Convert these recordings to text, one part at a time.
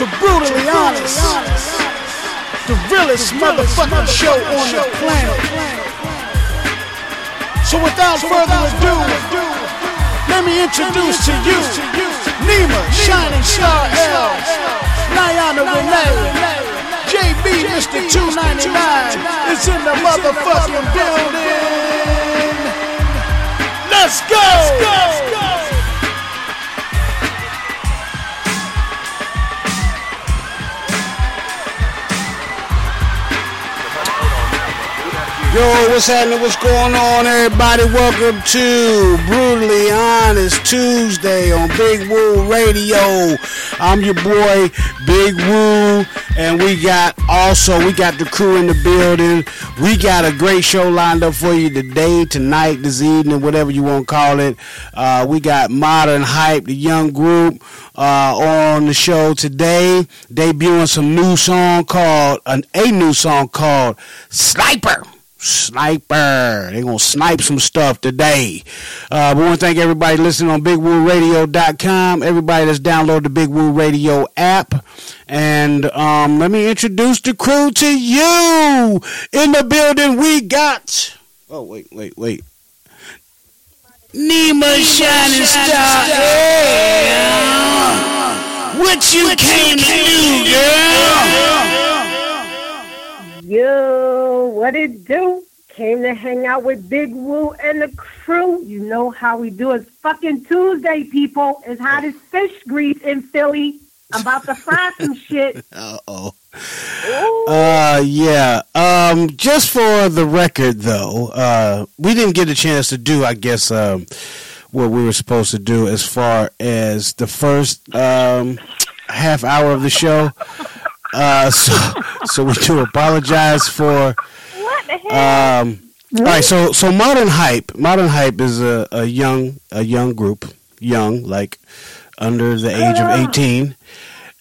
to Brutally Honest, the realest motherfucking show on the planet. So without further ado, let me introduce to you Nima, Shining Star L, Niana Renee, JB, Mr. 299 is in the motherfucking building. Let's go! Let's go! Yo, what's happening? What's going on, everybody? Welcome to Brutally Honest Tuesday on Big Woo Radio. I'm your boy, Big Woo, and we got also we got the crew in the building. We got a great show lined up for you today, tonight, this evening, whatever you want to call it. Uh, we got Modern Hype, the young group, uh, on the show today, debuting some new song called an a new song called Sniper. Sniper. They're going to snipe some stuff today. Uh, I want to thank everybody listening on BigWooRadio.com, everybody that's downloaded the Big Woo Radio app. And um, let me introduce the crew to you. In the building, we got. Oh, wait, wait, wait. Nima Shining Star. Yeah. What you came to do, girl? Yo, what it do? Came to hang out with Big Woo and the crew. You know how we do. It's fucking Tuesday, people. It's hot as fish grease in Philly. I'm about to fry some shit. Uh oh. Ooh. Uh, yeah. Um, just for the record, though, uh, we didn't get a chance to do, I guess, um, what we were supposed to do as far as the first um, half hour of the show. Uh, so, so we do apologize for. what the hell? Um, all right, so so modern hype, modern hype is a, a young a young group, young like under the age of eighteen,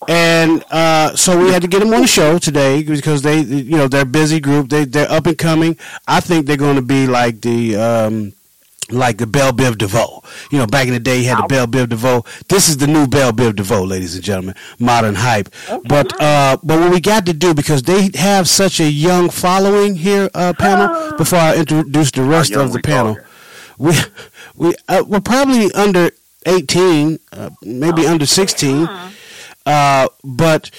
and uh, so we had to get them on the show today because they you know they're a busy group, they they're up and coming. I think they're going to be like the. Um, like the Bell Biv DeVoe. You know, back in the day, you had the Bell Biv DeVoe. This is the new Bell Biv DeVoe, ladies and gentlemen. Modern hype. But uh, but what we got to do because they have such a young following here, uh, panel. Before I introduce the rest of the panel, talking? we we uh, we're probably under eighteen, uh, maybe under sixteen. Uh, but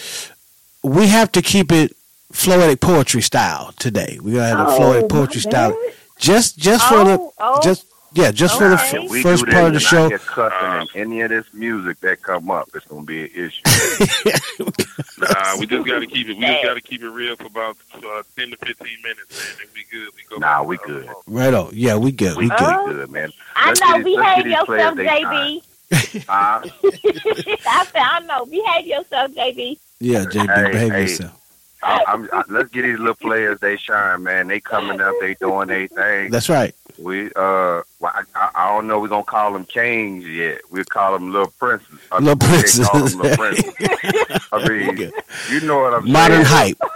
we have to keep it floetic poetry style today. We're gonna have a Oh, floetic my poetry style. bad. Just just for the Oh, oh. just yeah, just for the f- we first do part of the show. and I cussing in any of this music that come up, it's gonna be an issue. Nah, we just gotta keep it. We just gotta keep it real for about uh, ten to fifteen minutes, man. And we good. We go. Nah, we good. Right on. Yeah, we good. We We good. Oh. good, man. I Let's know. get it- Behave yourself, JB. Uh, I said, I know. Behave yourself, JB. Yeah, JB, Hey, behave hey. yourself. I, I'm, I, let's get these little players they shine, man. They coming up, they doing their thing. That's right. We uh, well, I, I, I don't know. We're gonna call them kings yet. We call them little princes. I Little think call princes. them little princes. I mean, Okay. you know what I'm Modern saying? hype.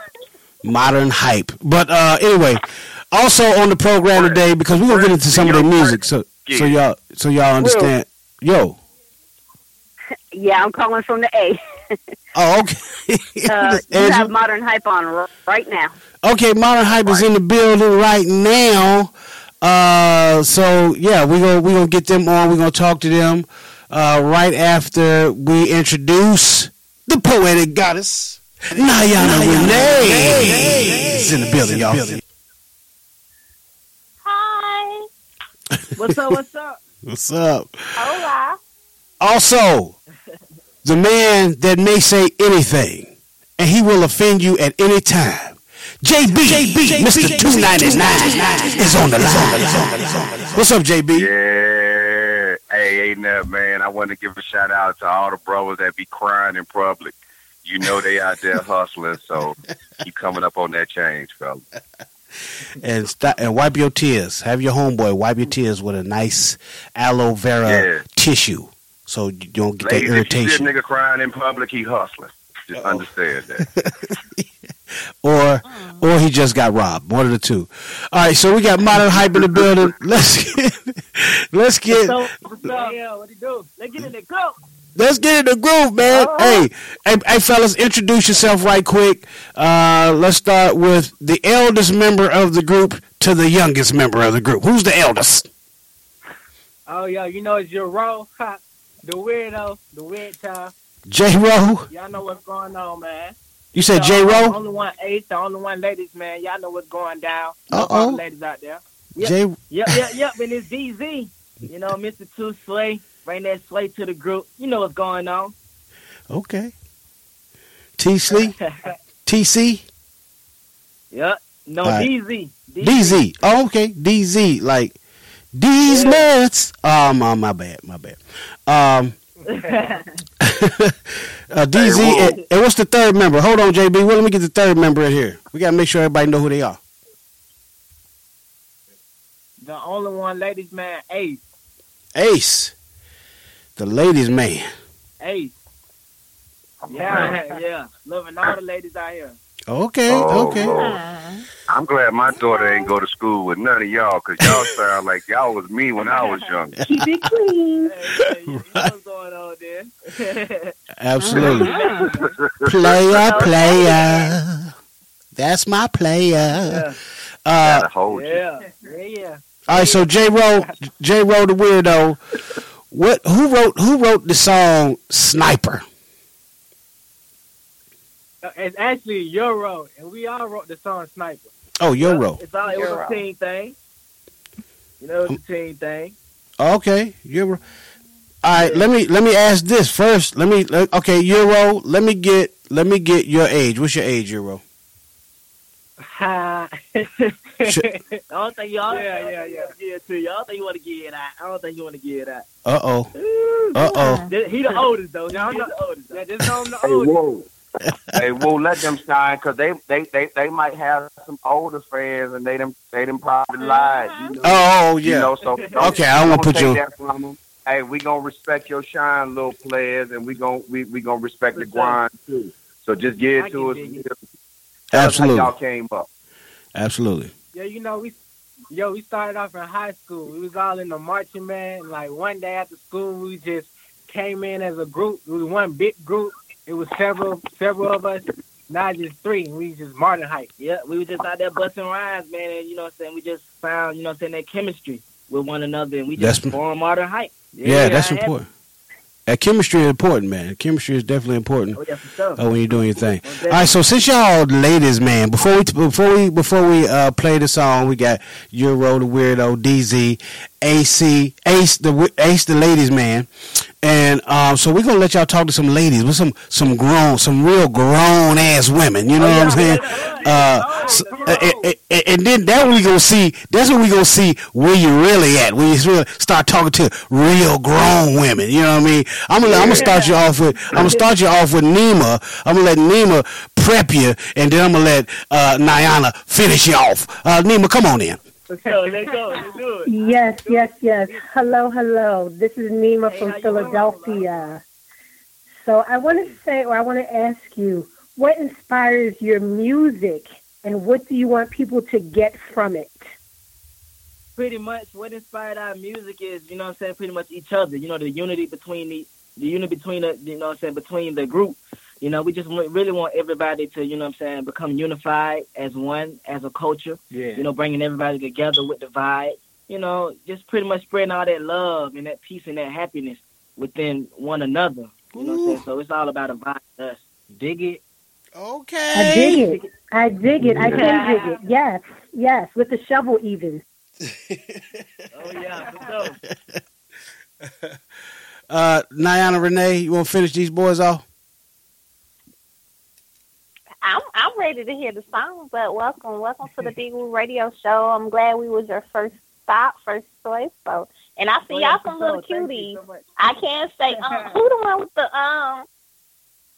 Modern hype. But uh anyway, also on the program today because we're gonna get into some of their music, so so y'all so y'all understand. Yo, Yeah, I'm calling from the A. Oh, okay. Uh, you have modern hype on r- right now. Okay, Modern Hype is in the building right now. Uh, so yeah, we gonna we gonna get them on. We are gonna talk to them uh, right after we introduce the poetic goddess Niana Renee. is in the building, y'all. Hi. What's up? What's up? What's up? Hola. Also, the man that may say anything and he will offend you at any time. JB, Mr. 299 is on the line. What's up, JB? Yeah. Hey, ain't that man? I want to give a shout out to all the brothers that be crying in public. You know they out there hustling, so keep coming up on that change, fella. and stop and wipe your tears. Have your homeboy wipe your tears with a nice aloe vera Yeah. tissue, so you don't get that irritation. if you see a nigga crying in public, he hustling. Just understand that. Or or he just got robbed. One of the two. All right, so we got modern hype in the building. Let's get let's get So, what's up? Yeah, what you do? Let's get in the go. let's get in the groove, man. Hey, hey, hey, fellas, introduce yourself right quick. Uh, let's start with the eldest member of the group to the youngest member of the group. Who's the eldest? Oh, yeah, you know it's your role. The weirdo, the weird child. J. Rowe. Y'all know what's going on, man. You said J. Rowe. Only one ace, the only one ladies, man. Y'all know what's going down. Uh-oh. Ladies out there. Yep. J. Yep, yep, yep. And it's DZ. You know, Mr. Two Slay. Bring that Slay to the group. You know what's going on. Okay. T. Slee. TC. Yep. No, right. DZ. DZ. Oh, okay. DZ. Like these Yeah. nuts. Oh, my, my bad. My bad. Um, uh, DZ. Hey, and, and what's the third member? Hold on, JB. Well, let me get the third member in here. We gotta make sure everybody know who they are. the only one ladies, man. Ace. Ace, the ladies' man. Ace. Yeah, yeah. Loving all the ladies out here. Okay. Oh, okay. Lord. I'm glad my daughter ain't go to school with none of y'all, cause y'all sound like y'all was me when I was young. Keep it clean. Hey, hey, you know what's going on there? Absolutely. player, player. That's my player. yeah, Uh, Gotta hold you. yeah, yeah, yeah. All right, so J. Rowe, J. Rowe the weirdo. What? Who wrote? Who wrote the song "Sniper"? Uh, It's actually Euro, and we all wrote the song Sniper. Oh, Euro. It's all it was Euro. a team thing. You know, it's a team thing. Okay, Euro. All right, let me let me ask this first. Let me let- okay, Euro. Let me get let me get your age. What's your age, Euro? Ha. Sh- I don't think y'all. Yeah, yeah, yeah. Yeah, too. Y'all think you want to get it out? I don't think you want to get it out. Uh oh. Uh oh. He the oldest though. Y'all know the oldest. Yeah, just know I'm the Hey, oldest. whoa. Hey, whoa, let them shine, cause they, they, they, they might have some older fans, and they them, they them probably mm-hmm. lied. You know, Oh, oh, You know, so don't- Okay, I won't don't put you- that from 'em. Hey, we gonna respect your shine, little players, and we gonna we, we gonna respect the For grind too. So just get I to us. can it. How Absolutely. y'all came up. Absolutely. Yeah, you know, we yo, we started off in high school. We was all in the marching band. Like one day after school, we just came in as a group. It was one big group. It was several, several of us. Not just three. We just Modern hype. Yeah, we were just out there busting rhymes, man. And you know what I'm saying? We just found, you know what I'm saying, that chemistry with one another, and we just That's- formed Modern hype. Yeah, that's I important. That chemistry is important, man. Chemistry is definitely important. Oh yeah, sure. Oh, when you're doing your thing. All right, so since y'all ladies, man, before we before we before we uh, play the song, we got Euro the weirdo, DZ, AC, Ace the Ace the ladies, man, and um, so we're gonna let y'all talk to some ladies with some some grown, some real grown ass women. You know what I'm saying? Uh, s- uh, and, and- and then that we gonna see. That's when we gonna see where you really at. When you really start talking to real grown women. You know what I mean? I'm gonna I'm gonna start you off with I'm gonna start you off with Nima. I'm gonna let Nima prep you, and then I'm gonna let uh, Niana finish you off. Uh, Nima, come on in. Let's let's go, let's do it. Yes, yes, yes. Hello, hello. This is Nima Hey, from how you doing? Philadelphia. So I want to say, or I want to ask you, what inspires your music, and what do you want people to get from it? pretty much what inspired our music is, you know what I'm saying, pretty much each other, you know, the unity between the the unity between the you know what I'm saying between the group. You know, we just really want everybody to you know what I'm saying become unified as one as a culture. Yeah. You know, bringing everybody together with the vibe. You know, just pretty much spreading all that love and that peace and that happiness within one another. You know what I'm saying? So it's all about a vibe. Us dig it. Okay. I dig it. I dig it. I can dig it. Yes, yes, with the shovel even. Oh yeah, for sure. Uh, Niana Renee, you want to finish these boys off? I'm I'm ready to hear the song, but welcome, welcome to the Big Woo Radio Show. I'm glad we was your first stop, first choice. So, and I see Oh, y'all some little sure. Cuties. so. I can't say um, who the one with the um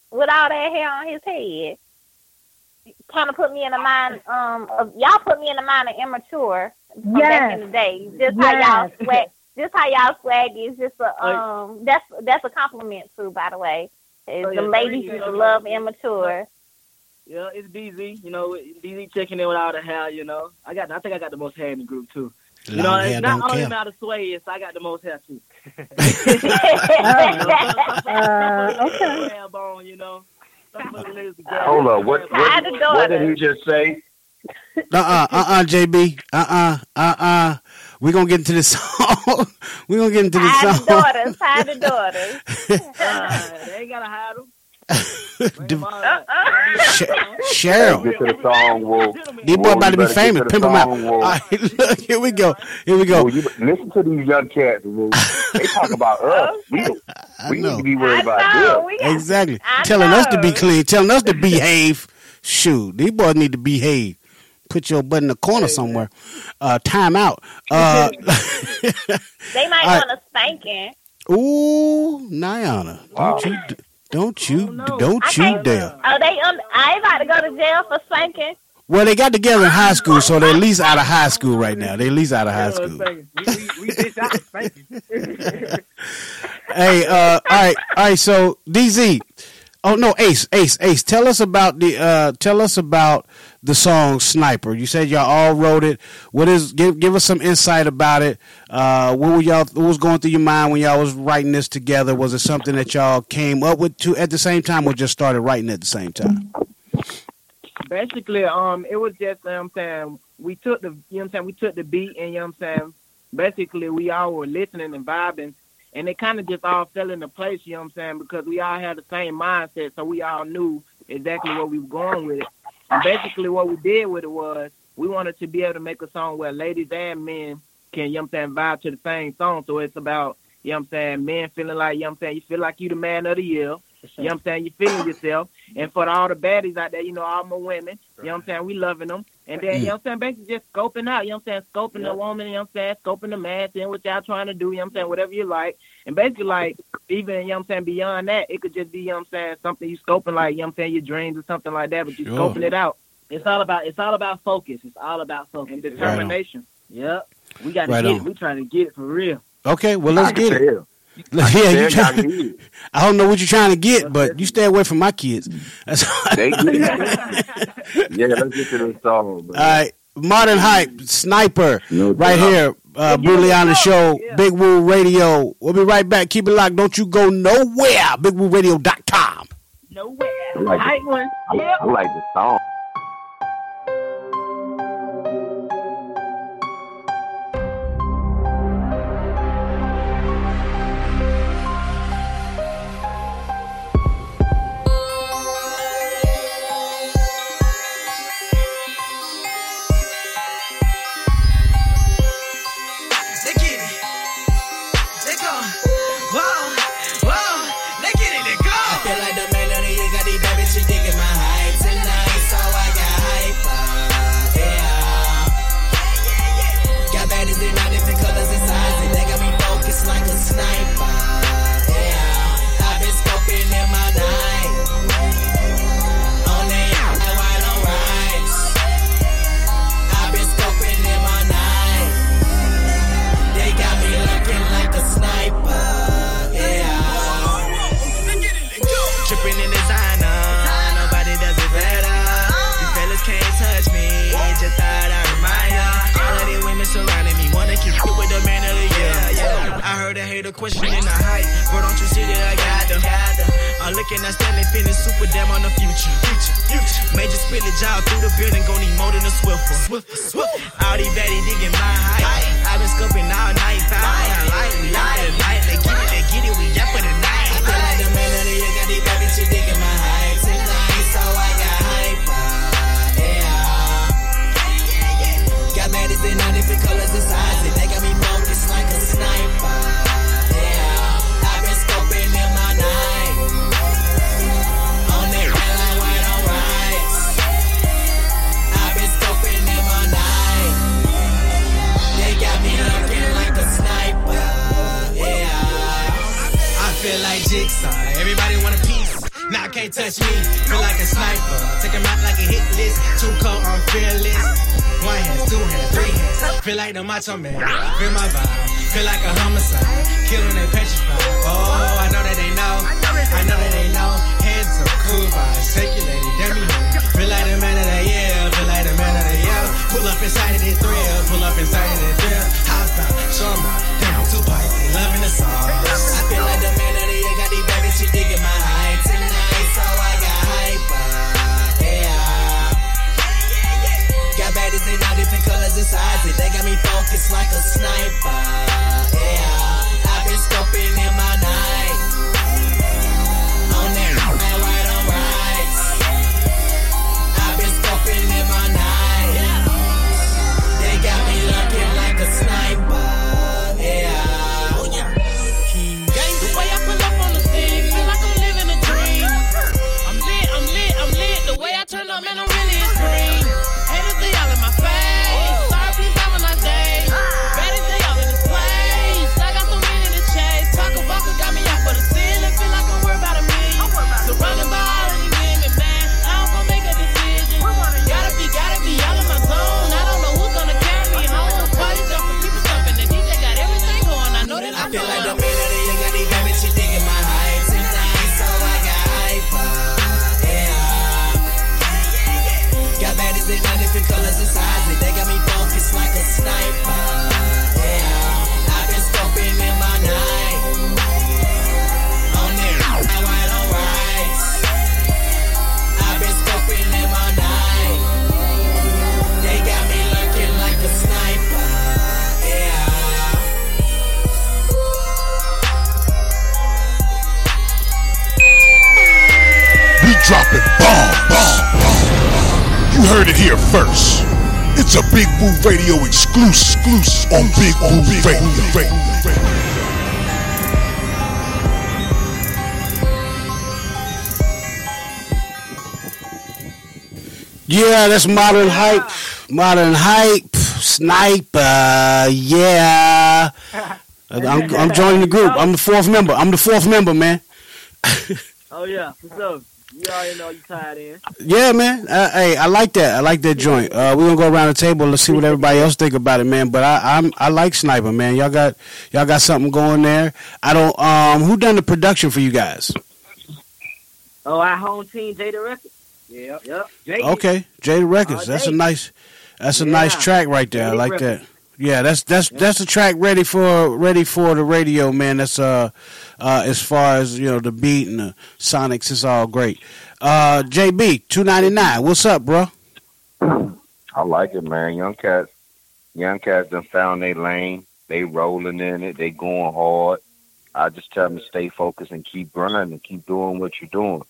with all that hair on his head. Kind of put me in the mind um of y'all put me in the mind of immature from back in the day. Just how y'all swag, just how y'all swag is just a um that's that's a compliment too. By the way, is Oh, the ladies used to love immature. Yeah, it's DZ. You know, DZ checking in with all the hair. You know, I got. I think I got the most hair in the group too. You know, it's not only care. about the sway, it's I got the most hair too. Uh, okay. Hair bone, you know. Some of the niggas together. Hold up. What, I what, what did daughter. he just say? Uh uh uh uh JB. Uh uh uh uh. We gonna get into this song. we gonna get into this Hide the daughters, hide the daughters. Uh, they ain't gotta hide them. Div-. Sh- Cheryl. Get to the song, Wolf. These boy about to be famous. Pimp him out. song, right, look, here we go. Here we go. Wolf, you, listen to these young cats, Wolf. They talk about us. We, we need to be worried I about know. them. Exactly. I telling us to be clean, telling us to behave. Shoot, these boys need to behave. Put your butt in the corner somewhere. Uh, time out. Uh, they might All right. want a spanking. ooh, Niana, don't you, d- don't you, Oh, no. don't I you can't- dare. Oh, they um, I about to go to jail for spanking. Well, they got together in high school, so they're at least out of high school right now. They're at least out of high school. We, we, we. Thank you. Hey, uh, all right, all right. So DZ, oh no, Ace, Ace, Ace. Tell us about the uh, tell us about the song "Sniper." You said y'all all wrote it. What is? Give give us some insight about it. Uh, what were y'all? What was going through your mind when y'all was writing this together? Was it something that y'all came up with to at the same time, or just started writing at the same time? Basically, um, it was just, you know I'm saying, we took the, you know I'm saying, we took the beat and, you know I'm saying, basically we all were listening and vibing and it kind of just all fell into place, you know what I'm saying, because we all had the same mindset, so we all knew exactly where we were going with it. And basically what we did with it was we wanted to be able to make a song where ladies and men can, you know I'm saying, vibe to the same song. So it's about, you know I'm saying, men feeling like, you know I'm saying, you feel like you the man of the year. You know what I'm saying? You feeling yourself. And for all the baddies out there, you know, all my women, you know what I'm saying? We loving them. And then, you know what I'm saying? Basically just scoping out, you know what I'm saying? Scoping the woman, you know what I'm saying? Scoping the man, seeing what y'all trying to do, you know what I'm saying? Whatever you like. And basically, like, even, you know what I'm saying? Beyond that, it could just be, you know what I'm saying? Something you scoping, like, you know what I'm saying? Your dreams or something like that, but you Sure. scoping it out. It's all about, it's all about focus. It's all about focus. And determination. Yep. We got to Right get on. it. We trying to get it for real. Okay, well let's get it. Hell, Yeah, you Tell try, need. I don't know what you're trying to get, but you stay away from my kids. That's. They get yeah, let's get to the song. Man. All right, modern hype sniper No right doubt. here. Uh, brutally on the show, Big Woo Radio. We'll be right back. Keep it locked. Don't you go nowhere. BigWooRadio.com. Nowhere. I like, Hype one. I, I like the song. A hater questioning the hype. Bro, don't you see that I got them? I'm looking at Stanley Finish super damn on the future. Major spillage out through the building, gon' need more than a Swiffer. All these baddies digging my height. I've been scoping all night. Fire light, for the. They get it, they get it, we out for the night. I feel like the man of the year got these bad bitches digging my height tonight, so I got hyper. Uh, yeah. Got baddies in all different colors and sizes. They got me focused like a sniper. Feel like Jigsaw. Everybody want a piece. Now can't touch me. Feel like a sniper. Take 'em out like a hit list. Too cold, I'm fearless. One hand, two hands, three hands. Feel like the macho man. Feel my vibe. Feel like a homicide. Killing they petrified. Oh, I know that they know. I know that they know. Heads up, cool vibes. Damn me. Feel like the man of the year. Feel like the man of the year. Pull up inside of this thrill. Pull up inside of this thrill. Out, show 'em out. Damn, pipes. They loving the sauce. I feel like the man bitches digging my height tonight. So I got hyper. Yeah. Got baddies in all different colors and sizes. They got me focused like a sniper. Yeah. I've been scoping in my night. That right on right. I've been scoping in my night. They got me looking like a sniper. Dropping bombs. You heard it here first. It's a Big Woo Radio exclusive exclusive on Big Woo Radio. Yeah, that's modern hype. Modern hype. Sniper. Yeah. I'm, I'm joining the group. I'm the fourth member. I'm the fourth member, man. Oh yeah, what's up? You already know you tied in. Yeah, man. Uh, hey, I like that. I like that joint. Uh, we're gonna go around the table. Let's see what everybody else think about it, man. But I, I'm I like Sniper, man. Y'all got y'all got something going there. I don't. Um, who done the production for you guys? Oh, our home team, Jada Records. Yep, yep. Jada. Okay, Jada Records. That's a nice. That's a Yeah. nice track right there. I like Records. that. Yeah, that's that's that's a track ready for ready for the radio, man. That's uh, uh as far as you know the beat and the sonics, it's all great. Uh, JB two ninety nine. What's up, bro? I like it, man. Young cats, young cats done found their lane. They rolling in it. They going hard. I just tell them to stay focused and keep grinding, keep doing what you're doing.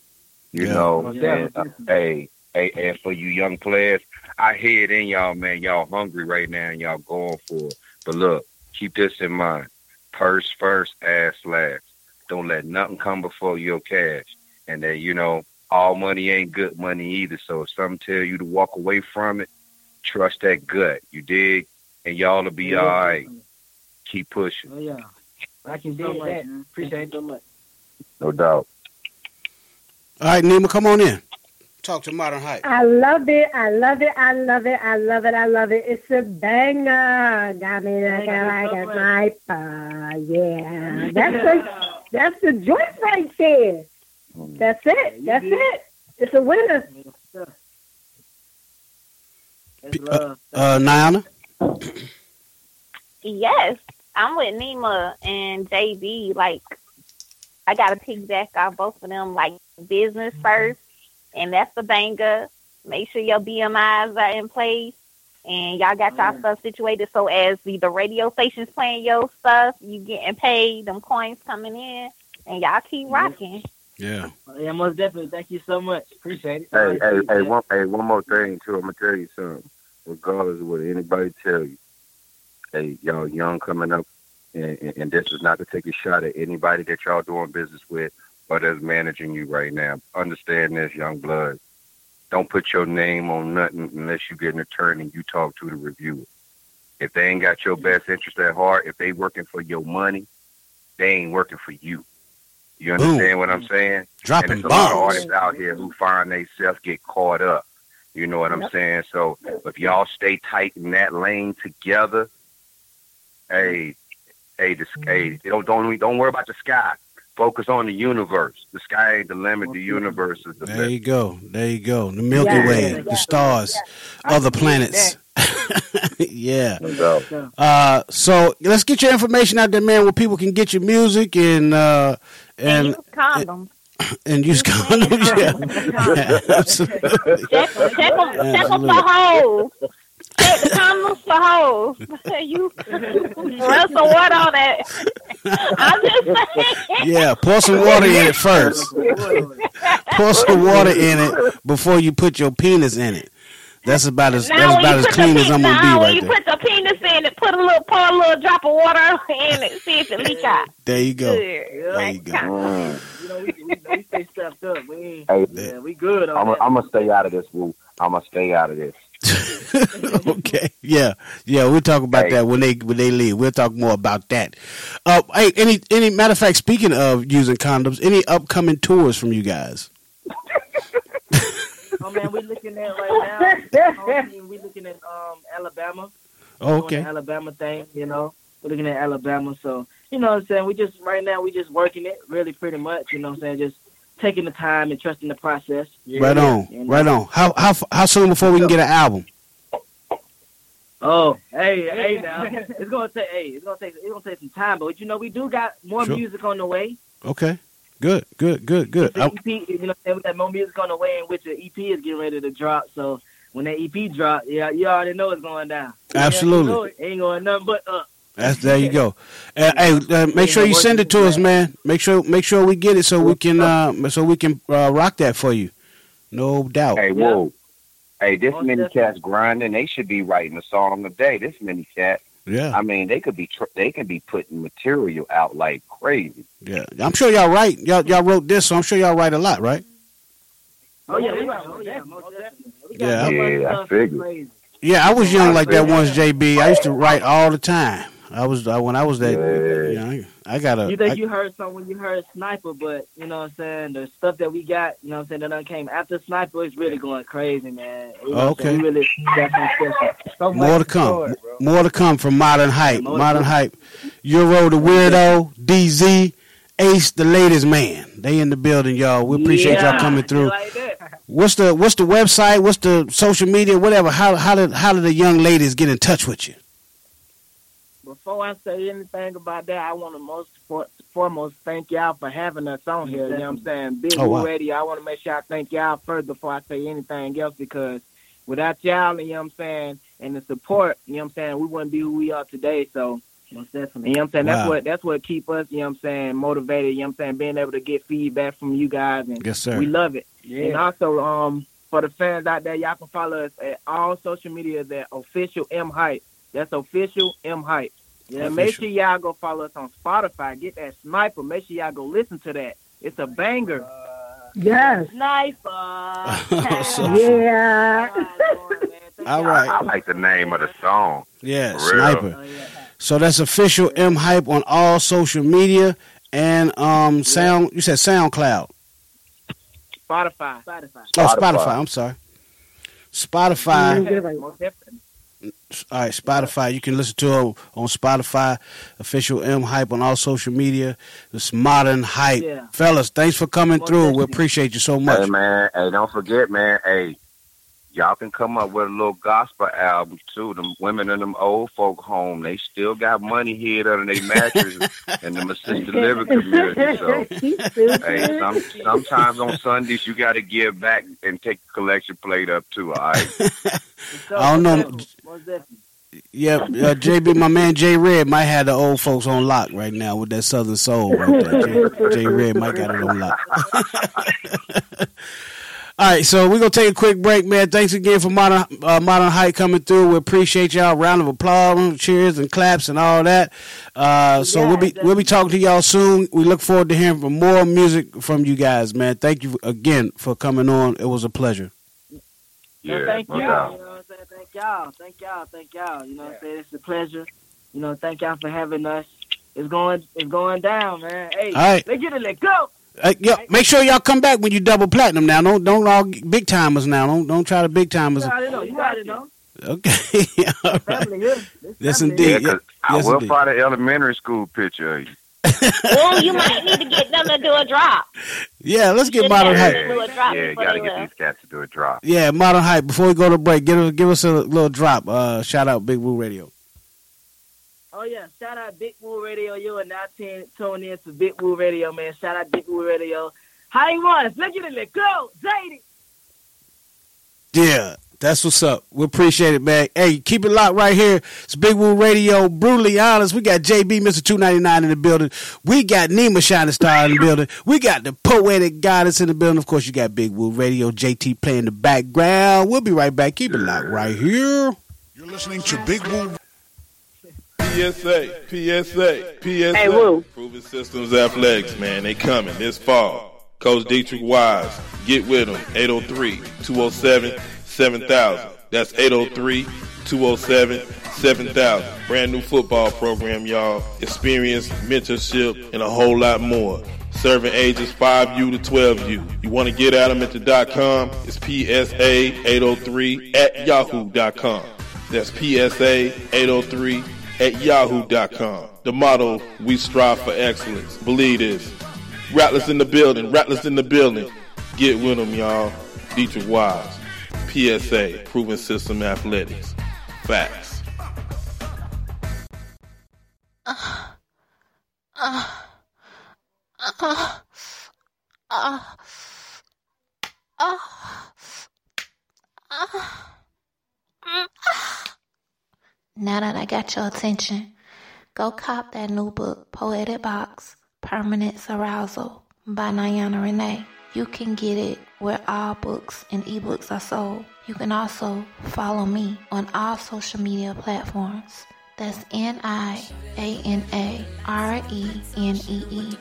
You Yeah. know, Yeah. and uh, hey, hey, and for you young players, I hear it in y'all, man. Y'all hungry right now, and y'all going for it. But look, keep this in mind: purse first, ass last. Don't let nothing come before your cash. And that you know, all money ain't good money either. So if something tell you to walk away from it, trust that gut. You dig? And y'all will be Yeah. all right. Keep pushing, Oh yeah. I can dig that. Appreciate it so much. no doubt. All right, Nima, come on in. Talk to Modern Hype. I love it. I love it. I love it. I love it. I love it. It's a banger. Got me looking like a sniper. Yeah. That's the that's the joint right there. That's it. That's it. It's a winner. That's love. Uh, Niana. Yes. I'm with Nima and JB. Like, I got to piggyback off both of them. Like, business first, and that's the banger. Make sure your BMIs are in place, and y'all got y'all mm. stuff situated. So as the, the radio stations playing your stuff, you getting paid, them coins coming in, and y'all keep mm. rocking. Yeah. Yeah, most definitely. Thank you so much. Appreciate it. Hey, hey, hey, one, hey, one more thing too. I'm gonna tell you something. Regardless of what anybody tell you, hey, y'all young coming up, and, and, and this is not to take a shot at anybody that y'all doing business with or that's managing you right now. Understand this, young blood. Don't put your name on nothing unless you get an attorney and you talk to the reviewer. If they ain't got your best interest at heart, if they working for your money, they ain't working for you. You Boom. understand what I'm saying? Dropping and there's a lot of artists out here who find themselves get caught up. You know what I'm saying? So if y'all stay tight in that lane together, hey, hey, the, hey, mm-hmm. don't don't don't worry about the sky. Focus on the universe. The sky ain't the limit. The universe is the There limit. you go. There you go. The Milky Yeah. Way, Yeah. the stars, other planets. yeah. So, Uh, so let's get your information out there, man, where people can get your music and uh, and Condoms. and use condoms. Yeah, absolutely. Check, check them, check them Absolutely. for hoes. Check the condoms for hoes. you run some water on that. I'm just saying. Yeah, pour some water in it first. Pour some water in it before you put your penis in it. That's about as Now, that's about as clean the as I'm gonna now, be when right you there. put the penis in it, put a little, pour a little drop of water in it, see if it leak out. There you go. Good. There you go. You know, we, we, we stay strapped up. We Hey, yeah, we good I'm gonna stay out of this, Woo. I'm gonna stay out of this. okay. Yeah. Yeah. We'll talk about Hey. that when they when they leave. We'll talk more about that. Uh, hey, any any matter of fact, speaking of using condoms, any upcoming tours from you guys? Oh man, we're looking at right now. hopefully we looking at um Alabama. Oh, okay. the Alabama thing, you know. We're looking at Alabama, so you know what I'm saying. We just right now we just working it really pretty much. You know what I'm saying. Just taking the time and trusting the process. Right on. You know? Right on. How how how soon before we can get an album? Oh, hey, hey, now it's gonna take, hey, it's gonna take, it's gonna take some time, but you know we do got more Sure. music on the way. Okay. Good. Good. Good. Good. The I- EP, you know, what we got more music on the way, in which the EP is getting ready to drop. So when that EP drop, yeah, you already know it's going down. Absolutely. You know it ain't going nothing but up. That's there you go. Uh, hey, uh, make sure you send it to us, man. Make sure make sure we get it so we can uh, so we can uh, rock that for you. No doubt. Hey, whoa. Hey, this many cats grinding. They should be writing a song a day. This many cats. Yeah. I mean, they could be tr- they could be putting material out like crazy. Yeah, I'm sure y'all write. Y'all y'all wrote this, so I'm sure y'all write a lot, right? Oh yeah, we got, oh yeah, most definitely. We got Yeah. Yeah, I figured. Yeah, I was young like that once, JB. I used to write all the time. I was uh, when I was that. You know, I, I got a. You think I- you heard something when you heard Sniper, but you know what I'm saying? The stuff that we got, you know what I'm saying, that done came after Sniper is really going crazy, man. You know Okay. Really. So more to come. store, bro. More to come from Modern Hype. More Modern. Hype. Euro the Weirdo, DZ, Ace the latest Man. They in the building, y'all. We appreciate y'all coming through. like. What's the What's the website? What's the social media? Whatever. How how did how did the young ladies get in touch with you? Before I say anything about that, I want to most for, foremost thank y'all for having us on here. You know what I'm saying? Big Oh, Woo wow. Radio. I want to make sure I thank y'all first before I say anything else because without y'all, you know what I'm saying, and the support, you know what I'm saying, we wouldn't be who we are today. So most definitely, you know what I'm saying. That's Wow. what that's what keep us, you know what I'm saying, motivated. You know what I'm saying, being able to get feedback from you guys, and Yes, sir. we love it. Yeah. And also, um, for the fans out there, y'all can follow us at all social media. That official M Hype. That's official M Hype. Yeah, make sure y'all go follow us on Spotify. Get that sniper. Make sure y'all go listen to that. It's a banger. Yes. Sniper. Yeah. All I, right. I like the name of the song. Yeah, For real. Sniper. So that's official M Hype on all social media and um sound. You said SoundCloud. Spotify. Spotify. Oh, Spotify. I'm sorry. Spotify. Most definitely. All right, Spotify. You can listen to it on Spotify. Official M Hype on all social media. It's modern hype, Yeah. fellas. Thanks for coming through. We appreciate you so much. Hey man, hey, don't forget, man. Hey, y'all can come up with a little gospel album too. Them women in them old folk home, they still got money hid under their mattress in them assisted living community. So hey, some, sometimes on Sundays you got to give back and take a collection plate up too. All right. I don't know. Yeah, uh, JB, my man J Red might have the old folks on lock right now with that Southern Soul. Right there. J, J Red might got it on lock. All right, so we're gonna take a quick break, man. Thanks again for modern uh, modern height coming through. We appreciate y'all. Round of applause, cheers, and claps, and all that. Uh, so yeah, we'll be we'll be talking to y'all soon. We look forward to hearing from more music from you guys, man. Thank you again for coming on. It was a pleasure. Yeah, thank you. No you know what I'm saying? Thank y'all. Thank y'all. Thank y'all. You know what I'm saying? It's a pleasure. You know, thank y'all for having us. It's going it's going down, man. Hey, all right. let's get it, let go. Uh, yo, make sure y'all come back when you double platinum now. Don't don't all big timers now. Don't don't try to big timers. You gotta know. You gotta know. Okay. all right. Yes, indeed. Yeah, yes, I will indeed. find an elementary school picture of you. well, you might need to get them to do a drop. Yeah, let's get modern hype. Yeah, yeah you gotta get these cats to do a drop. Yeah, modern hype. Before we go to break, give us give us a little drop. Uh, shout out Big Woo Radio. Oh yeah, shout out Big Woo Radio. You are now t- tuned in to Big Woo Radio, man. Shout out Big Woo Radio. How you want? Let's get it. Let go, Zadie. Yeah. That's what's up. We appreciate it, man. Hey, keep it locked right here. It's Big Woo Radio, brutally honest. We got JB, Mr. 299 in the building. We got Nima Shining Star in the building. We got the poetic goddess in the building. Of course, you got Big Woo Radio, JT playing the background. We'll be right back. Keep it locked right here. You're listening to Big Woo PSA, PSA, PSA. Hey, Woo. Proven Systems Athletics, man. They coming this fall. Coach Dietrich Wise. Get with them. 803 207 7000. That's 803 207 7000. Brand new football program, y'all. Experience, mentorship, and a whole lot more. Serving ages 5U to 12U. You want to get at them at the dot .com? It's PSA803 at yahoo.com. That's PSA 803 at yahoo.com. The motto, we strive for excellence. Believe this. Rattlers in the building, rattlers in the building. Get with them, y'all. Dietrich Wise. PSA, Proven System Athletics. Facts. Uh, uh, uh, uh, uh, uh, now that I got your attention, go cop that new book, Poetic Box Permanent Arousal by Niana Renee. You can get it where all books and ebooks are sold. You can also follow me on all social media platforms. That's N I A N A R E N E E.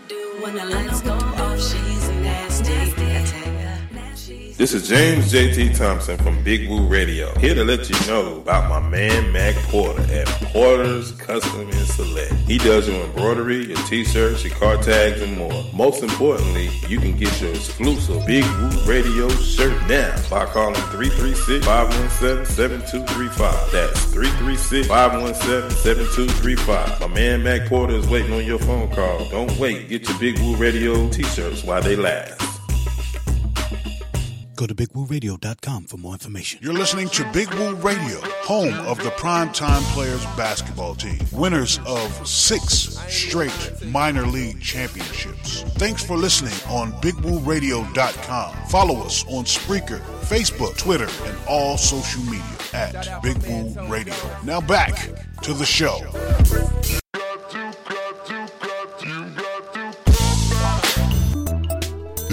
This is James JT Thompson from Big Woo Radio, here to let you know about my man Mac Porter at Porter's Custom and Select. He does your embroidery, your t-shirts, your car tags, and more. Most importantly, you can get your exclusive Big Woo Radio shirt now by calling 336-517-7235. That's 336-517-7235. My man Mac Porter is waiting on your phone call. Don't wait. Get your Big Woo Radio t-shirts while they last. Go to BigWooRadio.com for more information. You're listening to Big Woo Radio, home of the Primetime Players basketball team, winners of six straight minor league championships. Thanks for listening on BigWooRadio.com. Follow us on Spreaker, Facebook, Twitter, and all social media at Big Woo Radio. Now back to the show.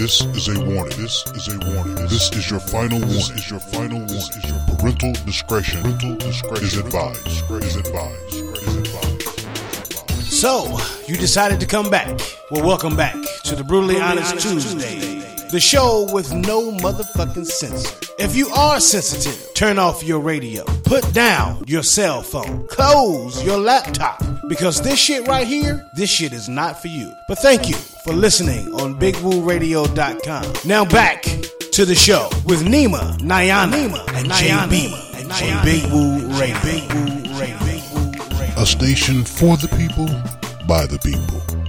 This is a warning. This is a warning. This is your final warning. This is your final warning. This is your parental discretion. Parental discretion is advised. Is advised. Is advised. So, you decided to come back. Well, welcome back to the Brutally Honest Tuesday, the show with no motherfucking censor. If you are sensitive, turn off your radio, put down your cell phone, close your laptop, because this shit right here, this shit is not for you. But thank you for listening on BigWooRadio.com. Now back to the show with Nima, Niana, Nima, and JB, and JB. Big Woo Radio. Big Woo Radio. A station for the people, by the people.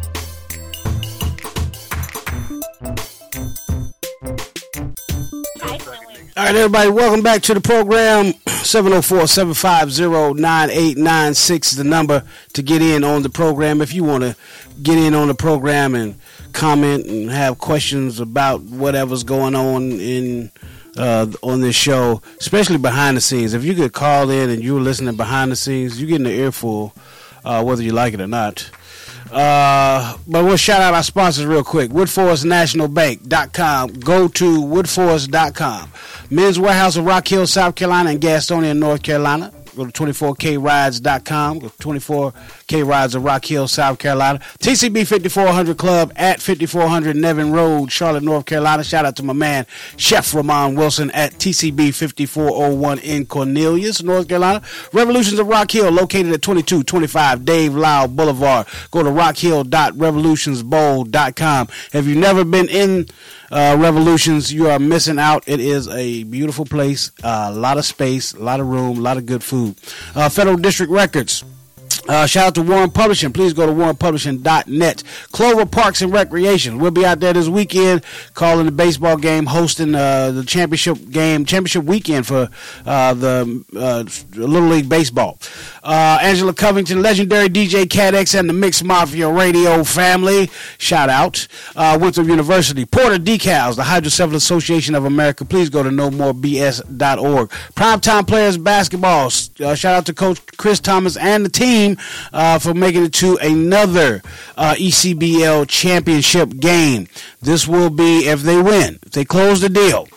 All right, everybody, welcome back to the program. 704-750-9896 is the number to get in on the program. If you want to get in on the program and comment and have questions about whatever's going on in uh, on this show, especially behind the scenes. If you get called in and you're listening behind the scenes, you're getting the earful, uh, whether you like it or not. But we'll shout out our sponsors real quick. WoodforestNationalBank.com. Go to woodforest.com. Men's Wearhouse of Rock Hill, South Carolina, and Gastonia, North Carolina. Go to 24krides.com. Go to 24K Rides of Rock Hill, South Carolina. TCB 5400 Club at 5400 Nevin Road, Charlotte, North Carolina. Shout out to my man, Chef Ramon Wilson at TCB 5401 in Cornelius, North Carolina. Revolutions of Rock Hill, located at 2225 Dave Lyle Boulevard. Go to rockhill.revolutionsbowl.com. Have you never been in uh, Revolutions, you are missing out. It is a beautiful place, uh, a lot of space, a lot of room, a lot of good food. Uh, Federal District Records. Uh, shout out to Warren Publishing. Please go to warrenpublishing.net. Clover Parks and Recreation. We'll be out there this weekend calling the baseball game, hosting uh, the championship game, championship weekend for uh, the uh, Little League Baseball. Uh, Angela Covington, legendary DJ CadX, and the Mix Mafia Radio family. Shout out. Uh, Winthrop University. Porter Decals, the Hydrocephalus Association of America. Please go to nomorebs.org. Primetime Players Basketball. shout out to Coach Chris Thomas and the team uh, for making it to another uh, ECBL championship game. This will be if they win, if they close the deal,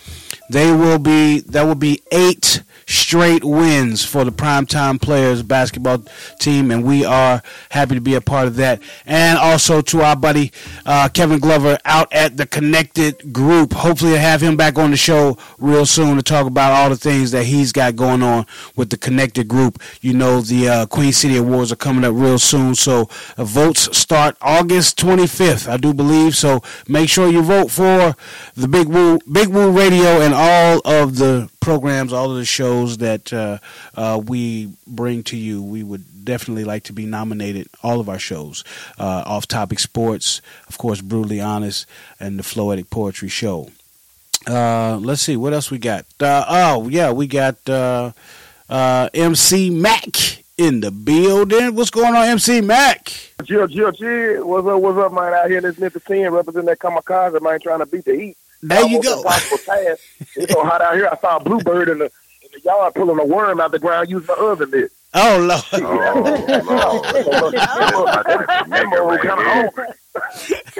they will be that will be eight straight wins for the primetime players basketball team, and we are happy to be a part of that. And also to our buddy uh, Kevin Glover out at the Connected Group. Hopefully, to have him back on the show real soon to talk about all the things that he's got going on with the Connected Group. You know, the uh, Queen City Awards are coming up real soon, so uh, votes start August 25th, I do believe. So make sure you vote for the Big Woo Big Woo Radio and all of the programs, all of the shows that uh, uh, we bring to you. We would definitely like to be nominated. All of our shows, uh, off topic sports, of course, brutally honest, and the Floetic Poetry Show. Uh, let's see what else we got. Uh, oh yeah, we got uh, MC Mack in the building. What's going on, MC Mack? Jill, Jill, Jill. What's up? What's up, man? Out here listening to 10, representing that kamikaze, man, trying to beat the heat. There you go. It's so hot out here. I saw a bluebird in the, in the yard pulling a worm out the ground using the oven mitt. Oh Lord!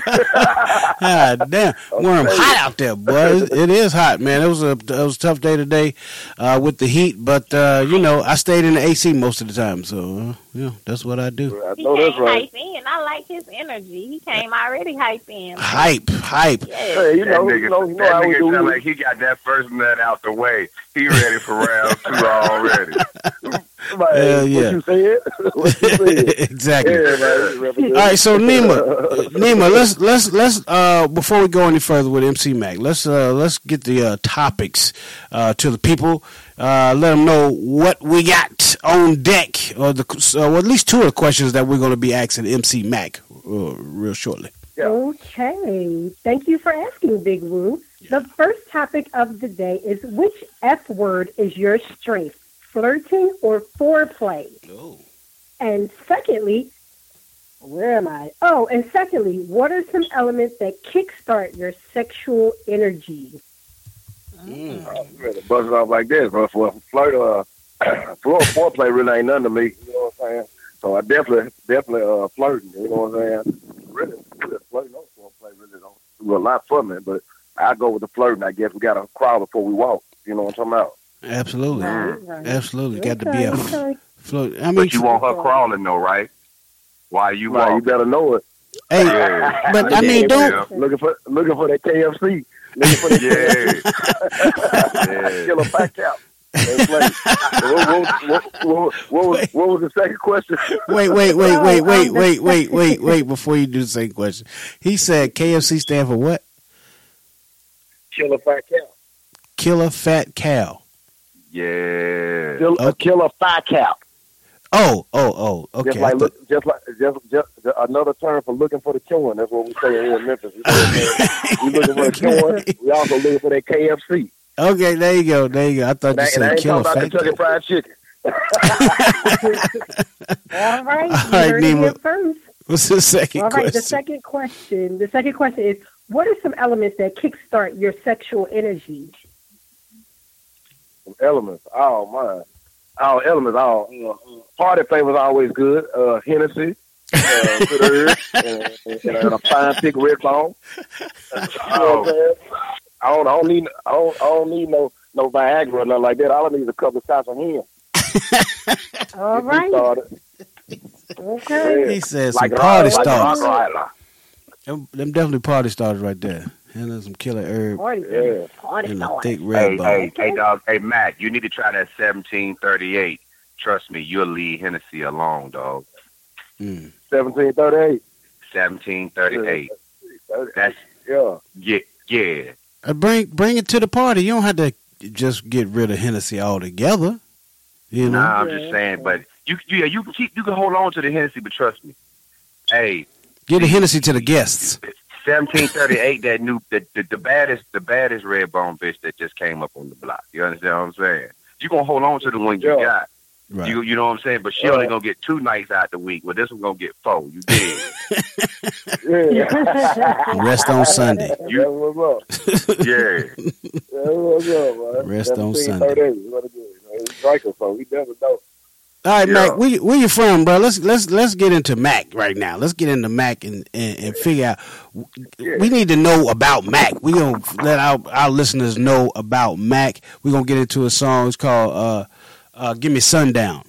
God damn, worm hot out there, boy. It is hot, man. It was a it was a tough day today uh, with the heat, but uh, you know I stayed in the AC most of the time, so uh, yeah, that's what I do. I He know that's came right. hype in. I like his energy. He came already hype in. Hype, hype. Hey, you that know, nigga, you know, you know that nigga sound like he got that first nut out the way. He ready for round two already. Man, Hell yeah. What you said? what you said? exactly. Yeah. All right, so Nima, Nima, let's let's let's uh before we go any further with MC Mack, let's uh let's get the uh, topics uh to the people. Uh, let them know what we got on deck, or the uh, well, at least two of the questions that we're going to be asking MC Mack uh, real shortly. Okay. Thank you for asking, Big Woo. The first topic of the day is which F word is your strength, flirting or foreplay? Oh. And secondly, where am I? Oh, and secondly, what are some elements that kickstart your sexual energy? You better buzz it off like this, bro. For flirt, uh, floor foreplay really ain't nothing to me. You know what I'm saying? So I definitely, definitely uh, flirting. You know what I'm saying? Really, really flirting on foreplay really don't do a lot for me. But I go with the flirting. I guess we got to crawl before we walk. You know what I'm talking about? Absolutely, Right. absolutely, got to be a okay. float. I mean, But you want her crawling though, right? Why you Right, you walk? better know it. hey, Yeah. but I mean, don't Looking for, looking for that KFC. Looking for that Yeah. killer back out. What, what, what, what, what, was, what was the second question? wait, wait, wait, wait, wait, wait, wait, wait, wait. Before you do the same question, he said KFC stand for what? Killer fat cow. Killer fat cow. Yeah. Kill, a killer fat cow. Oh, oh, oh. Okay. Just like thought- look, just like just just another term for looking for the killing. That's what we say here in Memphis. You know what I'm saying? we looking for the killing. We also looking for that KFC. Okay, there you go. There you go. I thought And you I said ain't killer talking about fat Kentucky Fried Chicken. All right. All you right, heard it Nima. first. What's the second All right. The second question. The second question is: What are some elements that kickstart your sexual energy? Some elements. Oh my, Oh, elements. Oh, uh, party flavors always good. Uh, Hennessy, uh, good herb, and, and, and a fine thick red bone. You know what I'm saying? I don't, I don't need, I don't, I don't need no, no Viagra or nothing like that. All I need is a couple of shots of him. All right. Started. Okay. He said Like some party like a starters. Them, them definitely party starters right there. And there's some killer herb Party. Yeah. And a thick red Hey, bone. hey, hey, dog. Hey, Mack, you need to try that 1738. Trust me, you'll leave Hennessy alone, dog. Mm. Seventeen thirty-eight. 1738. That's Yeah. yeah, yeah. Uh, bring bring it to the party. You don't have to just get rid of Hennessy altogether. You know. Nah, I'm just saying, but you, you, yeah, you can keep, you can hold on to the Hennessy, but trust me. Hey, Get the Hennessy to the guests. 1738, that new, the, the, the baddest, the baddest red bone bitch that just came up on the block. You understand what I'm saying? You gonna hold on to the one you Yeah. got. Right. You, you know what I'm saying? But she Yeah. only gonna get two nights out the week. Well, this one gonna get four. You did. Yeah. Rest on Sunday. That's what's up. yeah. That's what's up. Rest on Sunday. 38, what it is. You know, so he never know. All right, Yeah. Mack. Where you, where you from, bro? Let's let's let's get into Mack right now. Let's get into Mack and, and, and figure out. We need to know about Mack. We gonna let our our listeners know about Mack. We are gonna get into a song. It's called uh, uh, "Give Me Sundown,"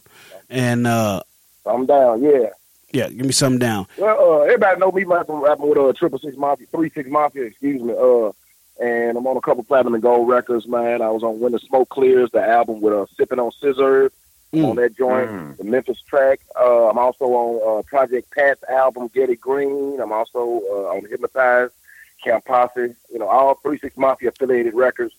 and uh, I'm down, yeah. yeah, give me something down. Well, uh, everybody know me, from rapping with uh, Triple Six Mafia, Three Six Mafia, excuse me. Uh, and I'm on a couple platinum and gold records, man. I was on When the Smoke Clears, the album with uh, Sipping on Scissor Mm. on that joint, Mm. the Memphis track. Uh, I'm also on uh, Project Pat's album, Ghetty Green. I'm also uh, on Hypnotized, Camp Posse. You know, all Three Six Mafia affiliated records.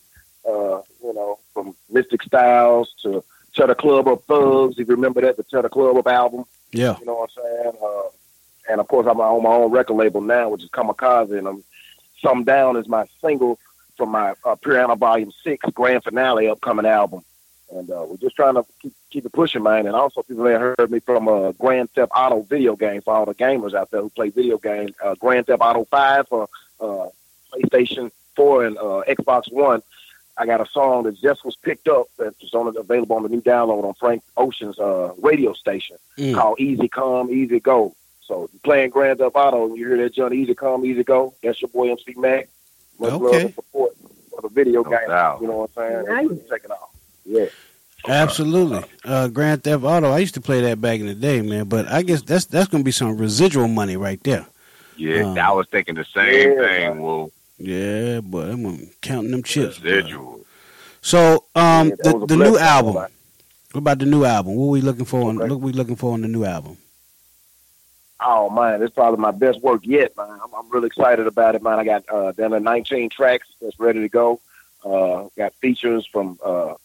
Uh, you know, from Mystic Stylez to Tear Da Club Up Thugs. If you remember that, the Tear Da Club Up album. Yeah, You know what I'm saying? Uh, and of course, I'm on my own record label now, which is Kamikaze, and I'm Some Down is my single from my uh, Piranha Volume Six grand finale upcoming album. And uh, we're just trying to keep, keep it pushing, man. And also, people that heard me from uh, Grand Theft Auto video game for all the gamers out there who play video games. Uh, Grand Theft Auto Five for uh, PlayStation Four and uh, Xbox One. I got a song that just was picked up that's on available on the new download on Frank Ocean's uh, radio station Mm. called Easy Come, Easy Go. So you're playing Grand Theft Auto and you hear that John Easy Come, Easy Go, that's your boy MC Mack. Much love and support for the video No game. doubt. You know what I'm saying? Nice. Check it out. Yeah. absolutely. Uh, Grand Theft Auto. I used to play that back in the day, man. But I guess that's that's gonna be some residual money right there. Yeah, Um, I was thinking the same Yeah. thing. Well, Yeah, but I'm counting them chips. boy. residual. So, um, Yeah, the the new blessing. album. What about the new album? What we looking for? On, Okay. What we looking for on the new album? Oh man, it's probably my best work yet, man. I'm, I'm really excited about it, man. I got uh, down to 19 tracks that's ready to go. Uh, got features from uh, a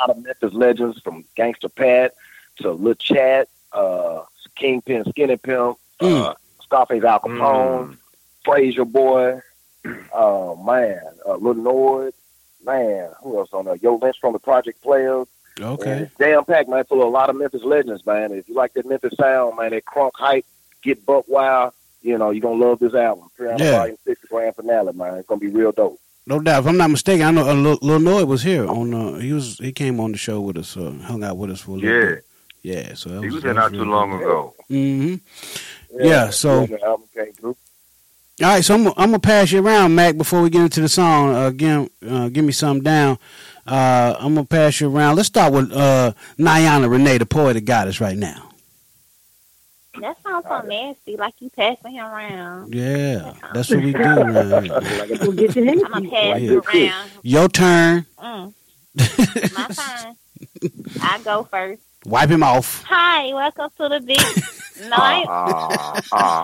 lot of Memphis legends, from Gangsta Pat to La Chat, uh, Kingpin, Skinny Pimp, uh, Scarface Al Kapone, Frayser Boy, uh, man, uh, Lil Noid, man, who else on there? Yo Lynch from the Project Players. Okay. damn packed, man, full of a lot of Memphis legends, man. If you like that Memphis sound, man, that crunk hype, get buck wild, you know, you're gonna love this album. Piranha Yeah. Volume grand finale, man. It's gonna be real dope. No doubt. If I'm not mistaken, I know uh, Lil, Lil Noid was here on. Uh, he was. He came on the show with us. Uh, hung out with us for a little Yeah, bit. Yeah. So that he was, was that here not really too long good. ago. Mm-hmm. Yeah, so- the came through. All right. So I'm. I'm gonna pass you around, Mack. Before we get into the song, uh, again, uh, give me something down. Uh, I'm gonna pass you around. Let's start with uh, Niana Renee, the poetic goddess, right now. That sounds so nasty, like you passing him around. Yeah, that's what we do around here. We'll get to him. I'm gonna pass Yeah. you around. Your turn. Mm. My turn. I go first. Wipe him off. Hi, welcome to the big night. Ah, ah,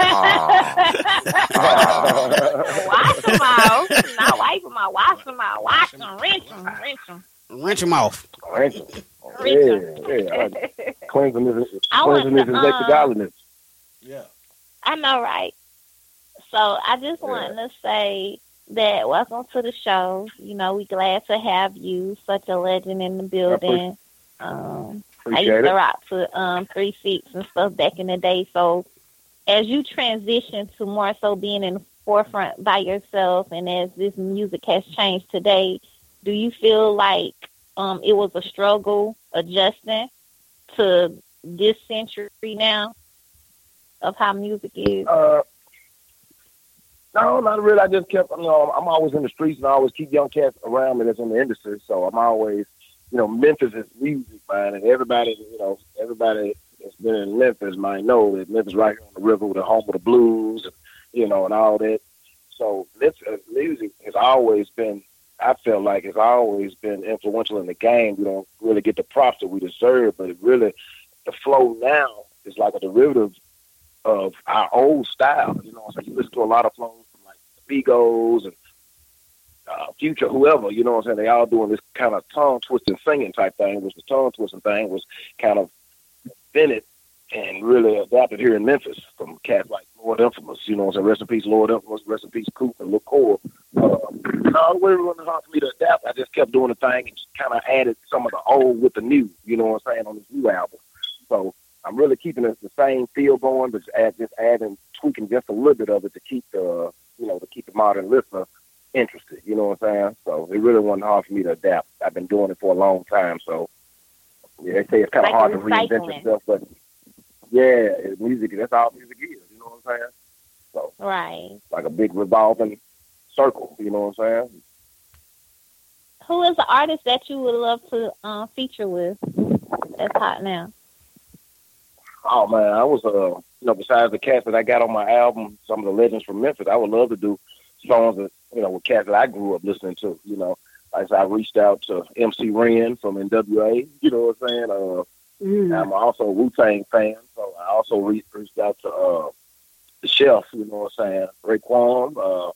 ah. Wash them out. Not wipe them out. Wash them out. Wash them. Rinse them. Rinse them. Rinse him off. Rinse 'em. Yeah, yeah. Cleansing I cleansing is next to um, godliness. Yeah. I know, right? So I just wanted to say that welcome to the show. You know, we glad to have you, such a legend in the building. Um, I used to it. rock to um three seats and stuff back in the day. So as you transition to more so being in the forefront by yourself and as this music has changed today, do you feel like um it was a struggle adjusting to this century now of how music is? Uh, no, not really. I just kept, you know, I'm always in the streets and I always keep young cats around me that's in the industry. So I'm always, you know, Memphis is music, man, and everybody, you know, everybody that's been in Memphis might know that Memphis right here on the river with the home of the blues, and, you know, and all that. So Memphis uh, music has always been, I feel like it's always been influential in the game. We don't really get the props that we deserve, but it really, the flow now is like a derivative of our old style. You know, so you listen to a lot of flows from like the and uh, Future, whoever. You know what I'm saying? They all doing this kind of tongue twisting singing type thing, which the tongue twisting thing was kind of invented and really adapted here in Memphis from cats like Lord Infamous. You know what I'm saying? Rest in peace, Lord Infamous. Rest in peace, Coop and Core. Uh, it wasn't hard for me to adapt. I just kept doing the thing and just kind of added some of the old with the new. You know what I'm saying on this new album. So I'm really keeping it the same feel going, but just, add, just adding, tweaking just a little bit of it to keep the, you know, to keep the modern listener interested. You know what I'm saying? So it really wasn't hard for me to adapt. I've been doing it for a long time, so yeah, they say it's kind of Like hard to reinvent yourself, but yeah, it's music. That's all music is. You know what I'm saying? So Right. like a big revolving circle. You know what I'm saying? Who is the artist that you would love to um, feature with that's hot now? Oh man, I was uh, you know, besides the cats that I got on my album, some of the legends from Memphis, I would love to do songs that you know with cats that I grew up listening to. You know, like I said, I reached out to MC Ren from NWA. You know what I'm saying? Uh, I'm also a Wu Tang fan, so I also reached out to uh, the chef. You know what I'm saying? Raekwon. Uh,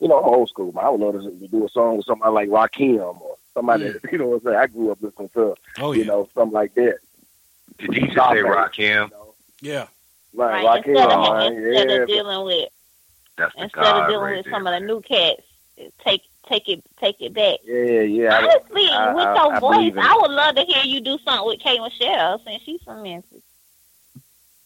you know, I'm old school. Man. I would love to, to do a song with somebody like Rakim or somebody. that, You know what I'm saying? I grew up listening to. Oh, You yeah. know, something like that. Did you just say Rakim? Yeah. Right, Right. Rakim, Instead of, instead Yeah, of dealing with That's instead God of dealing right with there. some of the new cats, take take it take it back. Yeah, yeah. I- Honestly, I- with I- your I voice, I would love to hear you do something with K Michelle since she's from Memphis.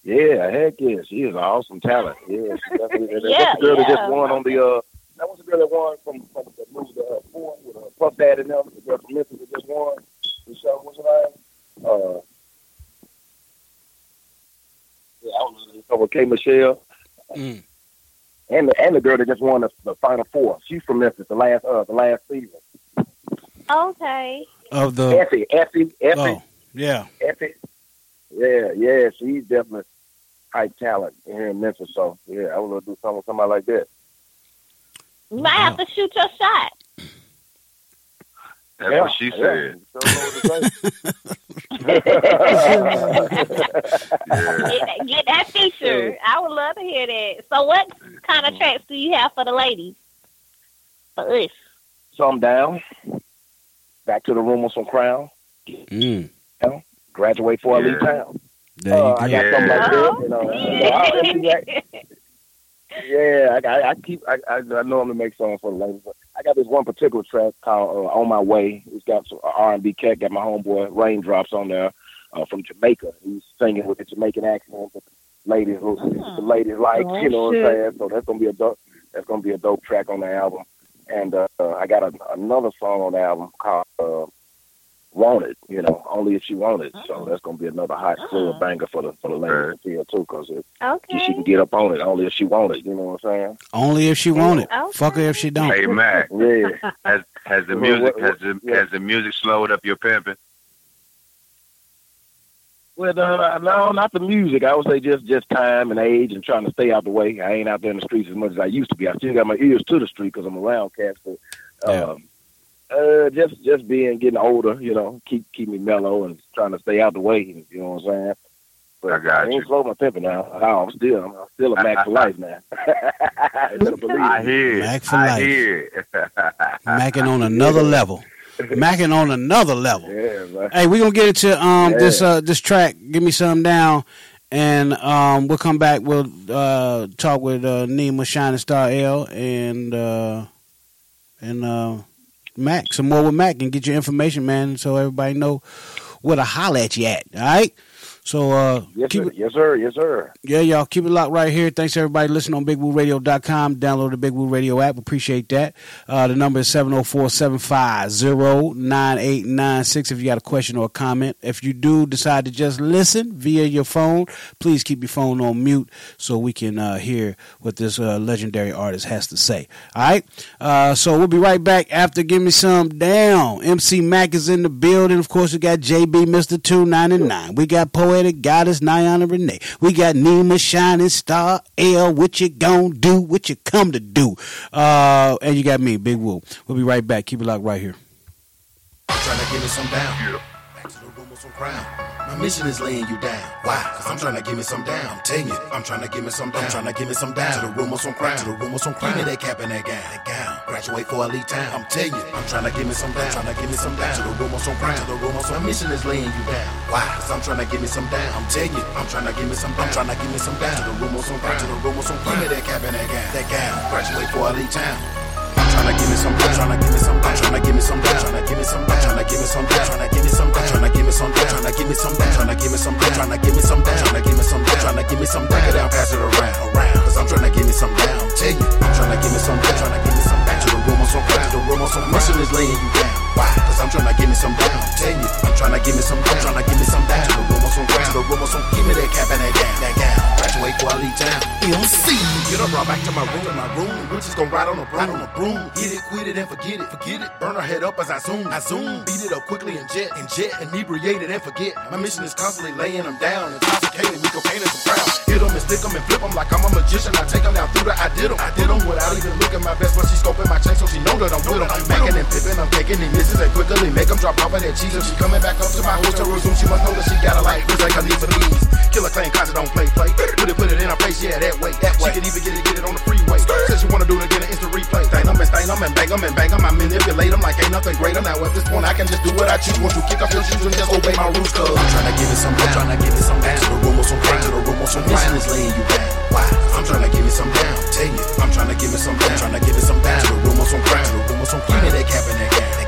Yeah, heck yeah, she is an awesome talent. Yeah, she definitely, that- Yeah, that's the girl that just won on the. uh That was the girl that won from from the movie the uh, four with uh, Puff Daddy and them. The girl from Memphis that just won. Michelle, what's her name? Uh, yeah, I was over K Michelle. Mm. And the and the girl that just won the, the final four. She's from Memphis. The last uh the last season. Okay. Of the Effie, Effie, Effie. oh yeah. Effie. Yeah, yeah, she's definitely high talent here in Memphis. So yeah, I would love to do something with somebody like that. You might have to shoot your shot. That's Yeah, what she yeah. said. Get, that- get that feature. I would love to hear that. So, what kind of tracks do you have for the ladies? For us. So I'm down. Back to the room with some Crown. Mm. Graduate before I leave Yeah. town. There you Uh, go. I got something like that. You know, so I'll empty that. Yeah, I, I, I keep. I, I, I normally make songs for the ladies, but I got this one particular track called uh, "On My Way." It's got some R and B cat. Got my homeboy Raindrops on there uh, from Jamaica. He's singing with a Jamaican accent. But the ladies, the ladies like. Oh, you know what I'm saying? So that's gonna be a dope. That's gonna be a dope track on the album. And uh, I got a, another song on the album called uh, "Want It." You know, only if she want it. So that's gonna be another hot club banger for the for the ladies to feel too, because Okay. she can get up on it only if she want it. You know what I'm saying? Only if she want it. Fuck her if she don't. Hey Mack, Yeah. has has the Well, music what- has the has the music slowed up your pimping? Well, no, no, not the music. I would say just just time and age and trying to stay out the way. I ain't out there in the streets as much as I used to be. I still got my ears to the street because I'm around cats. But um, uh, just just being getting older, you know, keep keep me mellow and trying to stay out the way. You know what I'm saying? But I got ain't you. slow my pimping now. No, I'm still I'm still a Mac for life now. You better believe I it. hear. Mac it. for I life. hear. it. Macking on another level. Macking on another level. Yeah, man. Hey, we're gonna get into um Yeah. this uh this track, Give Me Some Down, and um we'll come back, we'll uh talk with uh Nima Shining Star L and uh and uh, Mack, some more with Mack, and get your information, man, so everybody know where to holler at you at. All right. So uh, Yes, sir. it, Yes, sir. Yes, sir. yeah, y'all keep it locked right here. Thanks everybody Listen on BigWooRadio.com. Download the Big Woo Radio app. Appreciate that. Uh, the number is 704-750-9896 if you got a question or a comment. If you do decide to just listen via your phone, please keep your phone on mute so we can uh, hear what this uh, legendary artist has to say. All right? Uh, so we'll be right back after Give Me Some Down. MC Mack is in the building. Of course, we got JB Mr. 299. We got Poetic Goddess Niana Renee. We got Nima Shining Star L. What you gonna do? What you come to do? Uh, and you got me, Big Woo. We'll be right back. Keep it locked right here. Some crown. My mission is laying you down. Why? Cause I'm trying to give me some down. I'm telling you, I'm trying to give me some down. I'm trying to give me some down. To the room with some crown. To the room with some crown. Give me that cap and that gown. That gown. Graduate for elite town. I'm telling you, I'm trying to give me some down. Trying to give me some down. To the room with some crown. To the room with some My mission is laying you down. Why? Cause I'm trying to give me some down. I'm telling you, I'm trying to give me some down. I'm trying to give me some down. To the room with some crown. To the room with some crown. Give me that cap and that gown. That gown. Graduate for elite town. Tryna give me some down, tryna give me some down, tryna give me some down, tryna give me some down, tryna give me some down, tryna give me some down, tryna give me some down, tryna give me some down, tryna give me some down, tryna give me some down, tryna give me some down, tryna give me some down, down, pass it around, around, cause I'm tryna give me some down, tell you, I'm tryna give me some down, tryna give me some down, to the room on some down, to the room on some mission is laying you down, why? Cause I'm tryna give me some down, tell you, I'm tryna give me some down, tryna give me some down, to the room on some down, to the room on some, give me that cap and that gown, that gown, graduate quality town, MC, get up, right back to my room, my room, bitches gon' ride on a broom, on a broom, hit it, quit it, and forget it, forget it, burn her head up as I zoom, I zoom, beat it up quickly and jet, and jet, inebriated and forget, my mission is constantly laying them down, intoxicated, we cocaine and some brown, hit them and stick them and flip them like I'm a magician, I take them down through the, I did them, I did them without even looking. My best, but she scoping my chain so she know that I'm with them, I'm macking and pippin', I'm taking these misses and quickly make them drop off of that cheese, and she coming back up to my hotel resume, she must know that she got a light, cause like I need for these, killer claim cause don't play, play, put it, put it in her face, yeah, that way, that way, she can even get it, get it on the freeway, says she wanna do it, get an instant replay, stain them and stain them and bang them and bang them, I manipulate them like ain't nothing greater, now at this point I can just do what I choose, want you kick off your shoes and just obey my rules, cause I'm trying to give it some down, trying to give it some down, to the room with some crown, to the room with some mission is laying you down, why? I'm trying to give it some down, tell you, I'm trying to give it some down, I'm trying to give it some down, to the room with some crown, to the room with some crown, give me that cap and that gown,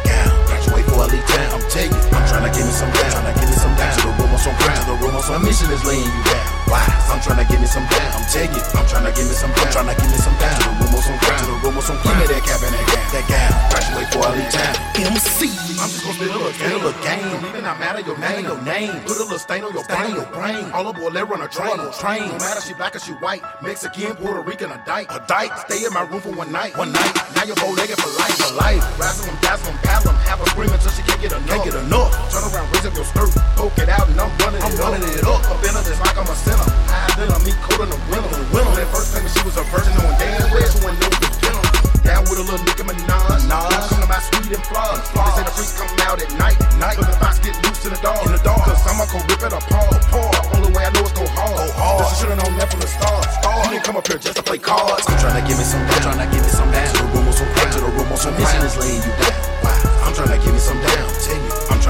gown, graduate town, I'm you, I'm trying to give me some down, trying to give me some down, crown, to the room with some, mission is laying you down, why? I'm trying to give me some down, I'm telling you, I'm trying to give me some down, trying to give me some down, the room with some to the room with some crown, give me that cap and that gown, that gown, graduate for elite town, MC, I'm just gonna spit a little, a little game, even not matter your name, your name, put a little stain on your brain, your brain, all aboard, let run a train, no matter she black or she white, Mexican, Puerto Rican, a dyke, a dyke, stay in my room for one night, one night, now you're bow-legged for life, for life, razzle them, dazzle them, paddle them, have her screaming till she can't get enough, can't get enough, turn around, raise up your skirt, poke it out, and I'm running I'm it running up, it up, up in her just like I'm a sinner, high then I'm me cold in the winter, winter, that first time she was a virgin, knowing damn well she wasn't no beginner, down with a little Nicki Minaj, Minaj. come to my suite and flaws, they say the freaks come out at night, night, but the box get loose in the dark, in the dark, cause I'ma go rip it apart, apart, only way I know is go hard, go hard, cause you should've known that from the start, start, you didn't come up here just to play cards, I'm trying to give me some down, trying to give me some down, to the room with some crack, to the room with some mission is laying you down, why? I'm trying to give me some down,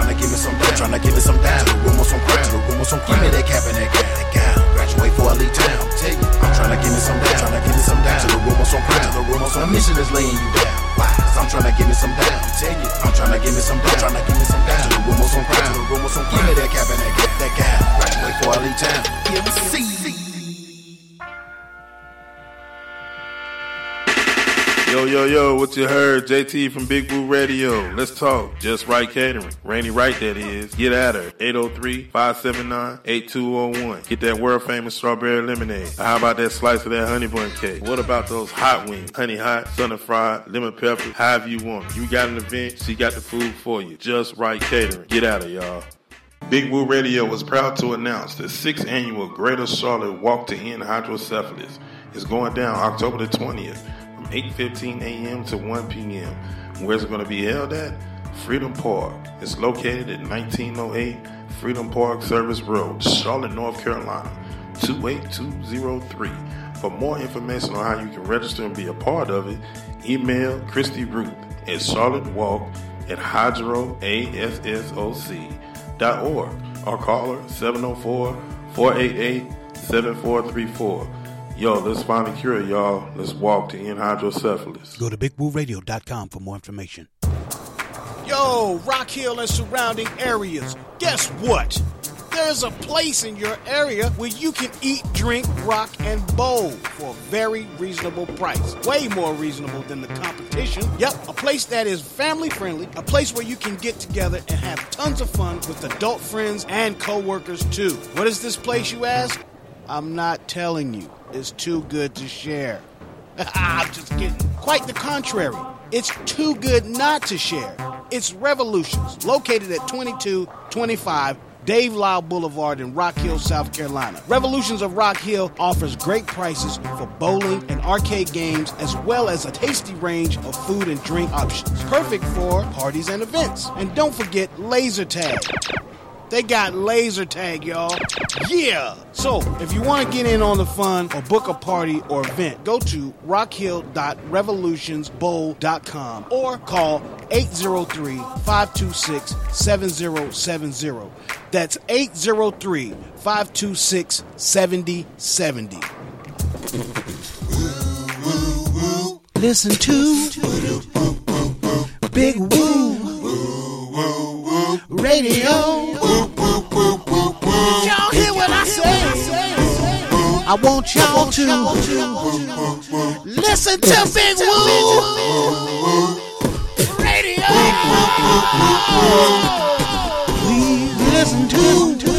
to give me some down, trying to give me some down, to the room with some crack, to the room with some crack, give me that cap and that gown, that gown, graduate for elite town, tell you, I'm trying to give me some down, trying to give me some down, to the room with some crack, to the room with some, my mission is laying you down, why? Cause I'm trying to give me some down, tell you, I'm trying to give me some down, trying to give me some down, to the room with some crack, to the room with some, give me that cap and that gown, that Yo, yo, what you heard? JT from Big Woo Radio. Let's talk. Just Right Catering. Rainy Right, that is. Get at her. 803-579-8201. Get that world famous strawberry lemonade. How about that slice of that honey bun cake? What about those hot wings? Honey hot, sun and fried, lemon pepper, however you want. You got an event, she got the food for you. Just Right Catering. Get at her, y'all. Big Woo Radio was proud to announce the sixth annual Greater Charlotte Walk to End Hydrocephalus is going down October the 20th from 8.15 a.m. to 1 p.m. Where's it going to be held at? Freedom Park. It's located at 1908 Freedom Park Service Road, Charlotte, North Carolina, 28203. For more information on how you can register and be a part of it, email Christy Ruth at charlottewalk at hydroassoc.org or call her 704 488 7434. Yo, let's find a cure, y'all. Let's walk to end hydrocephalus. Go to bigwooradio.com for more information. Yo, Rock Hill and surrounding areas. Guess what? There's a place in your area where you can eat, drink, rock, and bowl for a very reasonable price. Way more reasonable than the competition. Yep, a place that is family friendly, a place where you can get together and have tons of fun with adult friends and coworkers too. What is this place, you ask? I'm not telling you. It's too good to share. I'm just kidding. Quite the contrary. It's too good not to share. It's Revolutions, located at 2225 Dave Lyle Boulevard in Rock Hill, South Carolina. Revolutions of Rock Hill offers great prices for bowling and arcade games, as well as a tasty range of food and drink options. Perfect for parties and events. And don't forget laser tag. They got laser tag, y'all. Yeah! So, if you want to get in on the fun or book a party or event, go to rockhill.revolutionsbowl.com or call 803 526 7070. That's 803 526 7070. Listen to Big Woo Radio. Y'all hear what I say? I want y'all to Listen to Big Woo Radio. Please listen to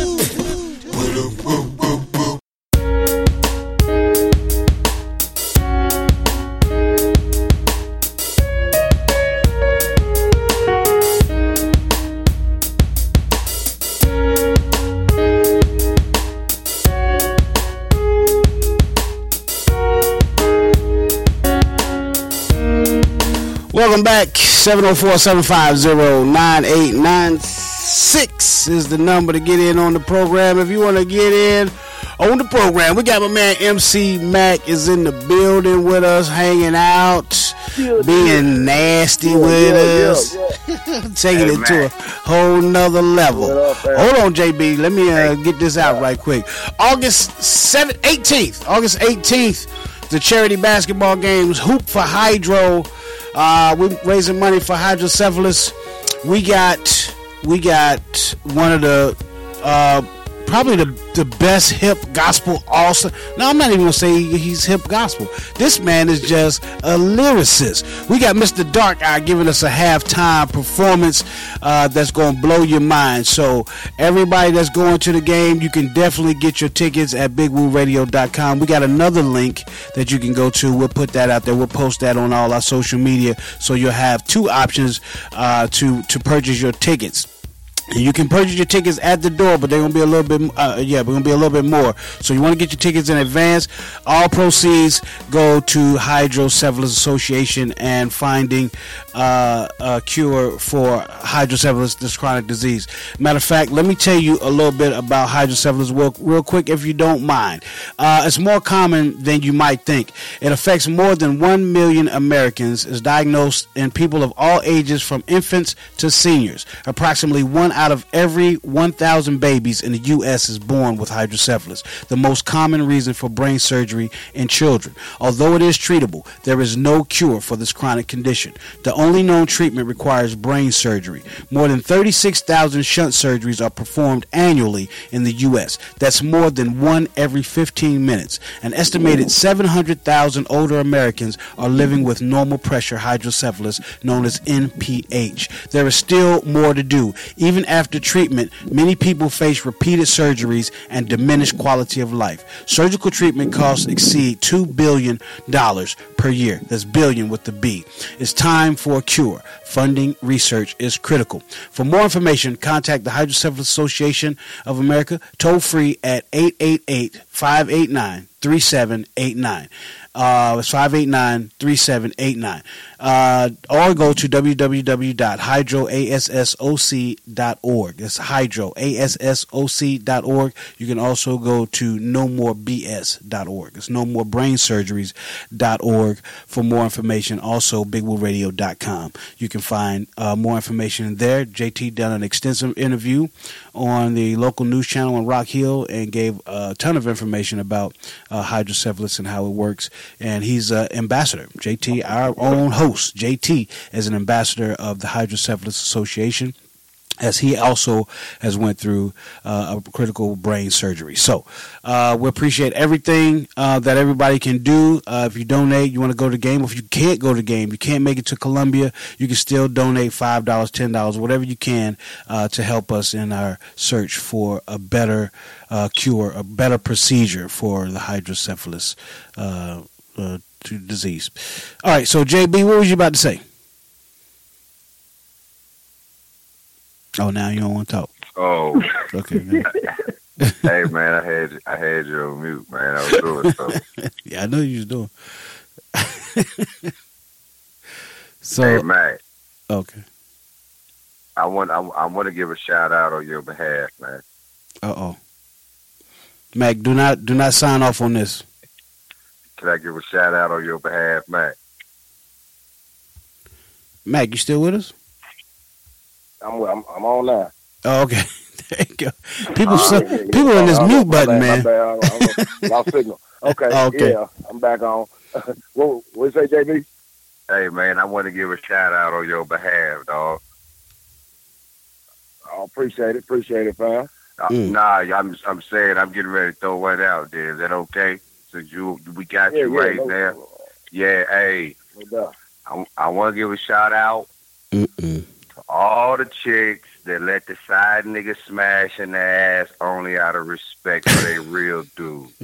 Welcome back. 704-750-9896 is the number to get in on the program. If you want to get in on the program, we got my man MC Mack is in the building with us, hanging out, being nasty with us, taking Hey, it to a whole nother level. Up. Hold on, JB. Let me uh, get this out right quick. August 7th, 18th, August 18th, the charity basketball games, Hoop for Hydro. Uh, we're raising money for hydrocephalus. We got we got one of the uh, probably the the best hip gospel also. No, I'm not even gonna say he's hip gospel. This man is just a lyricist. We got Mr. Dark Eye giving us a halftime performance uh, that's gonna blow your mind. So everybody that's going to the game, you can definitely get your tickets at BigWooRadio.com. We got another link that you can go to. We'll put that out there. We'll post that on all our social media, so you'll have two options uh, to to purchase your tickets. You can purchase your tickets at the door, but they're gonna be a little bit, uh, yeah, we're gonna be a little bit more. So you want to get your tickets in advance. All proceeds go to Hydrocephalus Association and finding uh, a cure for hydrocephalus, this chronic disease. Matter of fact, let me tell you a little bit about hydrocephalus real, real quick, if you don't mind. Uh, it's more common than you might think. It affects more than one million Americans. Is diagnosed in people of all ages, from infants to seniors. Approximately one out of every 1,000 babies in the U.S. is born with hydrocephalus, the most common reason for brain surgery in children. Although it is treatable, there is no cure for this chronic condition. The only known treatment requires brain surgery. More than 36,000 shunt surgeries are performed annually in the U.S. That's more than one every 15 minutes. An estimated 700,000 older Americans are living with normal pressure hydrocephalus, known as NPH. There is still more to do. Even after treatment, many people face repeated surgeries and diminished quality of life. Surgical treatment costs exceed $2 billion per year. That's billion with the B. It's time for a cure. Funding research is critical. For more information, contact the Hydrocephalus Association of America toll free at 888 589 3789. Uh, it's 589 3789. Uh, or go to www.hydroassoc.org. It's hydroassoc.org. You can also go to nomorebs.org. It's no more brain surgeries.org for more information. Also, bigwooradio.com. You can find uh, more information there. JT done an extensive interview on the local news channel in Rock Hill and gave a ton of information about uh, hydrocephalus and how it works. And he's an ambassador. JT, our own host, JT, is an ambassador of the Hydrocephalus Association as he also has went through uh, a critical brain surgery. So uh, we appreciate everything uh, that everybody can do. Uh, if you donate, you want to go to the game. If you can't go to the game, you can't make it to Columbia, you can still donate five dollars, ten dollars, whatever you can uh, to help us in our search for a better uh, cure, a better procedure for the hydrocephalus disease. All right, so JB, what was you about to say? Oh, now you don't want to talk. Oh, Okay. man. hey man, I had I had you on mute, man. I was doing something. yeah, I know you was doing. so, hey man, okay. I want I, I want to give a shout out on your behalf, man. Uh oh. Mack, do not do not sign off on this. Can I give a shout out on your behalf, Mack? Mack, you still with us? I'm, I'm, I'm on now. Oh, okay. there you go. People, Uh, so, yeah, yeah, people yeah. in this Oh, mute button, bad, man. bad. I- I- I lost signal. Okay, Okay. yeah, I'm back on. what what you say, JB? Hey man, I want to give a shout out on your behalf, dog. I appreciate it, appreciate it, fam. Uh, Nah, I'm I'm saying I'm getting ready to throw one out there. Is that okay? Since you we got Yeah, you yeah, right no- now. Yeah, hey, No. I, I want to give a shout out Mm-mm. to all the chicks that let the side nigga smash in their ass only out of respect for their real dude.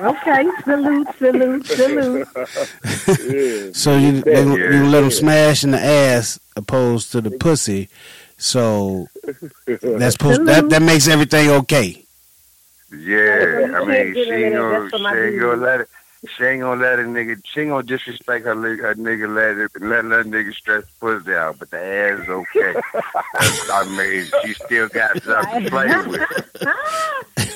Okay, salute, salute, salute. So you they, Yeah. you gonna let them smash in the ass opposed to the pussy. So that's supposed that that makes everything okay. Yeah, I mean, she in ain't gonna, she ain't gonna let it. She ain't gonna let a nigga. She ain't gonna disrespect her, her nigga. Let it, let that nigga stretch pussy out, but the ass is okay. I mean, she still got something to play with.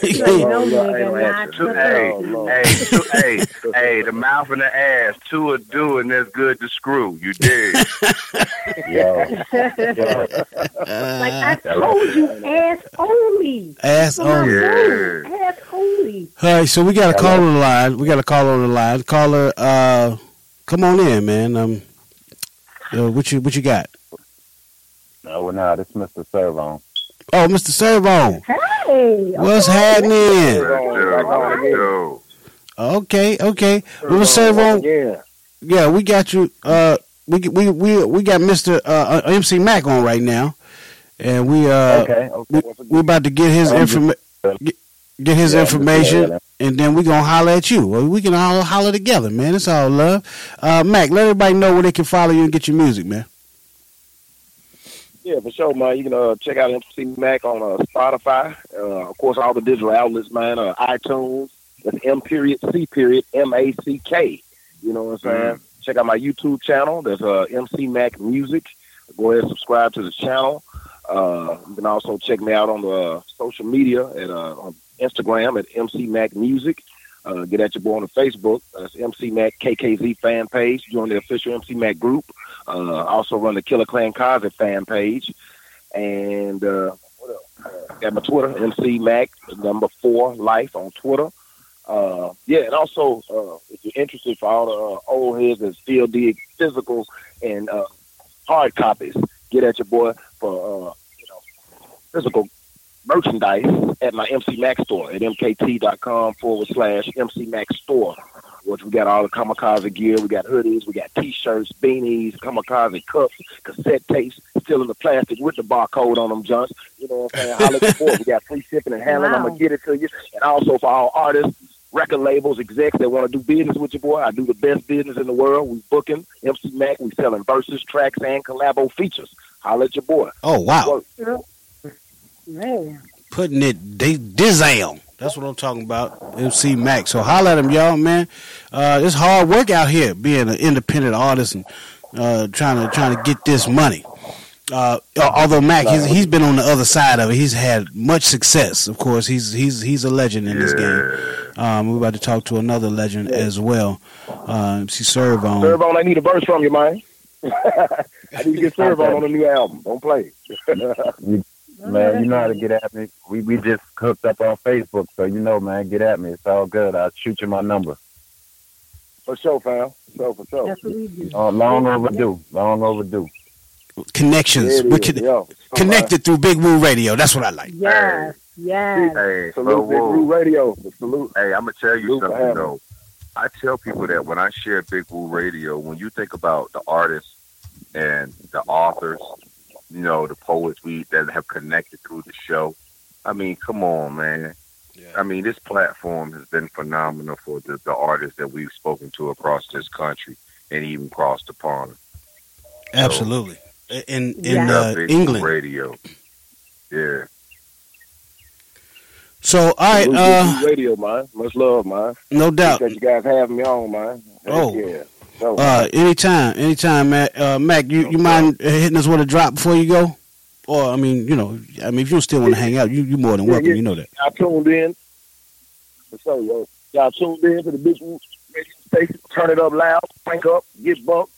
Like, no, nigga, not Two, today. hey, hey, two, hey, hey, the mouth and the ass, two are do, and that's good to screw. You dig? like I uh, told you, ass only. Ass For my only. dude, Ass only. All right, so we got a caller on the line. We got a caller on the line. Caller, uh, come on in, man. Um, uh, what you what you got? No, well, nah, this is Mr. Serve On. Oh, Mr. Servo. Hey. What's okay. happening? Yo, Okay, okay. Well, Servo, Yeah. yeah, we got you. Uh, we we we we got Mr. Uh, uh, MC Mack on right now, and we uh Okay, okay. we, we about to get his I'm just- informa- get, his Yeah, information, and then we're gonna holler at you. We can all holler together, man. It's all love. Uh, Mack, let everybody know where they can follow you and get your music, man. Yeah, for sure, man. You can uh, check out MC Mack on uh, Spotify. Uh, of course, all the digital outlets, man. Uh, iTunes. That's M period C period M A C K. You know what I'm saying? Check out my YouTube channel. There's uh, MC Mack Music. Go ahead and subscribe to the channel. Uh, you can also check me out on the uh, social media at uh, on Instagram at MC Mack Music. Uh, get at your boy on the Facebook. That's MC Mack KKZ fan page. Join the official MC Mack group. Uh, also run the Killer Clan Closet fan page. And uh? Uh, got my Twitter, MC Mack number four life on Twitter. Uh, yeah, and also uh, if you're interested for all the uh, old heads that still dig physicals and uh, hard copies, get at your boy for uh, you know physical merchandise at my MC Max store at mkt.com forward slash MC Max store. Which we got all the kamikaze gear, we got hoodies, we got t-shirts, beanies, kamikaze cups, cassette tapes, still in the plastic with the barcode on them junks. You know what I'm saying? Holla at your boy. We got free shipping and handling. I'm going to get it to you. And also for all artists, record labels, execs that want to do business with your boy, I do the best business in the world. We booking MC Mack, we selling verses, tracks, and collabo features. Holla at your boy. Oh wow, Man. putting it di- dizzle. That's what I'm talking about. MC Mack. So holler at him, y'all, man. Uh, it's hard work out here being an independent artist and uh, trying to trying to get this money. Uh, although Mack, he's, he's been on the other side of it. He's had much success. Of course, he's he's he's a legend in this game. Um, we're about to talk to another legend as well. Uh, MC Serve On. Serve on, I need a verse from you, man. I need to get serve on on the new album. Don't play. Man, you know how to get at me. We we just hooked up on Facebook, so you know, man, get at me. It's all good. I'll shoot you my number. For sure, fam. For sure, for sure. That's what we do. Uh, long overdue. Long overdue. Connections. We is, con- yo. connected through Big Woo Radio. That's what I like. Yes, yes. Hey, Salute so, Big whoa. Woo Radio. Salute. Hey, I'm gonna tell you Salute something though. I tell people that when I share Big Woo Radio, when you think about the artists and the authors, you know, the poets we that have connected through the show. I mean, come on, man. I mean, this platform has been phenomenal for the, the artists that we've spoken to across this country and even across the pond. Absolutely. In in Yeah. uh, Big England. Radio. Yeah. So all right, Salute uh, Big Radio, man. Much love, man. no doubt. Appreciate you guys having me on, man. Heck Oh. yeah. So, Uh, anytime, anytime, Mack. Uh, Mack, you, you mind uh, hitting us with a drop before you go? Or I mean, you know, I mean, if you still want to hang out, you you more than welcome. yeah. You know that. y'all tuned in. For sure, yo. Y'all tuned in to the Big Woo Radio Station. Turn it up loud, crank up, get bumped.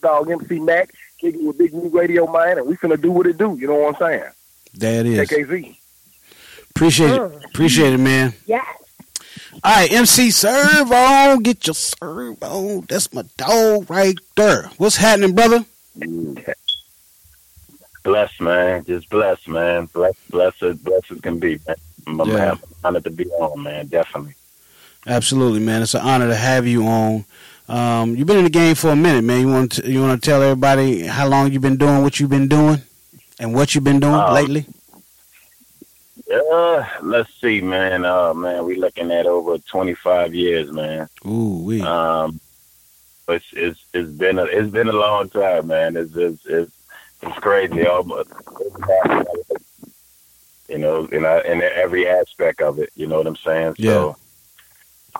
Dog MC Mack, kick it with Big Woo Radio, man, and we finna do what it do. You know what I'm saying? That is. KKZ. Appreciate it. Appreciate it, man. Yes. All right, MC Serve on. Get your serve on. That's my dog right there. What's happening, brother? Blessed, man. Just blessed, man. Blessed, blessed, blessed as can be, man. I'm, I'm Yeah. happy- honored to be on, man. Definitely. Absolutely, man. It's an honor to have you on. Um, you've been in the game for a minute, man. You want to, you want to tell everybody how long you've been doing what you've been doing, and what you've been doing Um, lately. Uh, let's see, man. Uh, man, we looking at over 25 years, man. Ooh, we. Um, it's it's it's been a it's been a long time, man. It's it's it's, it's crazy. Almost, you know, in a, in every aspect of it. You know what I'm saying? So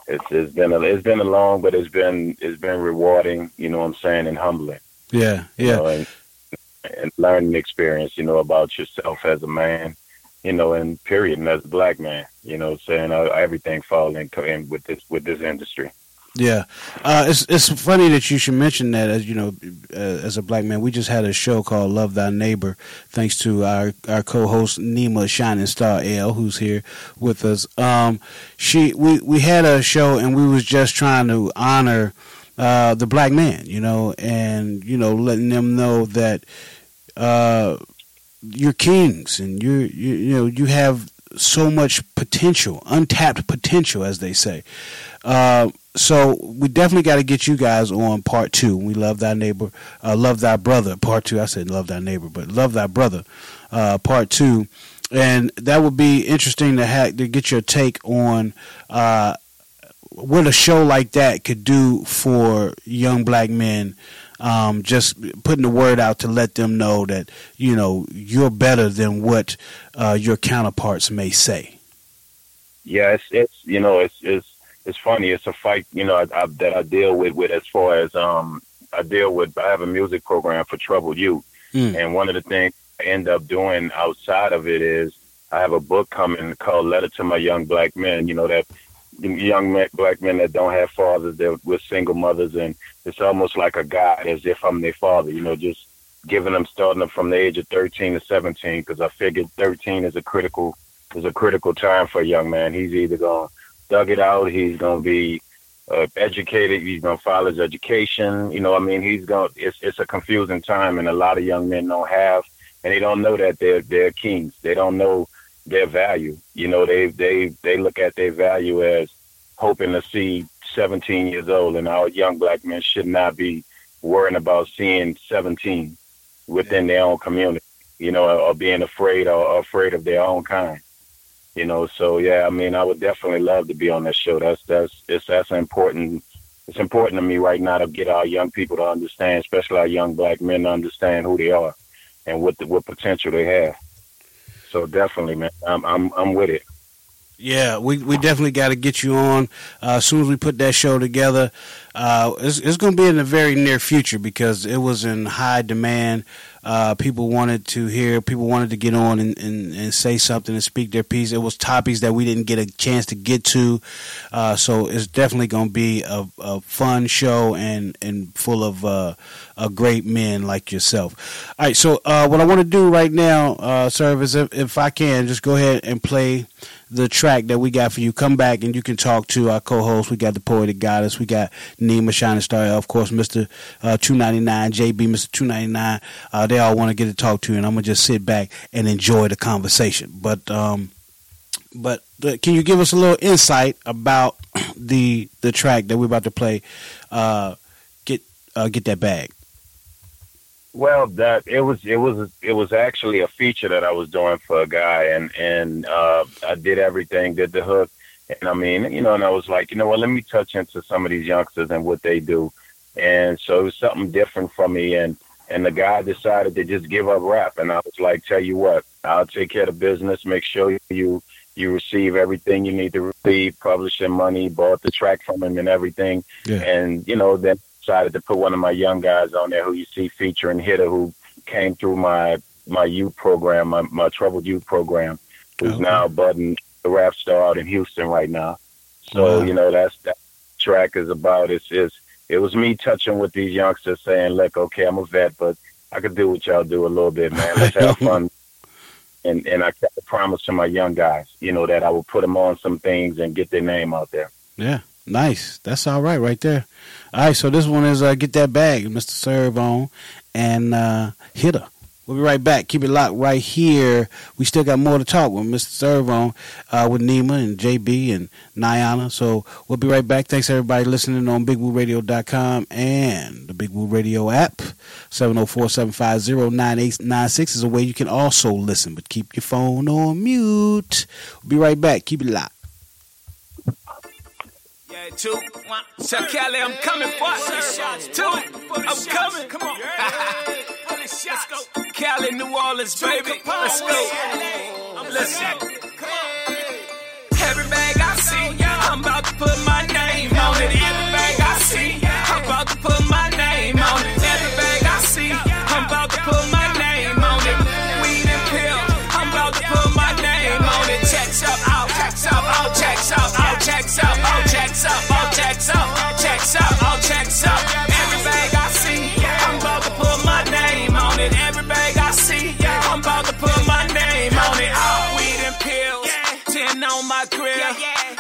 it's it's been a it's been a long, but it's been it's been rewarding. You know what I'm saying, and humbling. Yeah, you yeah. know, and, and learning experience, you know, about yourself as a man, you know, and period, and as a black man, you know, saying uh, everything fall in, in with this with this industry. Yeah, uh, it's it's funny that you should mention that. As you know, uh, as a black man, we just had a show called "Love Thy Neighbor," thanks to our our co-host Nima Shining Star L, who's here with us. Um, she we we had a show and we was just trying to honor uh, the black man, you know, and you know, letting them know that uh, you're kings and you're you, you know you have so much potential, untapped potential, as they say. Uh, so we definitely got to get you guys on part two. We love thy neighbor, uh, love thy brother. Part two. I said love thy neighbor, but love thy brother. Uh, part two, and that would be interesting to have to get your take on uh, what a show like that could do for young black men. Um, just putting the word out to let them know that you know you're better than what uh, your counterparts may say. Yeah, it's it's you know it's it's it's funny. It's a fight, you know, I, I, that I deal with with as far as um I deal with. I have a music program for troubled youth, Mm. and one of the things I end up doing outside of it is I have a book coming called "Letter to My Young Black Men." You know that young men, black men that don't have fathers, they're with single mothers, and it's almost like a guide, as if I'm their father. You know, just giving them starting them from the age of 13 to 17, because I figured 13 is a critical is a critical time for a young man. He's either gonna dug it out, he's gonna be uh, educated, he's gonna follow his education. You know, I mean, he's gonna. It's it's a confusing time, and a lot of young men don't have, and they don't know that they're they're kings. They don't know their value. You know, they they they look at their value as hoping to see 17 years old, and our young black men should not be worrying about seeing 17 within their own community. You know, or being afraid or afraid of their own kind. You know, so yeah, I mean, I would definitely love to be on that show. That's that's it's that's important. It's important to me right now to get our young people to understand, especially our young black men, to understand who they are and what the, what potential they have. So definitely, man, I'm I'm I'm with it. Yeah, we, we definitely got to get you on uh, as soon as we put that show together. Uh, it's it's going to be in the very near future because it was in high demand Uh, people wanted to hear, people wanted to get on and, and, and say something and speak their piece. It was topics that we didn't get a chance to get to. Uh, so it's definitely going to be a, a, fun show and, and full of uh, great men like yourself. All right, so uh, what I want to do right now, uh, sir, is if, if I can, just go ahead and play the track that we got for you. Come back and you can talk to our co-host. We got the poetic goddess. We got Nima Shining Star. Of course, Mister uh, Two Ninety Nine, JB, Mister Two Ninety Nine. Uh, they all want to get to talk to you, and I'm gonna just sit back and enjoy the conversation. But um, but the, can you give us a little insight about the the track that we're about to play? Uh, get uh, get that bag. Well, that it was it was it was actually a feature that I was doing for a guy, and and uh, I did everything, did the hook, and I mean, you know, and I was like, you know what, let me touch into some of these youngsters and what they do, and so it was something different for me, and and the guy decided to just give up rap, and I was like, tell you what, I'll take care of the business, make sure you you receive everything you need to receive, publishing money, bought the track from him and everything, yeah. and you know then decided to put one of my young guys on there who you see featuring Hitter, who came through my my youth program, my, my troubled youth program, who's Okay. now budding the rap star out in Houston right now. So Wow. you know that's that track is about. It's is it was me touching with these youngsters, saying, "Look, okay, I'm a vet, but I could do what y'all do a little bit, man. Let's have fun." And and I kept a promise to my young guys, you know, that I would put them on some things and get their name out there. Yeah, nice. That's all right, right there. All right, so this one is uh, get that bag, Mr. Serve on, and uh, hitter. We'll be right back. Keep it locked right here. We still got more to talk with Mr. Serve on, uh, with Nima and JB and Niana. So we'll be right back. Thanks everybody listening on BigWooRadio.com and the Big Woo Radio app. 704-750-9896 is a way you can also listen, but keep your phone on mute. We'll be right back. Keep it locked. Two, one. So Kelly, I'm coming, boy. Two, I'm coming. Come on. Let's go. Cali, New Orleans, baby. Let's go. Listen. Every bag I see, I'm about to put my checks up, out, checks up, checks up, all checks up. Every bag I see, I'm about to put my name on it. Every bag I see, I'm about to put my name on it. All weed and pills, ten on my grill.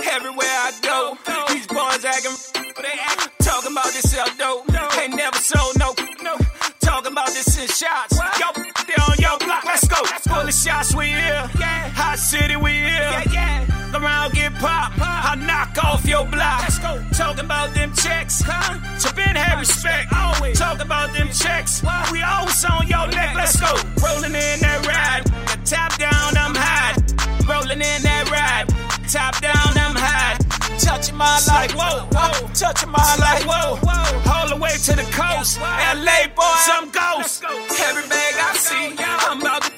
Everywhere I go, these boys acting, talking about this dope. Ain't never sold no, no. Talking about this in shots. Let's go. Full of shots, we here. Hot city, we here. Around get pop. I knock off your block. Let's go. Talking about them checks. Huh? Been have respect. Always. Talk about them checks. We always on your neck. Let's go. Rolling in that ride. The top down, I'm high. Rolling in that ride. Top down, I'm high. Touching my life, whoa, whoa. Touching my life, whoa, whoa. All the way to the coast. LA boy, some ghost. Every bag I see, I'm about to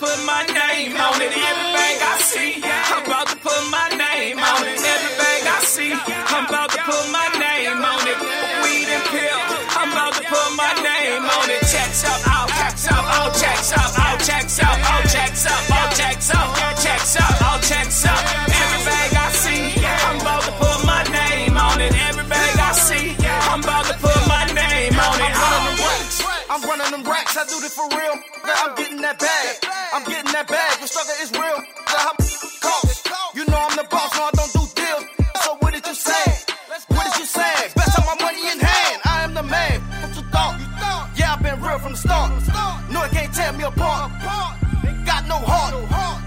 put my name on it. Every bag I see, I'm about to put my name on it. Every bag I see, I'm about to put my I do this for real. Girl, I'm getting that bag. I'm getting that bag. Your struggle is real. Girl, how cost? You know I'm the boss, no, I don't do deals. So what did you say? What did you say? Best of my money in hand. I am the man. What you thought? Yeah, I've been real from the start. No, it can't tear me apart. Got no heart.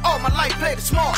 All my life played it smart.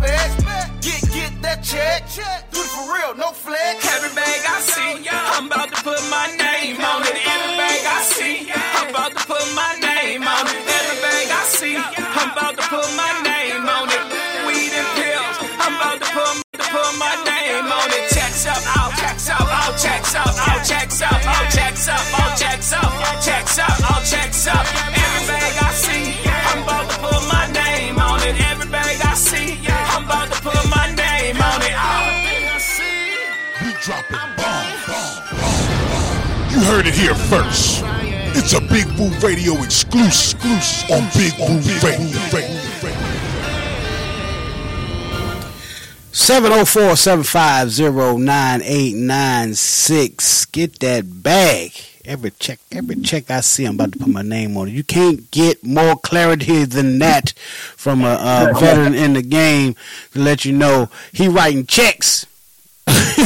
Respect. Get, get that check. Do it for real, no flex. Every bag I see, I'm about to put my name on it. Every bag I see, I'm about to put my name on it. Every bag I see, I'm about to put my name on it. Weed and pills, I'm about to put, to put my name on it. Checks up, out, checks up, out, checks up, out, checks up, out, checks up, out, checks up, checks up, out, checks up. Heard it here first. It's a Big Woo Radio exclusive on Big Woo Radio. 704-750-9896. Get that bag. Every check, every check I see, I'm about to put my name on it. You can't get more clarity than that from a, a veteran in the game to let you know he writing checks.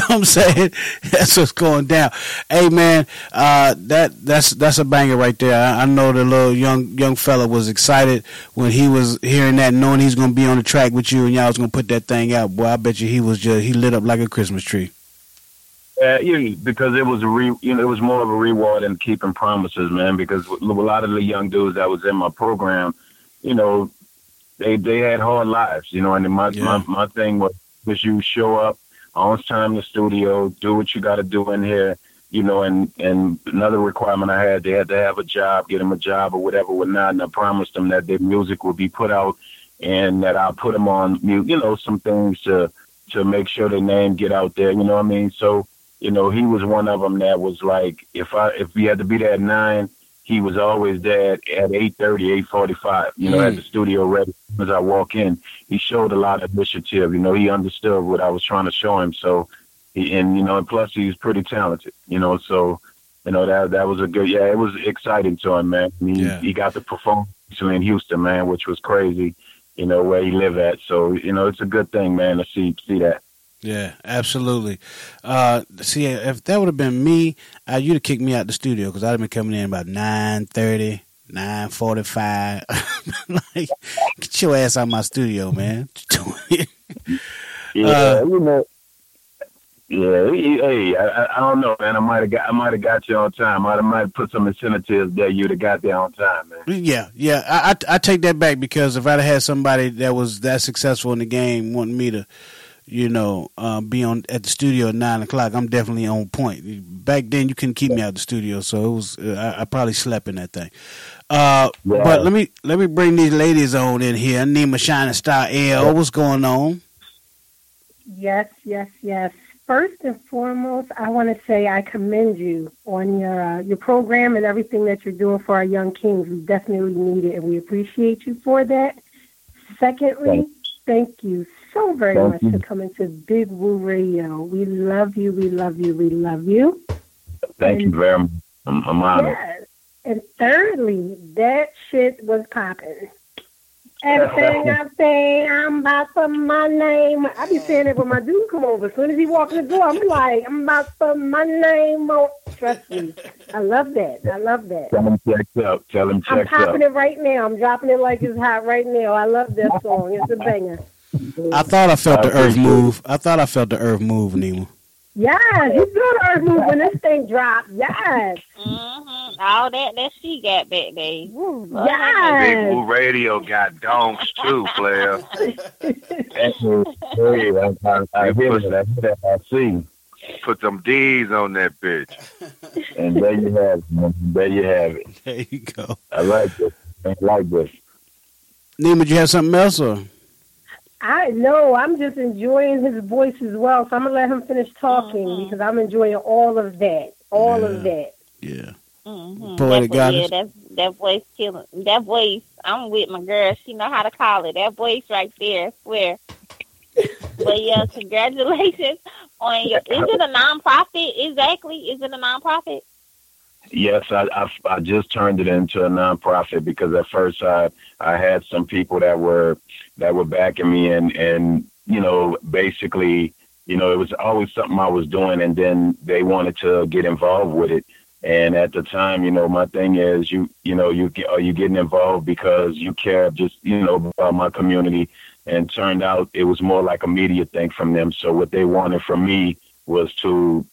Know what I'm saying? That's what's going down. Hey man, uh, that that's that's a banger right there. I, I, know the little young young fella was excited when he was hearing that, knowing he's gonna be on the track with you and y'all was gonna put that thing out. Boy, I bet you he was just he lit up like a Christmas tree. Uh, yeah, because it was a re, you know, it was more of a reward than keeping promises, man. Because a lot of the young dudes that was in my program, you know, they they had hard lives, you know. And my yeah. my, my thing was was you show up on time in the studio, do what you got to do in here, you know. And and another requirement I had, they had to have a job, get them a job or whatever, whatnot. And I promised them that their music would be put out, and that I'll put them on, you know, some things to to make sure their name get out there. You know what I mean? So you know, he was one of them that was like, if I if we had to be there at nine, he was always there at eight thirty, eight forty five. You know, mm. at the studio ready as I walk in. He showed a lot of initiative. You know, he understood what I was trying to show him. So, he, and you know, and plus he's pretty talented. You know, so you know that that was a good. Yeah, it was exciting to him, man. He yeah. he got to perform in Houston, man, which was crazy. You know where he live at. So you know, it's a good thing, man, to see see that. Yeah, absolutely. Uh, see, if that would have been me, uh, you'd have kicked me out the studio because I'd have been coming in about 9.30, 9.45. like, get your ass out of my studio, man. yeah, uh, you know. Yeah, hey, I, I don't know, man. I might have got, I might have got you on time. I might have put some incentives that you'd have got there on time, man. Yeah, yeah. I, I, I take that back because if I'd have had somebody that was that successful in the game wanting me to you know, uh, be on at the studio at nine o'clock, I'm definitely on point. Back then, you couldn't keep me out of the studio, so it was uh, I, I, probably slept in that thing. Uh, yeah. But let me let me bring these ladies on in here. Nima Shining Star L, what's going on? Yes, yes, yes. First and foremost, I want to say I commend you on your uh, your program and everything that you're doing for our young kings. We definitely need it, and we appreciate you for that. Secondly, thank you so very Thank much you. for coming to Big Woo Radio. We love you. We love you. We love you. Thank and, you very much. I'm, I'm honored. Yes. And thirdly, that shit was popping. Everything I say, I'm about to my name. I be saying it when my dude come over. As soon as he walk in the door, I'm like, I'm about to my name on. Trust me. I love that. I love that. Tell him check up. Tell him check up. I'm popping it right now. I'm dropping it like it's hot right now. I love that song. It's a banger. I thought I felt the earth move. I thought I felt the earth move, Nima. Yes, you feel the earth move when this thing dropped. Yes. Mm-hmm. All that that she got back there. yes. Big Woo Radio got donks too, player. I hear. I see. Put some D's on that bitch. And there you have it. There you have it. There you go. I like this. I like this. Nima, did you have something else or? I know. I'm just enjoying his voice as well. So I'm gonna let him finish talking mm-hmm. because I'm enjoying all of that. All yeah. of that. Yeah. Mm-hmm. Poetic that, yeah, that that voice killing. That voice. I'm with my girl. She know how to call it. That voice right there. I swear. but yeah, congratulations on your. Is it a nonprofit? Exactly. Is it a nonprofit? Yes, I, I, I just turned it into a nonprofit because at first I I had some people that were that were backing me and and you know basically you know it was always something I was doing and then they wanted to get involved with it. And at the time you know my thing is you you know you are you getting involved because you care just you know about my community? And turned out it was more like a media thing from them. So what they wanted from me was to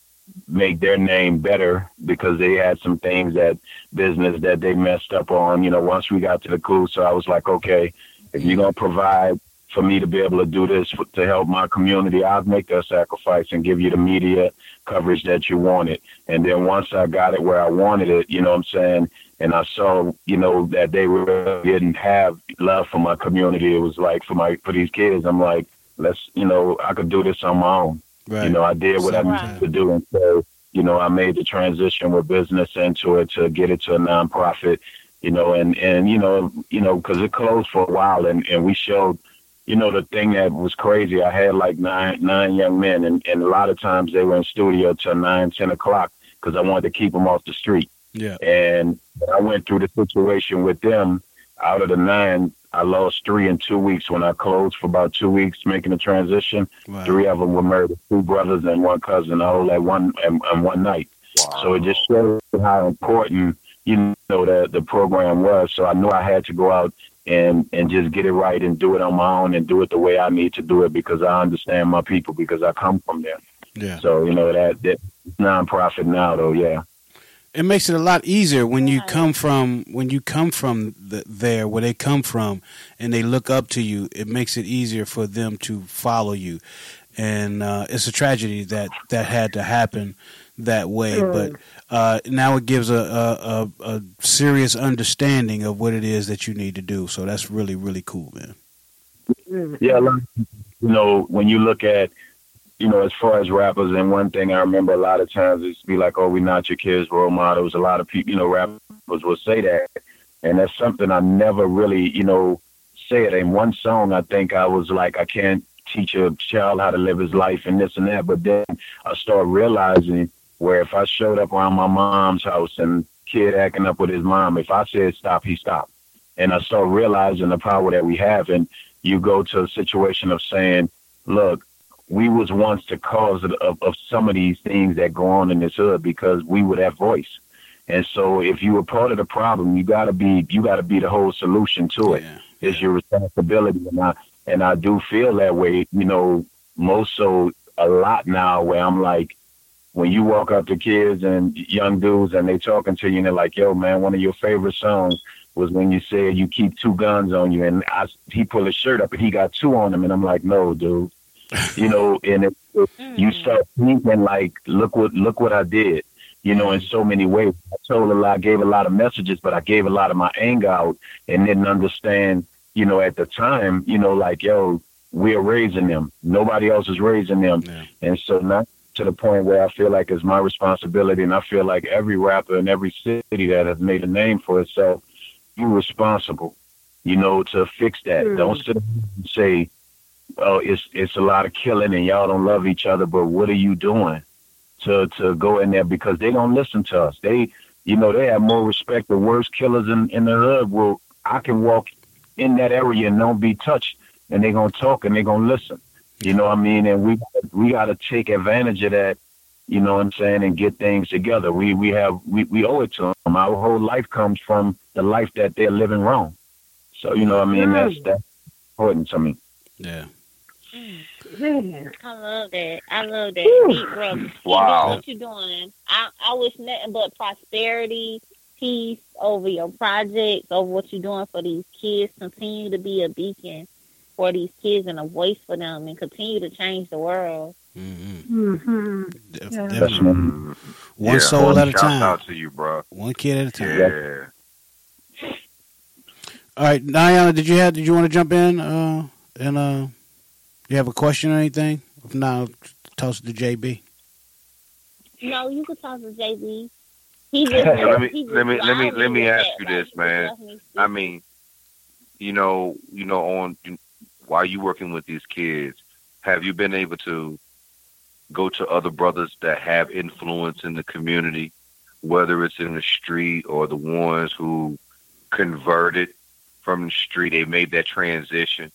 make their name better because they had some things that business that they messed up on. You know, once we got to the cool, so I was like, okay, if you're gonna provide for me to be able to do this for, to help my community, I'll make that sacrifice and give you the media coverage that you wanted. And then once I got it where I wanted it, you know what I'm saying, and I saw, you know, that they were didn't have love for my community. It was like for my for these kids, I'm like, let's, you know, I could do this on my own. Right. You know, I did what I needed to do, and so you know, I made the transition with business into it to get it to a nonprofit, you know, and and you know, you know, because it closed for a while, and and we showed, you know, the thing that was crazy. I had like nine nine young men, and and a lot of times they were in studio till nine ten o'clock because I wanted to keep them off the street. Yeah. And I went through the situation with them. Out of the nine, I lost three in two weeks when I closed for about two weeks making the transition. Wow. Three of them were married, two brothers and one cousin, all at one and, and one night. So it just showed how important you know that the program was. So I knew I had to go out and and just get it right and do it on my own and do it the way I need to do it because I understand my people because I come from there. Yeah. So you know that that nonprofit now though, yeah. It makes it a lot easier when you come from when you come from the, there where they come from and they look up to you it makes it easier for them to follow you. And uh, it's a tragedy that that had to happen that way. Mm. but uh, now it gives a, a, a, a serious understanding of what it is that you need to do. So that's really really cool man. Yeah, you know, when you look at, you know, as far as rappers, and one thing I remember a lot of times is be like, oh, we're not your kids' role models. A lot of people, you know, rappers will say that. And that's something I never really, you know, said. In one song, I think I was like, I can't teach a child how to live his life and this and that. But then I started realizing where if I showed up around my mom's house and kid acting up with his mom, if I said stop, he stopped. And I start realizing the power that we have. And you go to a situation of saying, look, we was once the cause of, of, of some of these things that go on in this hood because we were that voice. And so if you were part of the problem, you gotta be you gotta be the whole solution to it. It's your responsibility. And I and I do feel that way, you know, most so a lot now where I'm like when you walk up to kids and young dudes and they talking to you and they're like, yo, man, one of your favorite songs was when you said you keep two guns on you. And I, he pulled his shirt up and he got two on him. And I'm like, no, dude. You know, and it, it, you start thinking like, look what, look what I did, you know, in so many ways. I told a lot, I gave a lot of messages, but I gave a lot of my anger out and didn't understand, you know, at the time, you know, like, yo, we're raising them. Nobody else is raising them. And so now to the point where I feel like it's my responsibility, and I feel like every rapper in every city that has made a name for itself, you're responsible, you know, to fix that. Mm. Don't sit and say, "Oh, it's it's a lot of killing and y'all don't love each other," but what are you doing to to go in there because they don't listen to us. They, you know, they have more respect. The worst killers in in the hood will I can walk in that area and don't be touched, and they're gonna talk and they're gonna listen. You know what I mean? And we we got to take advantage of that. You know what I'm saying? And get things together. We we have we, we owe it to them. Our whole life comes from the life that they're living wrong. So you know what I mean? That's that's important to me. Yeah. Man. I love that. I love that. Whew. Deep brother. Keep Wow. doing what you're doing. I, I wish nothing but prosperity, peace over your projects, over what you're doing for these kids. Continue to be a beacon for these kids and a voice for them and continue to change the world. Mm-hmm. Definitely. One Yeah, soul at a time. out to you, bro. One kid at a time. Yeah. All right, Niana, did you have did you want to jump in? Uh, and uh, you have a question or anything? If not, toss it to JB. No, you could talk to JB. He just, let me he just let me let me let me ask that, you like, this, man. I mean, you know, you know, on while you working with these kids, have you been able to go to other brothers that have influence in the community, whether it's in the street or the ones who converted from the street, they made that transition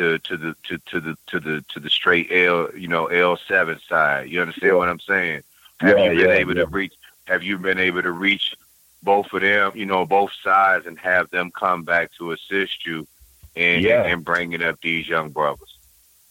to to the to, to the to the to the straight L you know L seven side. You understand what I'm saying? Have Yeah, you been yeah, able yeah. to reach? Have you been able to reach both of them? You know, both sides, and have them come back to assist you in Yeah. in bringing up these young brothers.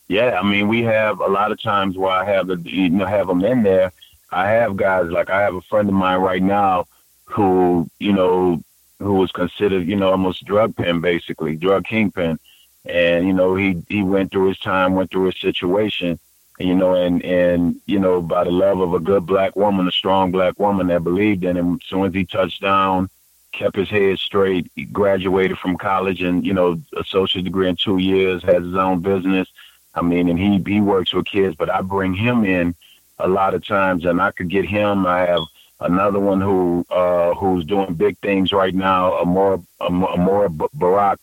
Yeah, I mean, we have a lot of times where I have the you know have them in there. I have guys like I have a friend of mine right now who you know who was considered you know almost drug pen basically drug kingpin, and you know he he went through his time, went through his situation, you know, and and you know by the love of a good black woman, a strong black woman that believed in him. As soon as he touched down, kept his head straight, he graduated from college, and you know associate degree in two years, has his own business. I mean, and he he works with kids, but I bring him in a lot of times, and I could get him. I have another one who uh, who's doing big things right now, Amor Amor Barack.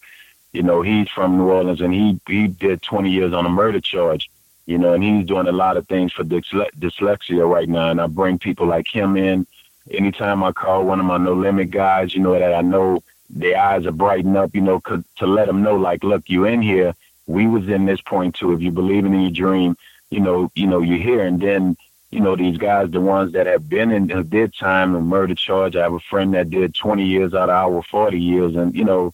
You know, he's from New Orleans, and he he did 20 years on a murder charge. You know, and he's doing a lot of things for dysle- dyslexia right now. And I bring people like him in. Anytime I call one of my No Limit guys, you know that I know their eyes are brighten up. You know, to let them know, like, look, you in here. We was in this point too. If you believe in your dream, you know, you know, you're here. And then you know, these guys, the ones that have been in, did time and murder charge. I have a friend that did 20 years out of our 40 years and, you know,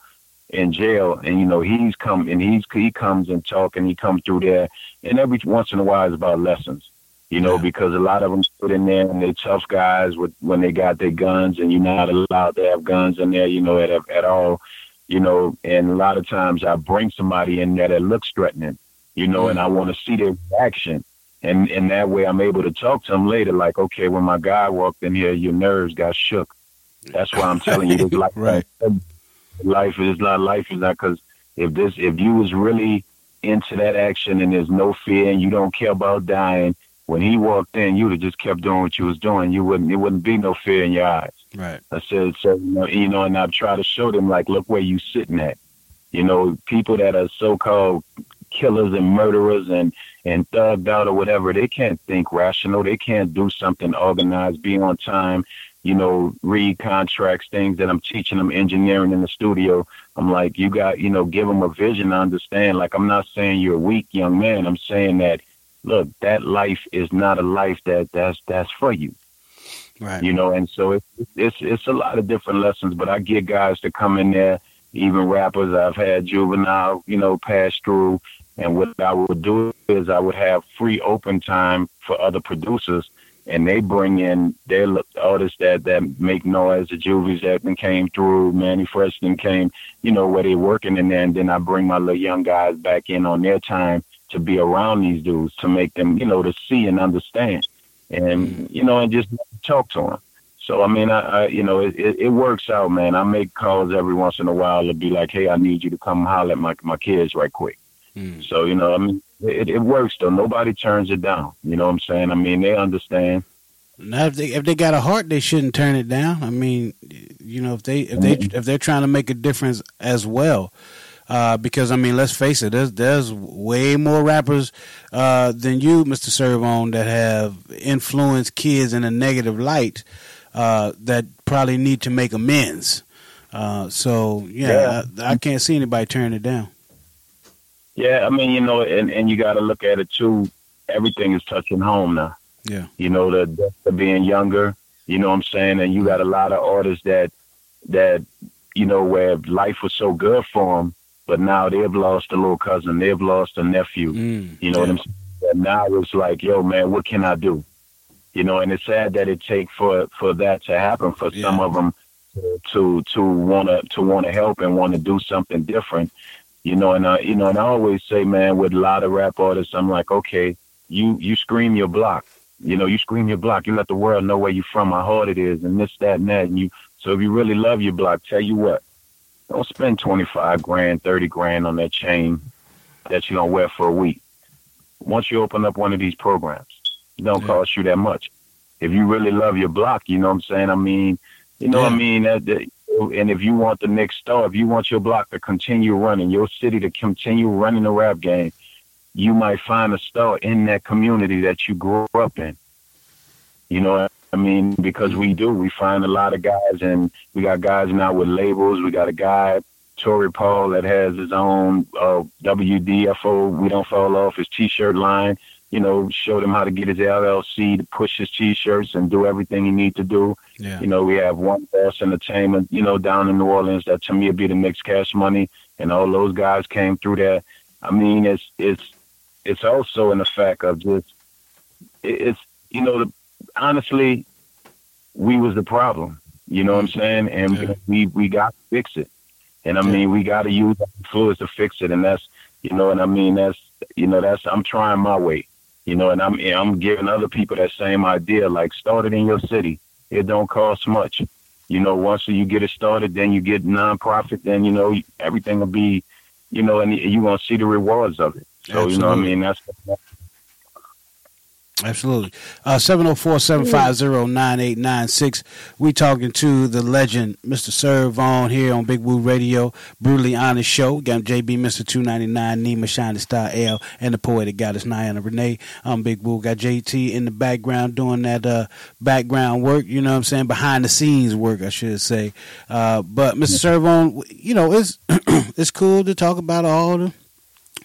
in jail. And, you know, he's come and he's, he comes and talk and he comes through there. And every once in a while it's about lessons, you know, because a lot of them put in there and they're tough guys with, when they got their guns and you're not allowed to have guns in there, you know, at, at all, you know, and a lot of times I bring somebody in there that looks threatening, you know, and mm. I want to see their reaction and and that way I'm able to talk to them later. Like, okay, when my guy walked in here, your nerves got shook. That's why I'm telling you, this life, right. Life is not life is not because if this if you was really into that action and there's no fear and you don't care about dying, when he walked in, you'd have just kept doing what you was doing. You wouldn't it wouldn't be no fear in your eyes. Right. I said, so you know, you know, and I've tried to show them like, look where you sitting at. You know, people that are so called killers and murderers and and thugged out or whatever, they can't think rational. They can't do something organized, be on time, you know, read contracts, things that I'm teaching them engineering in the studio. I'm like, you got, you know, give them a vision to understand. Like, I'm not saying you're a weak young man. I'm saying that, look, that life is not a life that that's, that's for you. Right. You know, and so it's, it's, it's a lot of different lessons, but I get guys to come in there, even rappers I've had juvenile, you know, pass through and what I would do is I would have free open time for other producers, and they bring in their artists that that make noise. The Juvies that came through, Mannie Fresh came, you know, where they're working in there, and then I bring my little young guys back in on their time to be around these dudes to make them, you know, to see and understand, and you know, and just talk to them. So I mean, I, I you know, it, it, it works out, man. I make calls every once in a while to be like, hey, I need you to come holler at my my kids right quick Mm. So, you know, I mean, it, it works though. Nobody turns it down. You know what I'm saying? I mean, they understand. Now, if they if they got a heart, they shouldn't turn it down. I mean, you know, if they if they Mm-hmm. if they're trying to make a difference as well, uh, because I mean, let's face it, there's there's way more rappers uh, than you, Mister Serve On, that have influenced kids in a negative light uh, that probably need to make amends. Uh, so yeah, I, I can't see anybody turning it down. Yeah, I mean, you know, and, and you got to look at it too. Everything is touching home now. Yeah. You know, the death of being younger. You know what I'm saying? And you got a lot of artists that that you know where life was so good for them, but now they've lost a little cousin, they've lost a nephew. Mm, you know what I'm saying? And now it's like, yo, man, what can I do? You know, and it's sad that it take for for that to happen for some of them to to want to to want to help and want to do something different. You know, and I you know, and I always say, man, with a lot of rap artists, I'm like, okay, you you scream your block. You know, you scream your block. You let the world know where you're from, how hard it is, and this, that, and that. And you, so if you really love your block, tell you what, don't spend twenty five grand, thirty grand on that chain that you don't wear for a week. Once you open up one of these programs, it don't cost you that much. If you really love your block, you know what I'm saying. I mean, you know what I mean. That, that, and if you want the next star, if you want your block to continue running, your city to continue running the rap game, you might find a star in that community that you grew up in. You know, I mean, because we do, we find a lot of guys, and we got guys now with labels. We got a guy, Tory Paul, that has his own uh, WDFO. We don't fall off his T-shirt line. You know, showed him how to get his LLC to push his T-shirts and do everything he need to do. Yeah. You know, we have one boss entertainment, you know, down in New Orleans that to me would be the mixed cash money and all those guys came through there. I mean, it's it's it's also in the fact of just it's you know, the, honestly, we was the problem. You know what I'm saying? And we we got to fix it. And I mean, we got to use our influence to fix it. And that's you know, and I mean that's you know that's I'm trying my way. You know, and I'm I'm giving other people that same idea. Like, start it in your city. It don't cost much. You know, once you get it started, then you get nonprofit. Then you know everything will be, you know, and you're gonna see the rewards of it. So you know, what I mean, that's Absolutely. Uh, 704-750-9896. We talking to the legend, Mr. Serve On here on Big Woo Radio, Brutally Honest Show. Got JB, Mr. 299, Nima, Shining Star L, and the poetic goddess, Niana Renee. I'm Big Woo. Got JT in the background doing that uh, background work, you know what I'm saying? Behind the scenes work, I should say. Uh, but Mr. Serve On, you know, it's, it's cool to talk about all the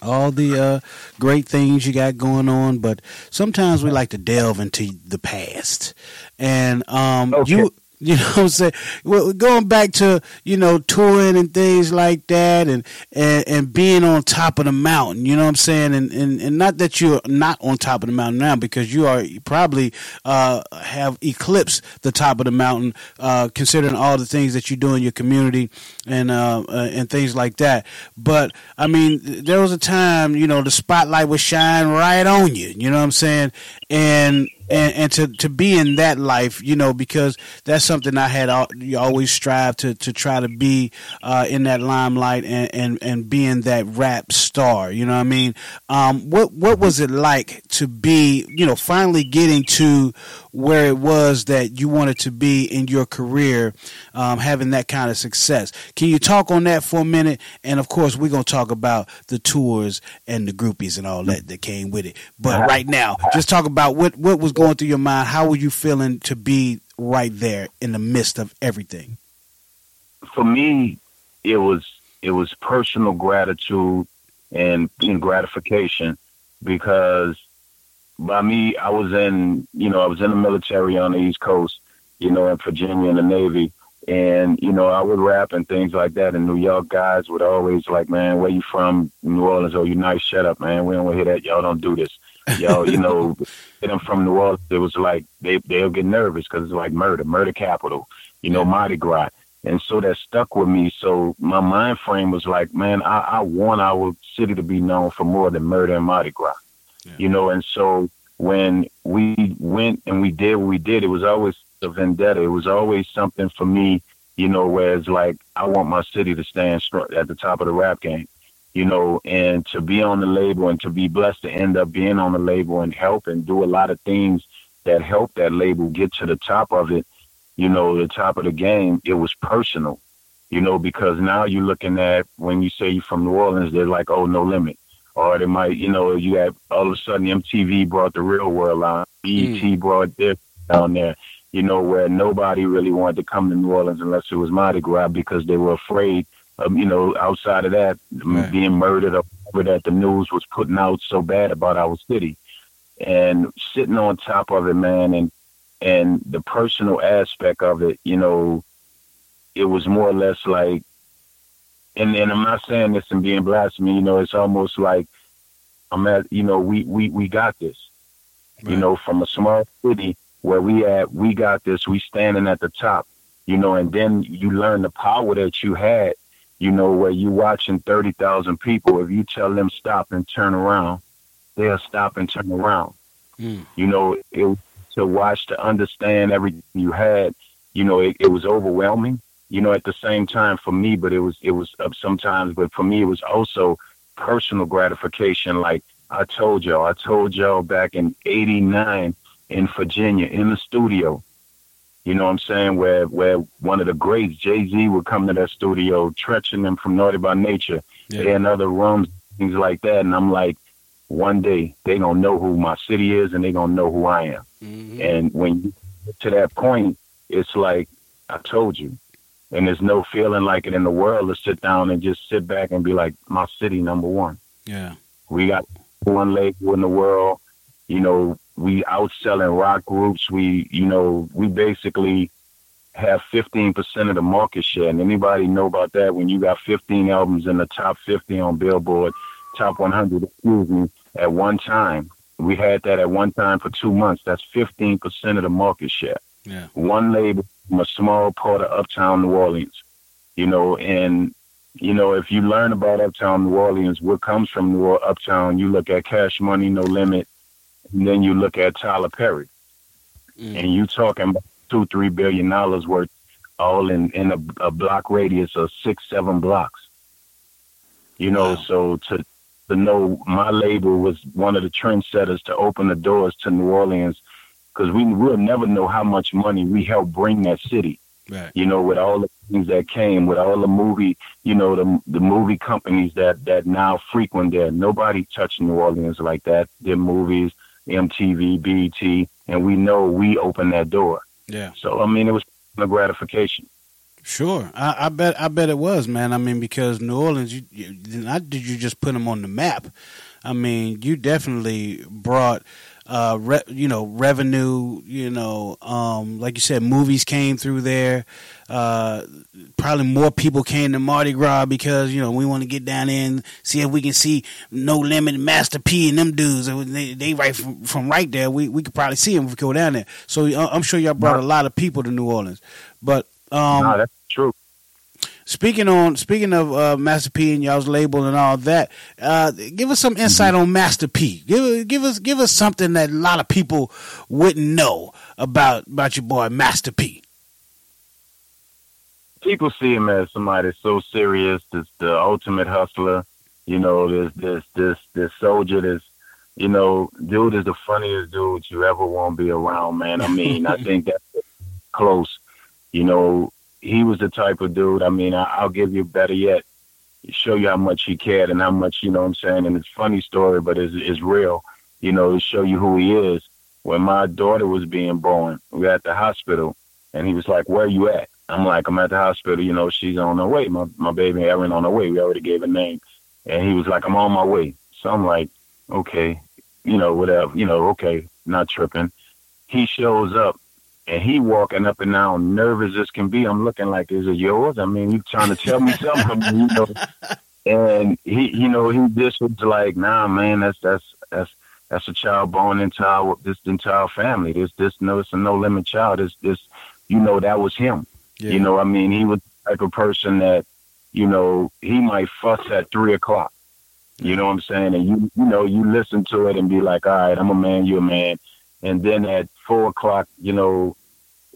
all the uh, great things you got going on, but sometimes we like to delve into the past. And um, you you know what I'm saying? Well, going back to, you know, touring and things like that and, and, and being on top of the mountain, you know what I'm saying? And, and, and not that you're not on top of the mountain now because you are probably uh, have eclipsed the top of the mountain, uh, considering all the things that you do in your community and, uh, uh, and things like that. But, I mean, there was a time, you know, the spotlight would shine right on you, you know what I'm saying? And, and, and to, to be in that life, you know, because that's something I had always strive to, to try to be uh, in that limelight and, and, and being that rap star. You know what I mean? Um, what what was it like to be, you know, finally getting to where it was that you wanted to be in your career, um, having that kind of success? Can you talk on that for a minute? And of course, we're gonna talk about the tours and the groupies and all that that came with it. But right now, just talk about what what was going through your mind. How were you feeling to be right there in the midst of everything? for me, it was it was personal gratitude and, and gratification because by me, I was in you know I was in the military on the East Coast, you know, in Virginia in the Navy, and you know I would rap and things like that. And New York guys would always like, man, where you from? New Orleans? Oh, you nice? Shut up, man. We don't want to hear that. Y'all don't do this. Y'all, you know, get them from New Orleans. It was like they they'll get nervous because it's like murder, murder capital. You know, Mardi Gras. And so that stuck with me. So my mind frame was like, man, I, I want our city to be known for more than murder and Mardi Gras. You know, and so when we went and we did what we did, it was always a vendetta. It was always something for me, you know, where it's like, I want my city to stand str- at the top of the rap game, you know, and to be on the label and to be blessed to end up being on the label and help and do a lot of things that help that label get to the top of it, you know, the top of the game, it was personal, you know, because now you're looking at when you say you're from New Orleans, they're like, oh, no limit. Or they might, you know, you have all of a sudden MTV brought the real world on, BET mm. brought this down there, you know, where nobody really wanted to come to New Orleans unless it was Mardi Gras because they were afraid of, you know, outside of that, being murdered or whatever that the news was putting out so bad about our city. And sitting on top of it, man, and and the personal aspect of it, you know, it was more or less like, and and I'm not saying this and being blasphemy, you know, it's almost like I'm at, you know, we we we got this, you know, from a small city where we at, we got this, we standing at the top, you know, and then you learn the power that you had, you know, where you watching thirty thousand people, if you tell them stop and turn around, they'll stop and turn around. Hmm. You know, it to watch to understand everything you had, you know, it, it was overwhelming. You know, at the same time for me, but it was it was up sometimes, but for me it was also personal gratification. Like I told y'all, I told y'all back in '89 in Virginia in the studio. You know what I'm saying? Where where one of the greats, Jay Z, would come to that studio, Treach and them from Naughty by Nature. They in other rooms, things like that. And I'm like, one day they gonna know who my city is and they gonna know who I am. Mm-hmm. And when you get to that point, it's like I told you. And there's no feeling like it in the world to sit down and just sit back and be like, my city number one. Yeah. We got one label in the world. You know, we outselling rock groups. We, you know, we basically have 15% of the market share. And anybody know about that when you got 15 albums in the top 50 on Billboard, top 100, excuse me, at one time. We had that at one time for two months. That's 15% of the market share. Yeah. One label from a small part of Uptown New Orleans, you know, and you know, if you learn about Uptown New Orleans, what comes from New Orleans, Uptown, you look at Cash Money, No Limit, and then you look at Tyler Perry, mm. and you talking about two, three billion dollars worth, all in in a, a block radius of six, seven blocks. You know, so to to know my label was one of the trendsetters to open the doors to New Orleans because we will never know how much money we helped bring that city. Right. You know, with all the things that came, with all the movie, you know, the the movie companies that that now frequent there. Nobody touched New Orleans like that. Their movies, MTV, BET, and we know we opened that door. Yeah. So I mean, it was a gratification. Sure, I, I bet. I bet it was, man. I mean, because New Orleans, you, you not did you just put them on the map. I mean, you definitely brought, uh, re, you know, revenue. You know, um, like you said, movies came through there. Uh, probably more people came to Mardi Gras because you know we want to get down there and see if we can see No Limit, Master P, and them dudes. They, they right from, from right there. We we could probably see them if we go down there. So uh, I'm sure y'all brought a lot of people to New Orleans. But um, no, that's. Speaking on speaking of uh, Master P and y'all's label and all that, uh, give us some insight on Master P. Give give us give us something that a lot of people wouldn't know about about your boy Master P. People see him as somebody so serious, this the ultimate hustler. You know, this this this this soldier, this you know, dude is the funniest dude you ever want to be around, man. I mean, I think that's close. You know, he was the type of dude. I mean, I, I'll give you better yet, show you how much he cared and how much you know what I'm saying. And it's funny story, but it's, it's real. You know, to show you who he is. When my daughter was being born, we were at the hospital, and he was like, "Where you at?" I'm like, "I'm at the hospital. You know, she's on her way. My my baby Erin on her way. We already gave a name." And he was like, "I'm on my way." So I'm like, "Okay, you know, whatever. You know, okay, not tripping." He shows up and he walking up and down, nervous as can be. I'm looking like, is it yours? I mean, you trying to tell me something, you know? And he, you know, he just was like, nah, man, that's that's that's that's a child born into our this entire family. This this no, it's a no limit child. This this, you know, that was him. Yeah. You know, I mean, he was type of person that, you know, he might fuss at three o'clock. You know what I'm saying? And you, you know, you listen to it and be like, all right, I'm a man, you're a man and then at four o'clock, you know,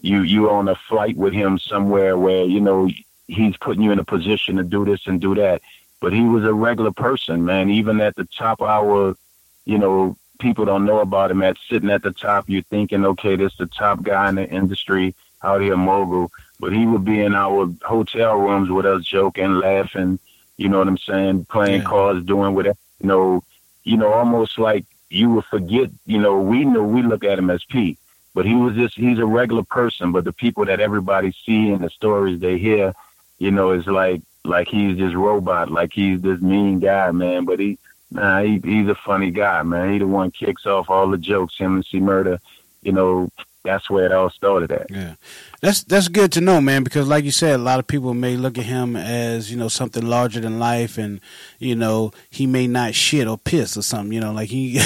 you you on a flight with him somewhere where you know he's putting you in a position to do this and do that. But he was a regular person, man. Even at the top hour, you know, people don't know about him. At sitting at the top, you're thinking, okay, this the top guy in the industry out here, mogul. But he would be in our hotel rooms with us, joking, laughing. You know what I'm saying? Playing Yeah. cards, doing whatever. You know, you know, almost like you would forget, you know, we know we look at him as P, but he was just, he's a regular person. But the people that everybody see and the stories they hear, you know, is like, like he's this robot, like he's this mean guy, man. But he, nah, he, he's a funny guy, man. He the one kicks off all the jokes, him and C Murder, you know, that's where it all started at. Yeah, that's that's good to know, man. Because like you said, a lot of people may look at him as you know something larger than life, and you know he may not shit or piss or something. You know, like he,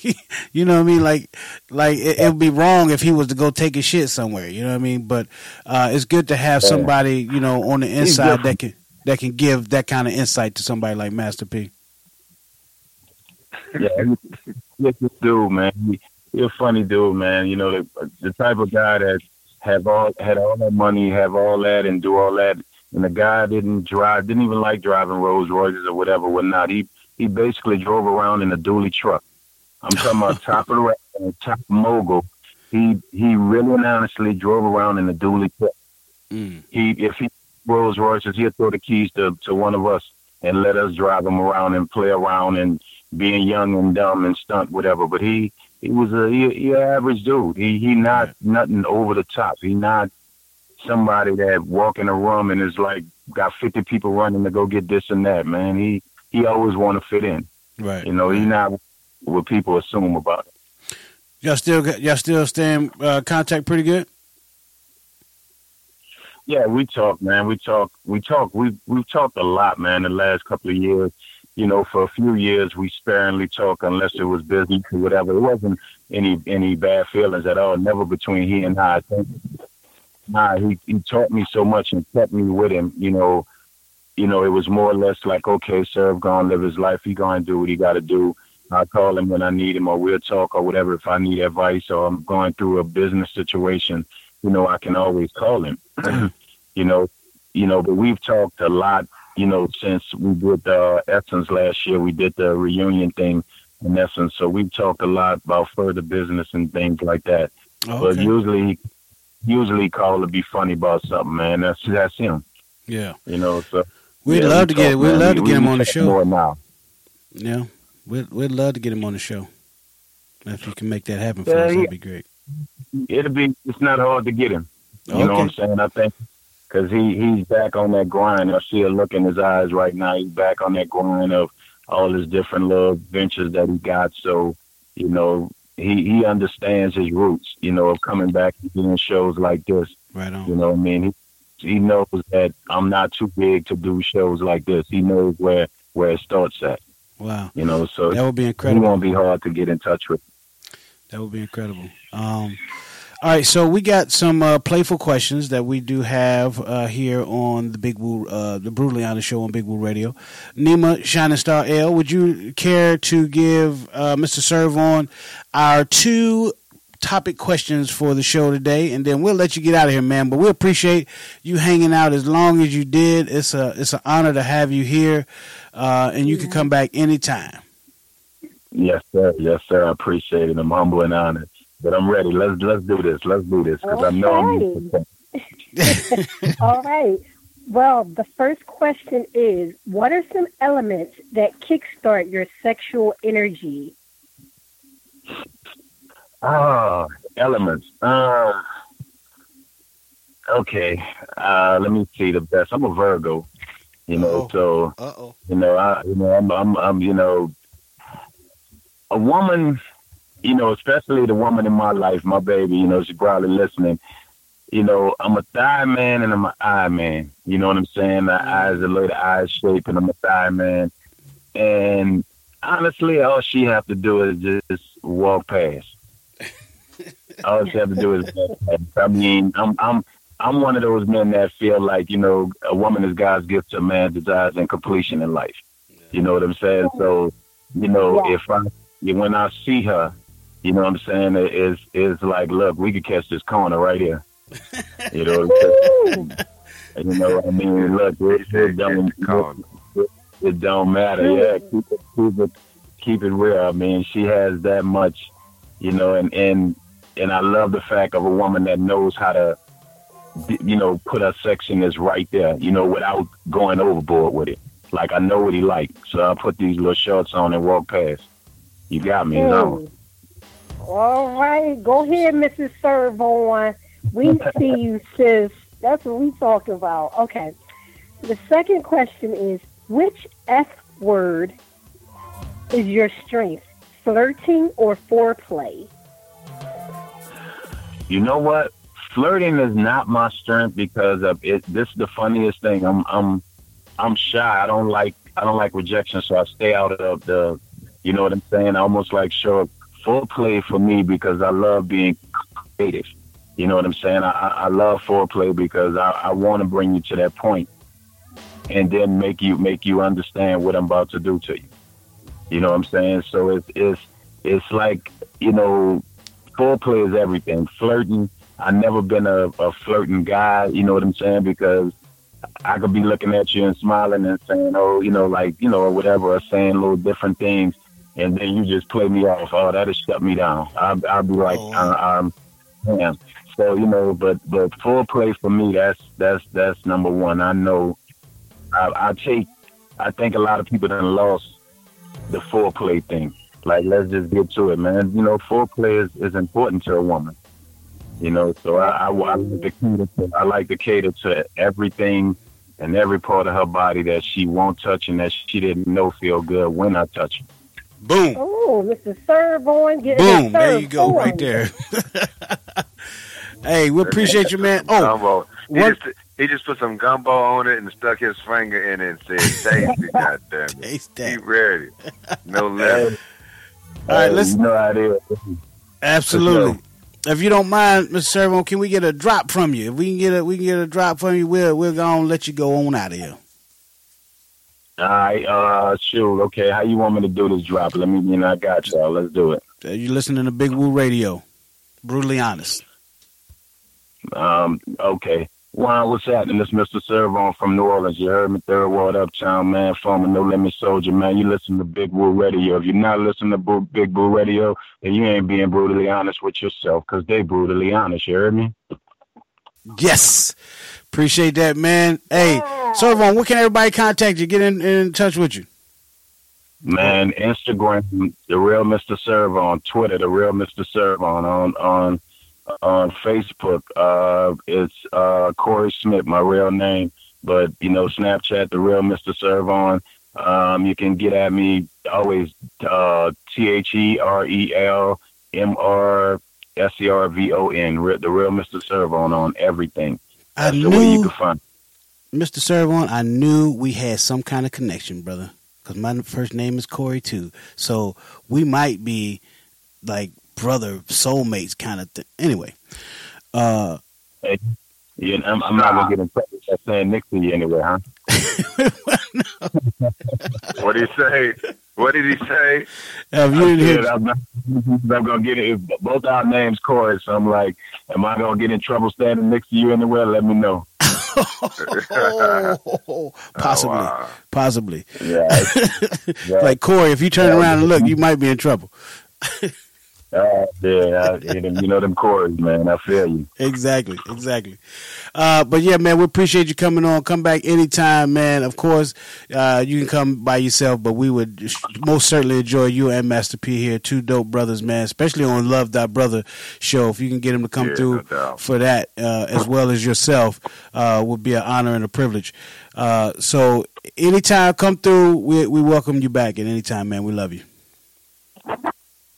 you know what I mean. Like like it, would be wrong if he was to go take a shit somewhere. You know what I mean. But uh, it's good to have somebody you know on the inside that can that can give that kind of insight to somebody like Master P. yeah, a dude, man. He, he a funny dude, man. You know, the the type of guy that have all had all that money, have all that, and do all that. And the guy didn't drive, didn't even like driving Rolls Royces or whatever, whatnot. He he basically drove around in a dually truck. I'm talking about top of the rack, and top mogul. He he really and honestly drove around in a dually truck. Mm. He if he Rolls Royces, he'll throw the keys to to one of us and let us drive him around and play around and being young and dumb and stunt whatever. But he he was a he, he average dude. He he not nothing over the top. He not somebody that walk in a room and is like got fifty people running to go get this and that. Man, he he always want to fit in. Right. You know, he not what people assume about it. Y'all still got- y'all still stay in uh, contact pretty good. Yeah, we talk, man. We talk. We talk. We we've talked a lot, man. The last couple of years, you know, for a few years, we sparingly talk unless it was business or whatever. It wasn't any any bad feelings at all. Never between he and I. I think, nah, he he taught me so much and kept me with him. You know, you know, it was more or less like, okay, sir, gonna live his life. He gonna do what he got to do. I call him when I need him, or we'll talk, or whatever. If I need advice, or I'm going through a business situation, you know, I can always call him. you know, you know, but we've talked a lot you know, since we did uh, Essence last year, we did the reunion thing in Essence. So we talked a lot about further business and things like that. But usually, usually call to be funny about something, man. That's that's him. Yeah. You know, so We'd yeah, love we to get talk, we'd man. love to We- get him on the show. More now. Yeah, we'd we'd love to get him on the show. If you can make that happen for Yeah, us, that'd be great. It'll be. It's not hard to get him. You know what I'm saying? I think because he he's back on that grind. I see a look in his eyes right now. He's back on that grind of all his different little ventures that he got. So you know, he he understands his roots. You know, of coming back and doing shows like this. Right on. You know, what I mean, he he knows that I'm not too big to do shows like this. He knows where where it starts at. Wow, You know, so that would be incredible. he won't be hard to get in touch with. That would be incredible. Um, all right, so we got some uh, playful questions that we do have uh, here on the Big Woo, uh, the Brutally Honest Show on Big Woo Radio. Nima Shining Star L, would you care to give uh, Mr. Servon our two topic questions for the show today, and then we'll let you get out of here, man. But we appreciate you hanging out as long as you did. It's a it's an honor to have you here, uh, and you can come back anytime. Yes, sir. Yes, sir. I appreciate it. I'm humble and honored. But I'm ready. Let's let's do this. Let's do this because I know I'm. All right. Well, the first question is what are some elements that kickstart your sexual energy? Ah, elements. Uh, okay. Uh, let me see the best. I'm a Virgo. You know, so Uh-oh. you know, I you know, I'm I'm I'm you know, a woman. You know, especially the woman in my life, my baby. You know, she's probably listening. You know, I'm a thigh man and I'm an eye man. You know what I'm saying? The mm-hmm. eyes, the way the eyes shape, and I'm a thigh man. And honestly, all she have to do is just walk past. All she have to do is walk past. I mean, I'm I'm I'm one of those men that feel like you know a woman is God's gift to a man desires and completion in life. You know what I'm saying? So, you know, Yeah. if I when I see her, you know what I'm saying, it is is like, look, we could catch this corner right here. You know, what I'm saying? you know, what I mean, look, it, it don't it, it don't matter. Yeah, keep it, keep it, keep it real. I mean, she has that much, you know, and and and I love the fact of a woman that knows how to, you know, put a her sexiness right there, you know, without going overboard with it. Like I know what he like, so I put these little shorts on and walk past. You got me, it's on. Hmm. All right. Go ahead, Mrs. Servon. We see you, sis. That's what we talk about. Okay. The second question is which F word is your strength? Flirting or foreplay? You know what? Flirting is not my strength because of it. This is the funniest thing. I'm I'm I'm shy. I don't like I don't like rejection, so I stay out of the. You know what I'm saying? I almost like show foreplay for me because I love being creative. You know what I'm saying? I I, I love foreplay because I, I want to bring you to that point, and then make you make you understand what I'm about to do to you. You know what I'm saying? So it's it's it's like you know foreplay is everything. Flirting. I've never been a, a flirting guy, you know what I'm saying? Because I could be looking at you and smiling and saying, oh, you know, like, you know, or whatever, or saying little different things. And then you just play me off. Oh, that'll shut me down. I'll, I'll be like, I, I'm, damn. So, you know, but, but foreplay for me, that's, that's, that's number one. I know I, I take, I think a lot of people done lost the foreplay thing. Like, let's just get to it, man. You know, foreplay is, is important to a woman. You know, so I, I, I like to cater to, I like to cater to everything and every part of her body that she won't touch and that she didn't know feel good when I touch her. Boom. Oh, Mr. Servon. Getting it. Boom. his There you go, serve right there. hey, we appreciate you, man. Oh, gumbo. He what- just, he just put some gumbo on it and stuck his finger in it and said, "Tasty, goddamn it." Taste He ready. No limit. All right, listen. let's- You know how it is. Absolutely. If you don't mind, Mr. Servon, can we get a drop from you? If we can get a we can get a drop from you, we'll we're gonna let you go on out of here. All right, uh, shoot. Okay, how you want me to do this drop? Let me, you know, I got y'all. Let's do it. You listening to Big Woo Radio. Brutally honest. Um, okay. Wow, what's happening? This Mr. Servon from New Orleans. You heard me, Third World Uptown, man. Former No Limit Soldier, man. You listen to Big Woo Radio. If you're not listening to Big Woo Radio, then you ain't being brutally honest with yourself because they brutally honest. You heard me? Yes. Appreciate that, man. Hey, Servon, where can everybody contact you? Get in, in touch with you. Man, Instagram, the real Mr. Servon, Twitter, the real Mr. Servon, on on on Facebook, uh, it's uh, Corey Smith, my real name. But you know, Snapchat, the real Mr. Servon. Um, you can get at me always uh, T H E R E L M R S E R V O N, the real Mr. Servon on everything. I That's the way you knew, can find. Mr. Servon, I knew we had some kind of connection, brother. Because my first name is Corey too, so we might be like brother soulmates kind of thing. Anyway, uh, Hey, yeah, I'm, I'm not gonna get in trouble by saying next to you anyway, huh? What do you say? What did he say? Have you I said, I'm, not, I'm gonna get it. Both our names Corey, so I'm like, am I gonna get in trouble standing next to you anywhere? Let me know. Oh, possibly, possibly. Yeah, like Corey, if you turn around and look, you might be in trouble. Uh, yeah, I, you know them chords, man. I feel you. Exactly, exactly. Uh, but yeah, man, we appreciate you coming on. Come back anytime, man. Of course, uh, you can come by yourself, but we would most certainly enjoy you and Master P here, two dope brothers, man. Especially on Love Thy Brother show. If you can get him to come Yeah, through no for that, uh, as well as yourself, uh, would be an honor and a privilege. Uh, so anytime, come through. We we welcome you back at any time, man. We love you.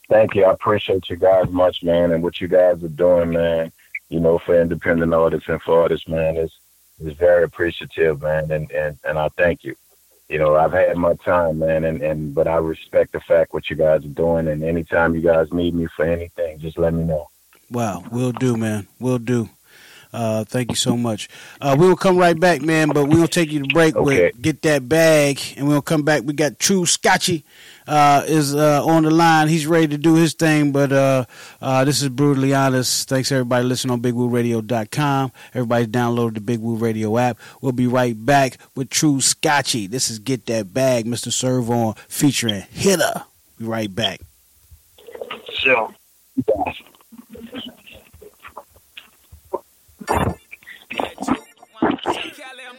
Thank you. I appreciate you guys much, man, and what you guys are doing, man. You know, for independent artists and for artists, man, is is very appreciative, man, and and and I thank you. You know, I've had my time, man, and and but I respect the fact what you guys are doing, and anytime you guys need me for anything, just let me know. Wow, we'll do, man. We'll do. Uh, thank you so much. Uh, we will come right back, man, but we'll take you to break Okay. with Get That Bag, and we'll come back. We got Truu Scotchy uh, is uh, on the line. He's ready to do his thing, but uh, uh, this is Brutally Honest. Thanks, everybody, listening on BigWooRadio.com. Everybody download the Big Woo Radio app. We'll be right back with Truu Scotchy. This is Get That Bag, Mr. Servon, featuring Hitter. Be right back. Sure.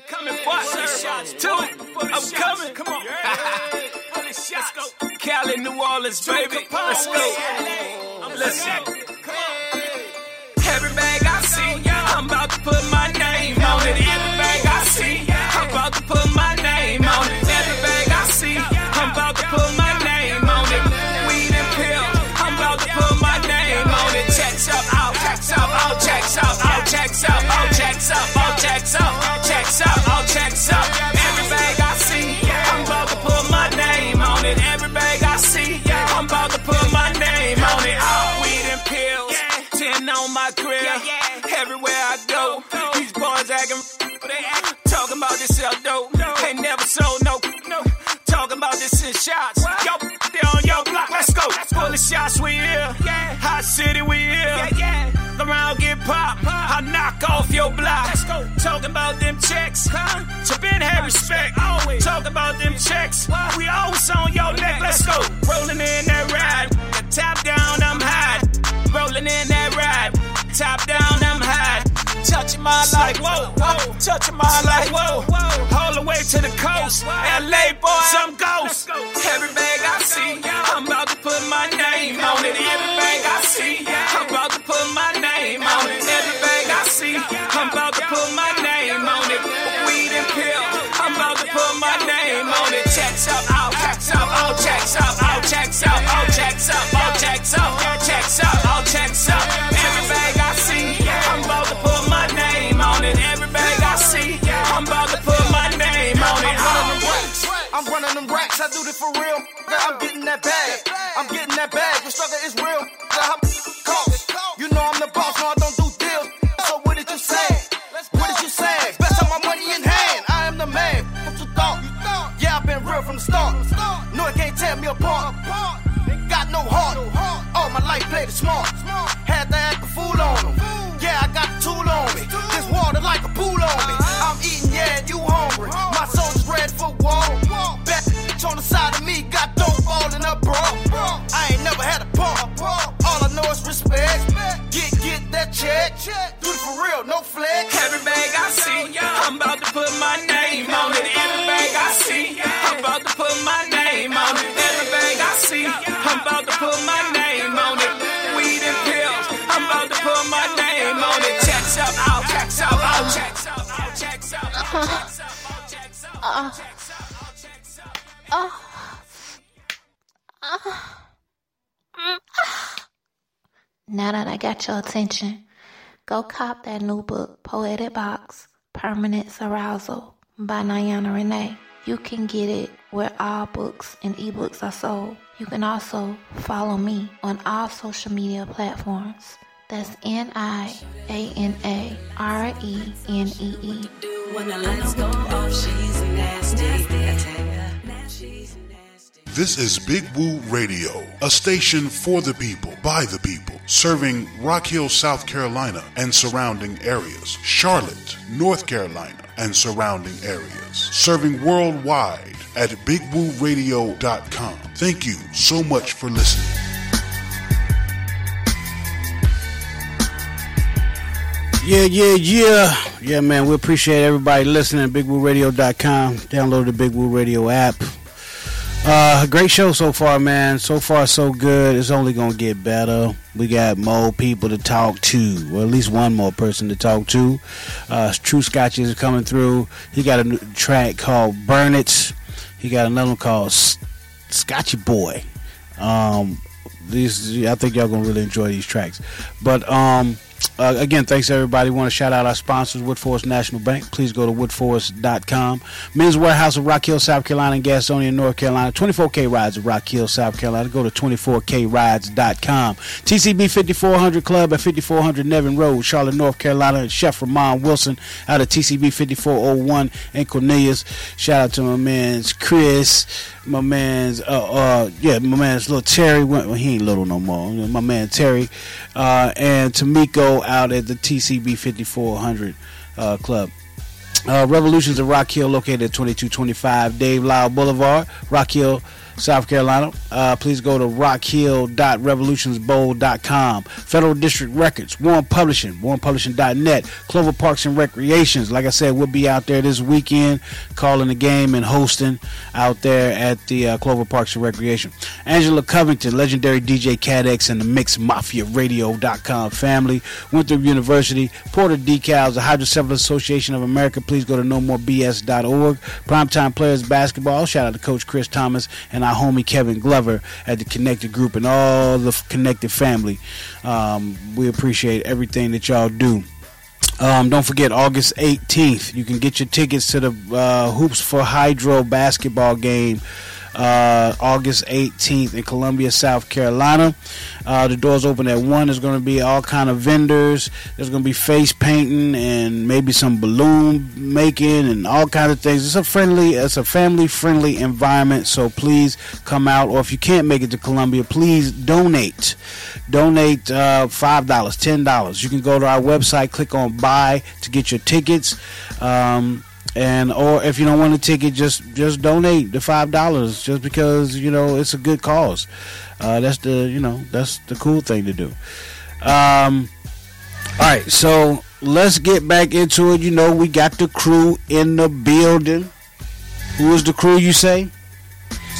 Coming, boy. Shots to. I'm coming. Come on. Let's go. Cali, New Orleans, baby. Let's go. Listen. Every bag I see, I'm about to put my this sell dope, ain't never sold no. No. Talking about this in shots. Yo, they on your block, let's go. Full of shots, we here. Hot city, we here. Around get pop, I knock off your block. go Talking about them checks, Huh? to been have respect. Talking about them checks, we always on your neck. Let's go. Rolling in that ride, top down, Touching my life, whoa, whoa, touching my life, whoa, whoa. All the way to the coast, LA boy, some ghost. Every bag I see, I'm about to put my name on it. Every bag I see, I'm about to put my name on it. Every bag I see, I'm about to put my name on it. Weed and pill, I'm about to put my name on it. Checks up, racks. I do this for real. I'm getting that bag. I'm getting that bag. The struggle is real. I'm cost. You know I'm the boss. No, I don't do deals. So what did you say? What did you say? Best of my money in hand. I am the man. What you thought? Yeah, I've been real from the start. No, it can't tear me apart. Got no heart. All my life played it smart. check. check. Do it for real, no flex. Every bag I see, I'm about to put my name on it. Every bag I see, I'm about to put my name on it. Every bag I see, I'm about to put my name on it. Weed and pills, I'm about to put my name on it. Checks up, I'll up, checks up, I'll up, checks up, I'll up, checks up. Now that I got your attention, go cop that new book, Poetic Box Permanence Arousal by Niana Renee. You can get it where all books and ebooks are sold. You can also follow me on all social media platforms. That's N I A N A R E N E E. When the lights go off, she's nasty. This is Big Woo Radio, a station for the people, by the people, serving Rock Hill, South Carolina and surrounding areas, Charlotte, North Carolina and surrounding areas, serving worldwide at BigWooRadio.com. Thank you so much for listening. Yeah, yeah, yeah. Yeah, man, we appreciate everybody listening. At BigWooRadio.com. Download the Big Woo Radio app. Uh, great show so far, man. So far, so good. It's only gonna get better. We got more people to talk to, or at least one more person to talk to. Uh, True Scotch is coming through. He got a new track called "Burn It." He got another one called "Scotchy Boy." Um, these, I think y'all gonna really enjoy these tracks. But um, uh, again, thanks everybody. Want to shout out our sponsors, Woodforest National Bank. Please go to woodforest.com. Men's Wearhouse of Rock Hill, South Carolina, and Gastonia, North Carolina. 24K Rides of Rock Hill, South Carolina. Go to 24krides.com. TCB 5400 Club at 5400 Nevin Road, Charlotte, North Carolina. And Chef Ramon Wilson out of TCB 5401 in Cornelius. Shout out to my man's Chris, my man's, uh, uh, yeah, my man's little Terry. Well, he ain't little no more. My man Terry, uh, and Tamiko out at the TCB 5400 uh, Club. Uh, Revolutions of Rock Hill, located at 2225 Dave Lyle Boulevard, Rock Hill, South Carolina. Uh, please go to rockhill.revolutionsbowl.com. Federal District Records, Warren Publishing, warrenpublishing.net, Clover Parks and Recreations. Like I said, we'll be out there this weekend calling the game and hosting out there at the uh, Clover Parks and Recreation. Angela Covington, legendary DJ Cadex, and the Mix Mafia Radio.com family. Winthrop University, Porter Decals, the Hydrocephalus Association of America. Please go to nomorebs.org. Primetime Players Basketball. Shout out to Coach Chris Thomas and our homie Kevin Glover at the Connected Group and all the Connected family. Um, we appreciate everything that y'all do. Um, don't forget August 18th. You can get your tickets to the uh, Hoops for Hydro basketball game. Uh, August 18th in Columbia, South Carolina. Uh, the doors open at one. There's going to be all kind of vendors. There's going to be face painting and maybe some balloon making and all kind of things. It's a friendly, it's a family friendly environment. So please come out. Or if you can't make it to Columbia, please donate. Donate uh, five dollars, ten dollars. You can go to our website, click on buy to get your tickets. Um, and or if you don't want a ticket, just just donate the five dollars, just because you know it's a good cause. Uh, that's the you know that's the cool thing to do. Um, all right, so let's get back into it. You know, we got the crew in the building. Who is the crew? You say?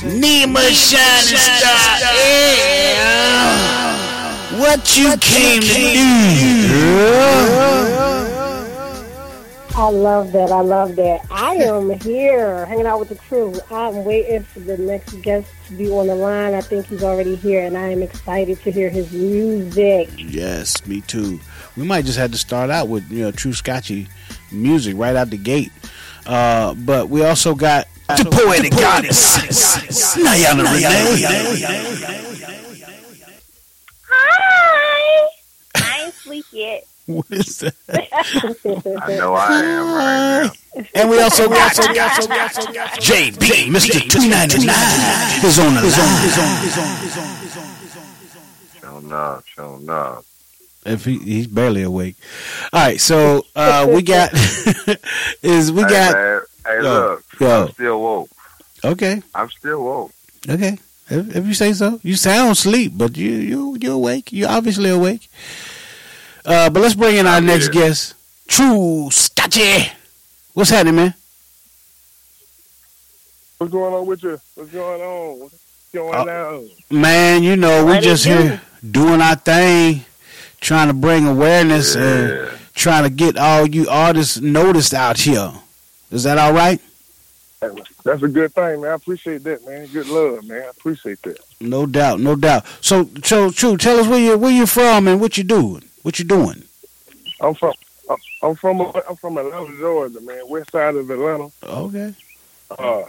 Nima Shining Star. Yeah. What you came to do? I love that. I love that. I am here hanging out with the crew. I'm waiting for the next guest to be on the line. I think he's already here, and I am excited to hear his music. Yes, me too. We might just have to start out with you know Truu Scotchy music right out the gate. Uh, but we also got the poetic goddess, Niana Renee. Hi. I ain't sleep yet. What is that? I know I am right now. And we also got, also got, also got, also got JB, Mr. 299 is on the line. Show enough, show enough. If he, he's barely awake. All right, so uh, we got is we hey, got man. Hey, Yo, look, yo. I'm still woke. okay, I'm still woke. okay. If, if you say so, you sound asleep, but you you you awake. You obviously awake. Uh, but let's bring in our next guest, Truu Scotchy. What's happening, man? What's going on with you? What's going on? What's going Uh, on? Man, you know, we What just it do? here doing our thing, trying to bring awareness and trying to get all you artists noticed out here. Is that all right? That's a good thing, man. I appreciate that, man. Good love, man. I appreciate that. No doubt, no doubt. So, so true. Tell us where you where you from and what you're doing. What you doing? I'm from I'm from I'm from Atlanta, Georgia, man. West side of Atlanta. Okay. Uh,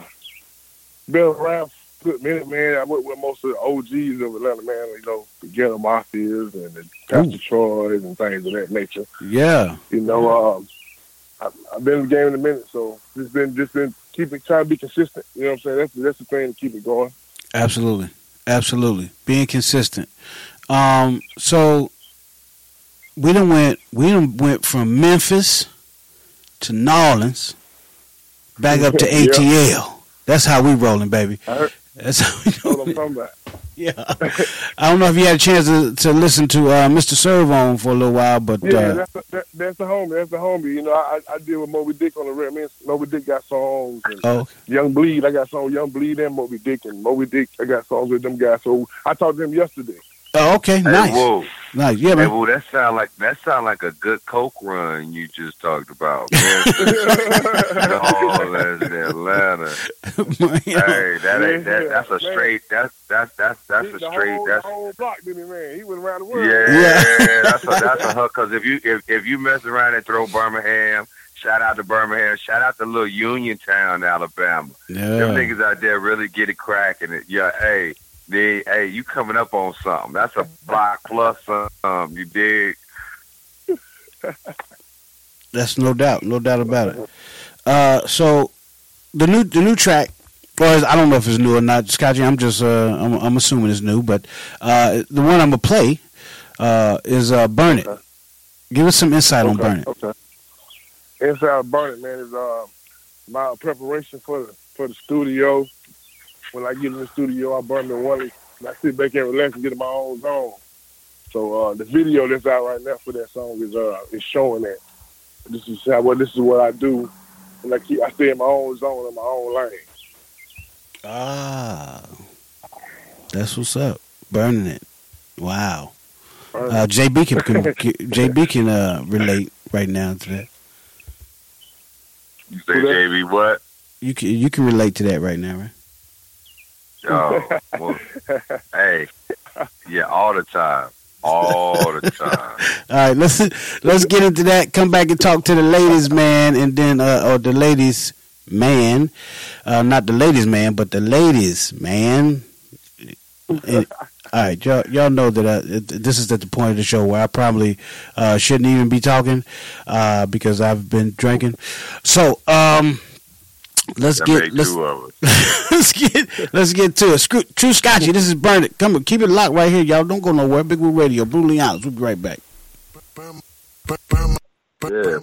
been around for a good minute, man. I work with most of the OGs of Atlanta, man. You know, the Ghetto Mafias and the Pastor Troy's and things of that nature. Yeah. You know, um, I, I've been in the game in a minute, so just been just been keeping trying to be consistent. You know what I'm saying? That's that's the thing to keep it going. Absolutely, absolutely. Being consistent. Um, so we done went we done went from Memphis to New Orleans, back up to Yeah. ATL. That's how we rolling, baby. That's how we that's what I'm talking about. Yeah. I don't know if you had a chance to, to listen to uh, Mr. Servon for a little while, but Yeah, uh, that's the, that, that's the homie. That's the homie. You know, I I deal with Mo B. Dick on the real. I mean, Mo B. Dick got songs. And oh, Young Bleed, I got songs. Young Bleed and Mo B. Dick and Mo B. Dick. I got songs with them guys. So I talked to them yesterday. Oh, okay, Hey, nice, whoa. nice. Yeah, Hey, man. that sound like that sound like a good coke run you just talked about. Man. oh, that's Atlanta. Hey, that ain't that. That's a straight. That's that's that's that's a straight. whole, That's the whole block, didn't he, man? He went around the world. yeah. That's a that's a hook. Because if you if if you mess around and throw Birmingham, shout out to Birmingham. Shout out to little Uniontown, Alabama. Yeah. Them niggas out there really get it cracking. It. Yeah, hey, they, hey, you coming up on something. That's a block plus something. You dig? That's no doubt, no doubt about it. Uh, so the new the new track, or is- I don't know if it's new or not, Scotty. I'm just uh, I'm, I'm assuming it's new, but uh, the one I'm gonna play uh, is uh, "Burn It." Give us some insight on "Burn It." Okay. Inside Burn It, man, is uh, my preparation for the for the studio. When I get in the studio, I burn the one. and I sit back and relax and get in my own zone. So uh, the video that's out right now for that song is uh is showing that this is how well this is what I do, and I keep I stay in my own zone in my own lane. Ah, that's what's up. Burning it. Wow. Uh, JB can, can JB can uh, relate right now to that. You say JB what? You can you can relate to that right now, right? Oh, well, hey, yeah, all the time, all the time. All right, let's let's get into that. Come back and talk to the ladies, man, and then uh, or the ladies man, uh, not the ladies man, but the ladies man. And- all right, y'all, y'all know that uh, this is at the point of the show where I probably uh, shouldn't even be talking uh, because I've been drinking. So, um, let's get let's two of us. let's get let's get to it. Screw, Truu Scotchy, this is Burn It. Come on, keep it locked right here, y'all. Don't go nowhere. Big Woo Radio, Blue honest. We'll be right back. Yeah.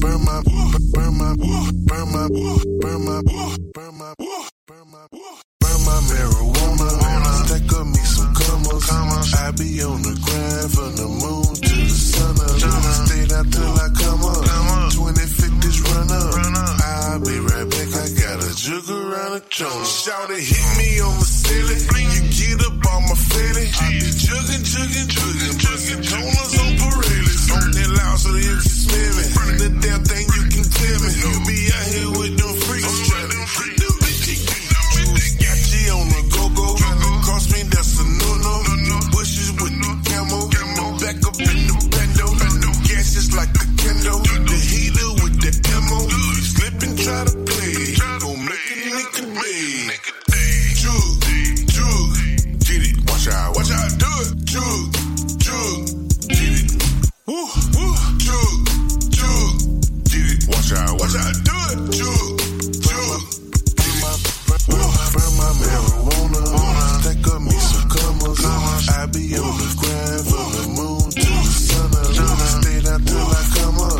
Burn my. Burn my, burn my, burn my, burn my, burn my, burn my, burn my. Stack up me some commas. I be on the grind from the moon to the sun up. Stayed out till I come up. 2050s run up. I'll be right back. I got a jug around the trunk. Shout it, hit me on the ceiling. You get up on my fatty. I be jugging, jugging, jugging, jugging. Corners on Pirellis. On that loud so you can smell me. The damn thing you can tell me. You be out here with them freaks. That's a no-no. Bushes with the camo. Back up in the bando. Gas just like the kendo. The heater with the ammo. Slip and try to play. Gon' make a nigga day. Jug, jug, get it. Watch out, watch out, do it. Jug, jug, get it. Woo, woo, jug, jug, get it. Watch out, watch out, do it. Jug, jug. Burn my, burn, burn my marijuana. Stack up. I be on the grind from the moon to sun up. Stayed out I come up.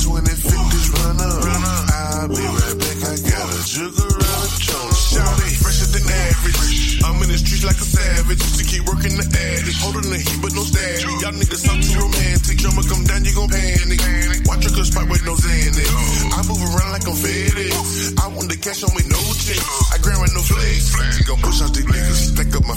2050s run up. I'll be right back. I got a jug around the trunk. Shout it, fresher than average. I'm in the streets like a savage. Used to keep working the attic. Holding the heat, but no static. Y'all niggas sound too romantic. Drummer come down, you gon' panic. Watch your spot with no Xanax. I move around like I'm. I want the cash on me, no checks. I grab with no flex. Go hollow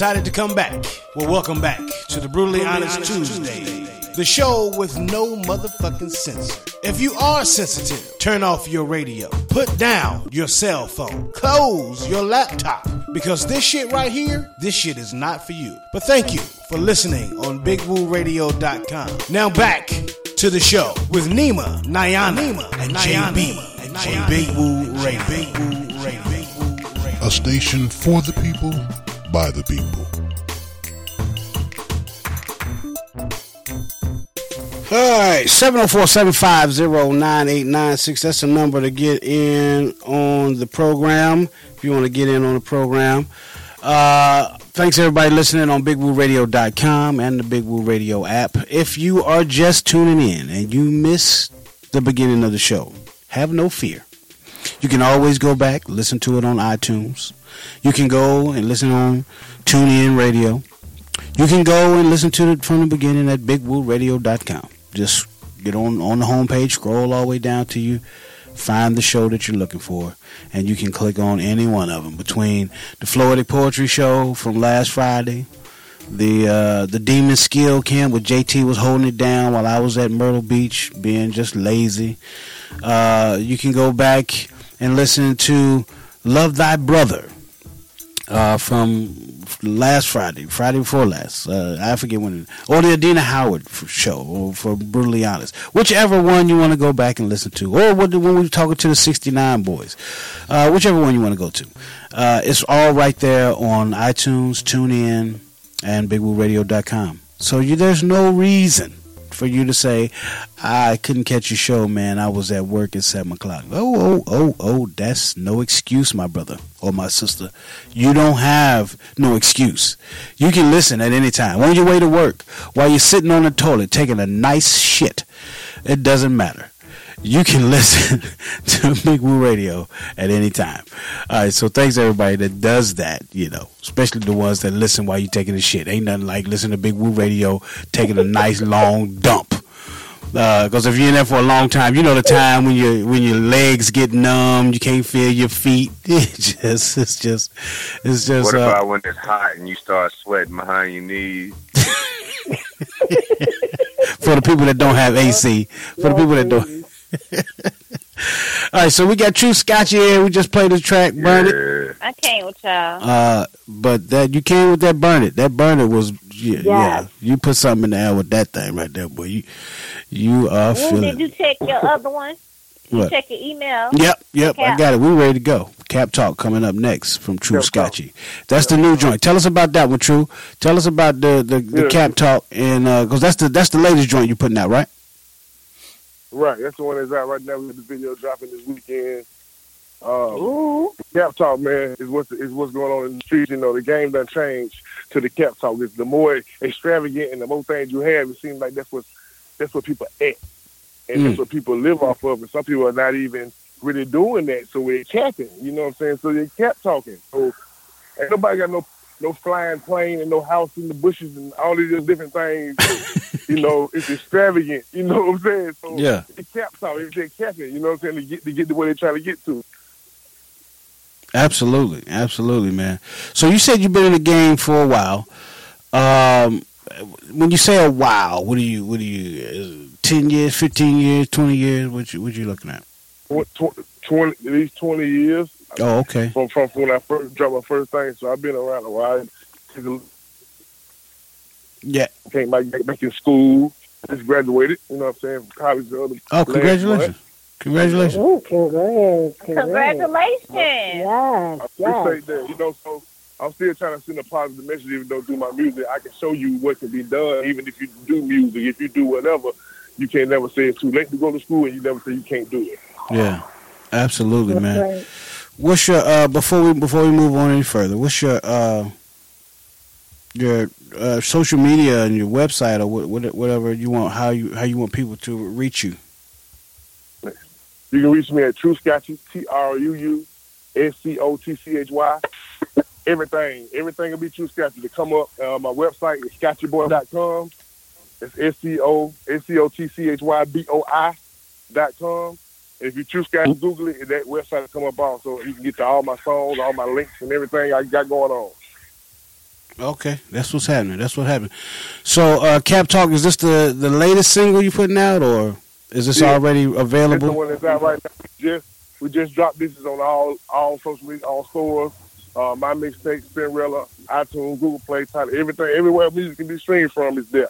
decided to come back. Well, welcome back to the Brutally Honest Tuesday, the show with no motherfucking censor. If you are sensitive, turn off your radio, put down your cell phone, close your laptop, because this shit right here, this shit is not for you. But thank you for listening on BigWooRadio.com. Now back to the show with Nima, Niana, and JB, and JB. Big Woo Radio. Big Woo Radio. A station for the people, by the people. All right, 704-750-9896. That's the number to get in on the program. If you want to get in on the program. Uh, thanks everybody listening on BigWooRadio.com and the Big Woo Radio app. If you are just tuning in and you missed the beginning of the show, have no fear. You can always go back, listen to it on iTunes. You can go and listen on TuneIn Radio. You can go and listen to it from the beginning at BigWooRadio.com. Just get on on the homepage, scroll all the way down to you, find the show that you're looking for, and you can click on any one of them. Between the Florida Poetry Show from last Friday, the uh, the Demon Skill Camp where JT was holding it down while I was at Myrtle Beach being just lazy. Uh, you can go back and listen to Love Thy Brother uh, from last Friday, Friday before last. Uh, I forget when, or the Adina Howard show, or for brutally honest, whichever one you want to go back and listen to, or when we were talking to the '69 boys, uh, whichever one you want to go to. Uh, it's all right there on iTunes, TuneIn, and BigWooRadio.com. So you, there's no reason for you to say, I couldn't catch your show, man. I was at work at 7 o'clock. Oh, oh, oh, oh, that's no excuse, my brother or my sister. You don't have no excuse. You can listen at any time. On your way to work, while you're sitting on the toilet taking a nice shit, it doesn't matter. You can listen to Big Woo Radio at any time. All right, so thanks everybody that does that, you know, especially the ones that listen while you're taking a shit. Ain't nothing like listening to Big Woo Radio taking a nice long dump. Because if you're in there for a long time, you know the time when your when your legs get numb, you can't feel your feet. It just it's just it's just. what uh, about when it's hot and you start sweating behind your knees? for the people that don't have AC. For the people that don't. All right, so we got True Scotch here. We just played the track, Burn It. I came with y'all. Uh, but that you came with that Burn It. That Burn It was yeah, yeah. You put something in the air with that thing right there, boy. You you are Ooh, feeling. did you check your other one? You What? check your email. Yep, yep, I got it. We ready to go. Cap Talk coming up next from Truu Scotchy. That's the new joint. Tell us about that one, True. Tell us about the the, the Yeah. Cap Talk and because that's the that's the latest joint you're putting out, right? Right, that's the one that's out right now. We got the video dropping this weekend. Um, Cap Talk, man, is what's is what's going on in the streets. You know, the game done changed to the Cap Talk. It's the more extravagant and the more things you have, it seems like that's what that's what people at, and Mm. that's what people live off of. And some people are not even really doing that, so they're capping. You know what I'm saying? So they kept talking. So ain't nobody got no no flying plane and no house in the bushes and all these different things. you know, it's extravagant. You know what I'm saying? So Yeah. it caps out. It, it caps it. You know what I'm saying? To get to get to where they're trying to get to. Absolutely, absolutely, man. So you said you've been in the game for a while. Um, when you say a while, what are you? What are you? uh, Ten years, fifteen years, twenty years? What you? What you looking at? Tw- tw- Twenty, at least twenty years. Oh, okay. From from when I first dropped my first thing, so I've been around a while. Yeah. Came back back in school. Just graduated. You know what I'm saying? From college. The other Oh, last congratulations! Congratulations. Ooh, congrats. Congratulations. Yes, I yes. appreciate that. You know, so I'm still trying to send a positive message, even though through my music, I can show you what can be done. Even if you do music, if you do whatever, you can't never say it's too late to go to school, and you never say you can't do it. Yeah, absolutely, That's man. right. What's your uh before we before we move on any further? What's your uh your uh, social media and your website or what, what, whatever you want? How you how you want people to reach you? You can reach me at Truu Scotchy, T R U U S C O T C H Y. Everything, everything will be Truu Scotchy. To come up, uh, my website is scotchyboi.com. It's S C O S C O T C H Y B O I dot com. If you choose Scotchy, Google it, that website will come up also. You can get to all my songs, all my links, and everything I got going on. Okay, that's what's happening. That's what happened. So, uh, Cap Talk, is this the the latest single you putting out, or is this Yeah. already That's the available? one that's out right now. We just we just dropped this is on all all social media, all stores. Uh, my mixtape, Spinrilla, iTunes, Google Play, Tidal, everything, everywhere music can be streamed from is there.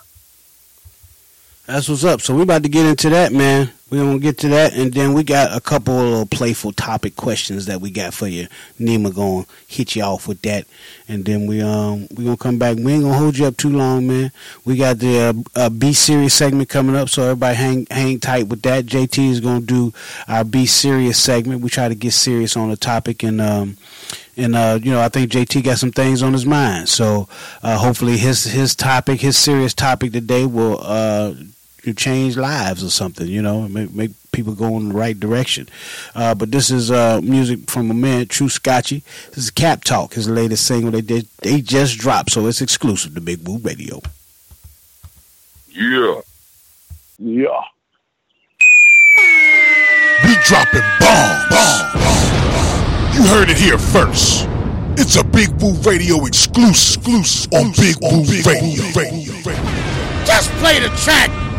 That's what's up. So we about to get into that, man. We gonna get to that, and then we got a couple of little playful topic questions that we got for you. Nima gonna hit you off with that, and then we um we gonna come back. We ain't gonna hold you up too long, man. We got the uh, uh, Be Serious segment coming up, so everybody hang hang tight with that. JT is gonna do our Be Serious segment. We try to get serious on the topic, and um and uh, you know, I think JT got some things on his mind. So uh, hopefully, his his topic, his serious topic today, will uh, change lives or something. You know, make, make people go in the right direction. Uh, but this is uh, music from a man, Truu Scotchy. This is Cap Talk, his latest single. They did, they just dropped, so it's exclusive to Big Woo Radio. Yeah. Yeah. We dropping bombs. You heard it here first. It's a Big Woo Radio exclusive, exclusive on Big Woo Radio. Just play the track.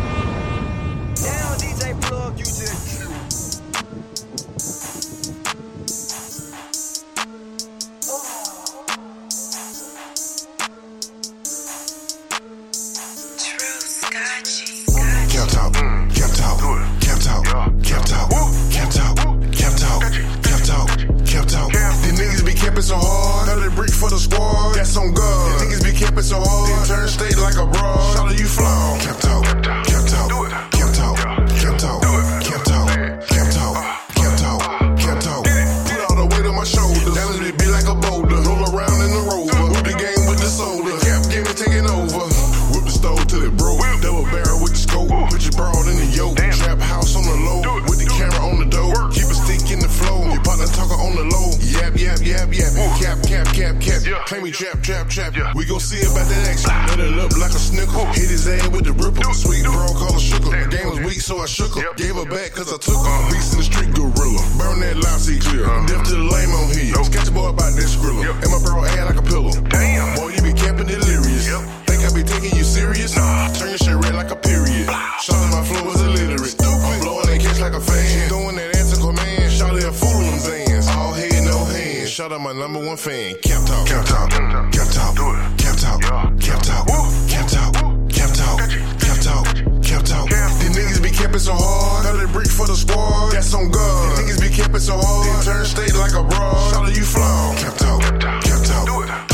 Claim me trap, trap, trap. We gon' see about that action. Let it up like a snickle. Hit his ass with the ripple. Sweet bro, call her sugar. The game was weak, so I shook her. Gave her back cause I took. out on my number one fan, Cap Talk. Cap Talk. Cap Talk. Do it. Cap Talk. Cap Talk. Cap Talk. Cap Talk. Cap Talk. Cap Talk. These niggas be camping so hard. Got a brick for the squad. That's on God. These niggas be camping so hard. Then turn state like a broad. Shout out you flaw. Cap Talk. Cap Talk. Do it.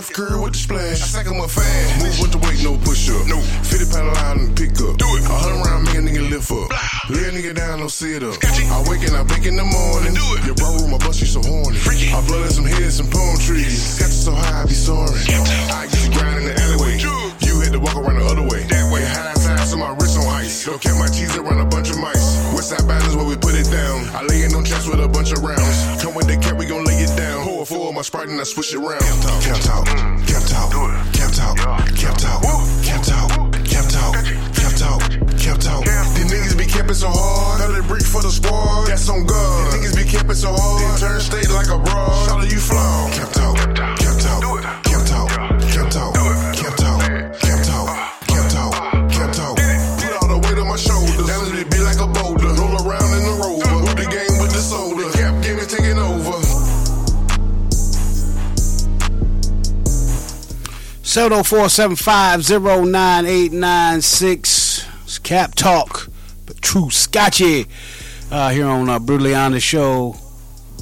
Chef Curry with the splash. I sack 'em up fast. Move with the weight, no push up. No. 50 pound line and pick up. Do it. A hundred round, a nigga lift up. Lay a nigga down, no sit up. I wake and I blink in the morning. Do it. Your bro room, my bus, you so horny. Freaky. I blood in some heads, some palm trees. Got you so high, I be soaring. I get you grind in the alleyway. You had to walk around the other way. That way. High side, so my wrist on ice. Don't count my cheese around a bunch of mice. Westside balance where we put it down. I lay in on chest with a bunch of rounds. Come with the cap, down. Pour a four of my sprite and I switch it around. Cap talk, cap talk, cap talk, cap talk, cap talk, cap talk, cap talk, cap talk. These niggas be camping so hard. Thirty bricks for the squad. That's on God. These niggas be camping so hard. Then turn state like a broad. Shout you flaw. Cap talk, cap talk, cap talk, 704-750-9896. It's Cap Talk, but Truu Scotchy. Uh, here on uh, Brutally Honest Show,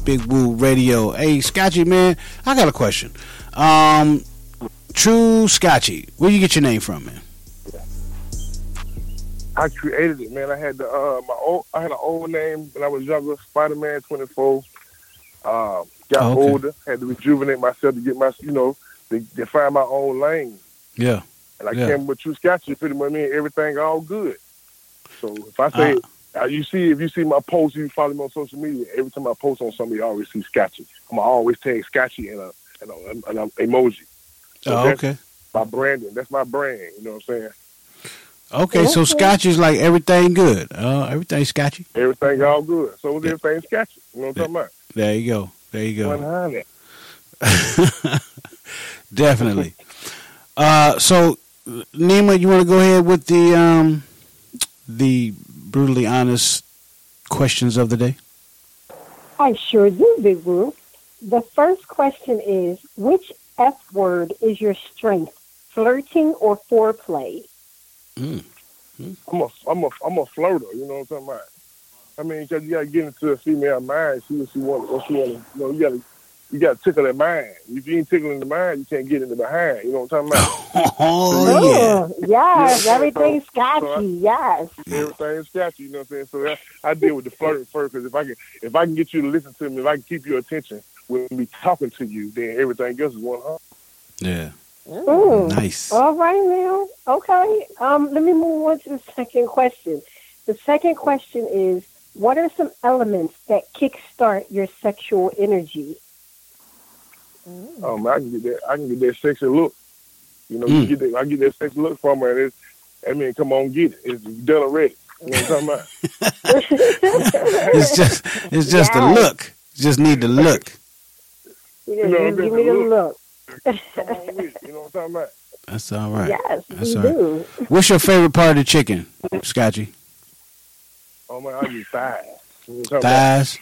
Big Woo Radio. Hey, Scotchy, man, I got a question. Um, Truu Scotchy, where you get your name from, man? I created it, man. I had the uh, my old, I had an old name when I was younger, Spider Man twenty four. Um, got Oh, okay. older, had to rejuvenate myself to get my, you know, to, to find my own lane. Yeah. And I Yeah. came with True Scotch, you pretty much mean everything all good. So if I say, uh, you see, if you see my posts, you follow me on social media. Every time I post on something, you always see Scotchy. I'm always tag Scotchy and a and a, and a emoji. So Oh, that's okay. My branding, that's my brand. You know what I'm saying? Okay, so Scotch is like everything good. Uh, everything Scotchy. Everything all good. So is everything Scotchy. You know what I'm talking about? There you go. There you go. One hundred. Definitely. Uh, so, Nima, you want to go ahead with the um, the brutally honest questions of the day? I sure do, Big Woo. The first question is which F word is your strength, flirting or foreplay? I'm a, I'm a, I'm a flirter. You know what I'm talking about? I mean, 'cause you gotta get into a female mind, see what she want, what she want. You know, you gotta, you gotta tickle their mind. If you ain't tickling the mind, you can't get in the behind. You know what I'm talking about? Oh, Ooh, yes, Yeah. everything's So- so I- scotchy, yes. Everything's sketchy. You know what I'm saying? So that, I deal with the flirting first, because if I can, if I can get you to listen to me, if I can keep your attention with me talking to you, then everything else is one hundred. Yeah. Ooh. Nice. All right now. Okay. Um, let me move on to the second question. The second question is what are some elements that kickstart your sexual energy? Um, I can get that. I can get that sexy look. You know, Mm. you get that, I get that sexy look from her, and it's, I mean, come on, get it. It's done already. You know what I'm talking about? It's just it's just the Yes. look. Just need the look. You, know, you, that's give me the a look. Come on with it. You know what I'm talking about? That's all right. Yes, That's we all right. do. What's your favorite part of the chicken, Scotchy? Oh man, I get thighs. You know what about?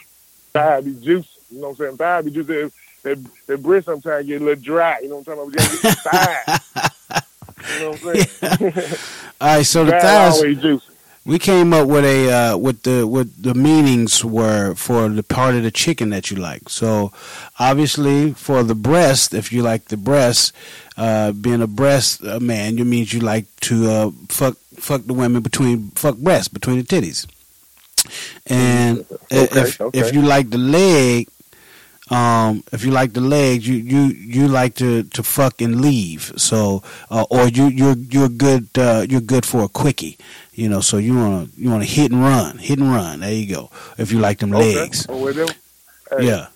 Thighs. Be juicy. You know what I'm saying? Thigh be juicy. That, that, that breast sometimes get a little dry. You know what I'm talking about? We gotta get the you know what I'm saying? All right, so the thighs. always juicy. We came up with a uh, what the what the meanings were for the part of the chicken that you like. So obviously for the breast, if you like the breast, uh, being a breast uh, man, you means you like to uh, fuck fuck the women between fuck breasts between the titties. And Okay, if okay. if you like the leg, um, if you like the legs, you you you like to to fuck and leave. So uh, or you you're you're good uh, you're good for a quickie. You know, so you wanna you wanna hit and run, hit and run. There you go. If you like them legs, Okay. Or whatever. Hey, yeah.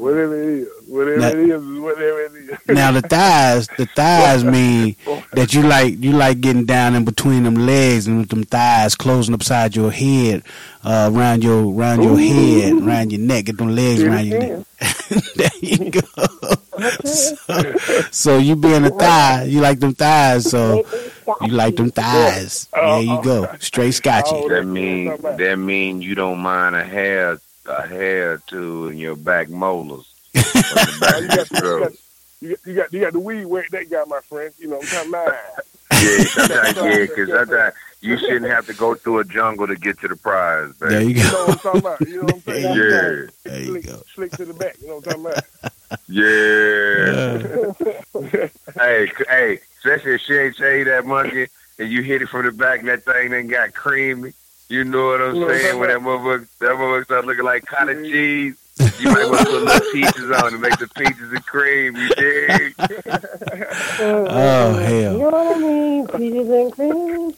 Whatever it is. Whatever Now- it is, is whatever it is. Now the thighs, the thighs mean that you like you like getting down in between them legs and with them thighs closing upside your head, uh, around your around your head, around your neck, get them legs around your neck. there you go. so, so you being a thigh, you like them thighs, so you like them thighs. There you go, straight scotchy. That mean that mean you don't mind a hair a hair or two in your back molars. back you, got, you, got, you, got, you, got, you got the weed where that guy, my friend. You know, I'm talking about. Yeah, sometimes, yeah, because sometimes you shouldn't have to go through a jungle to get to the prize, baby. There you You know what I'm talking about? You know what I'm saying? Yeah. There you slick, go. Slick to the back. You know what I'm talking about? Yeah. hey, hey, especially if she ain't changed that monkey and you hit it from the back and that thing then got creamy. You know what I'm You know what I'm saying? When that talking motherfucker, that motherfucker start looking like cottage cheese, you might want to put little peaches on and make the peaches and cream. You dig? Oh, hell. You know what I mean? Peaches and cream.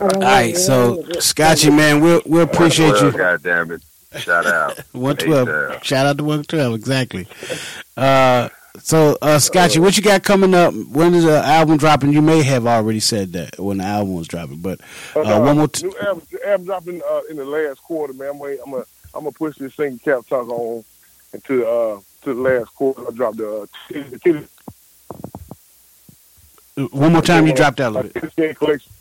All right, so Scotchy man, we'll we'll appreciate you. God damn it. Shout out. One Hey, twelve. Sarah. Shout out to one twelve. Exactly. Uh, so uh, Scotchy, what you got coming up? When is the album dropping? You may have already said that when the album was dropping, but uh, Uh, one more. T- new album, album dropping uh, in the last quarter, man. I'm wait, I'm gonna I'm gonna push this single cap talk on into uh to the last quarter. I dropped the uh, Titty- one more time, you dropped that a little bit. Skin collection.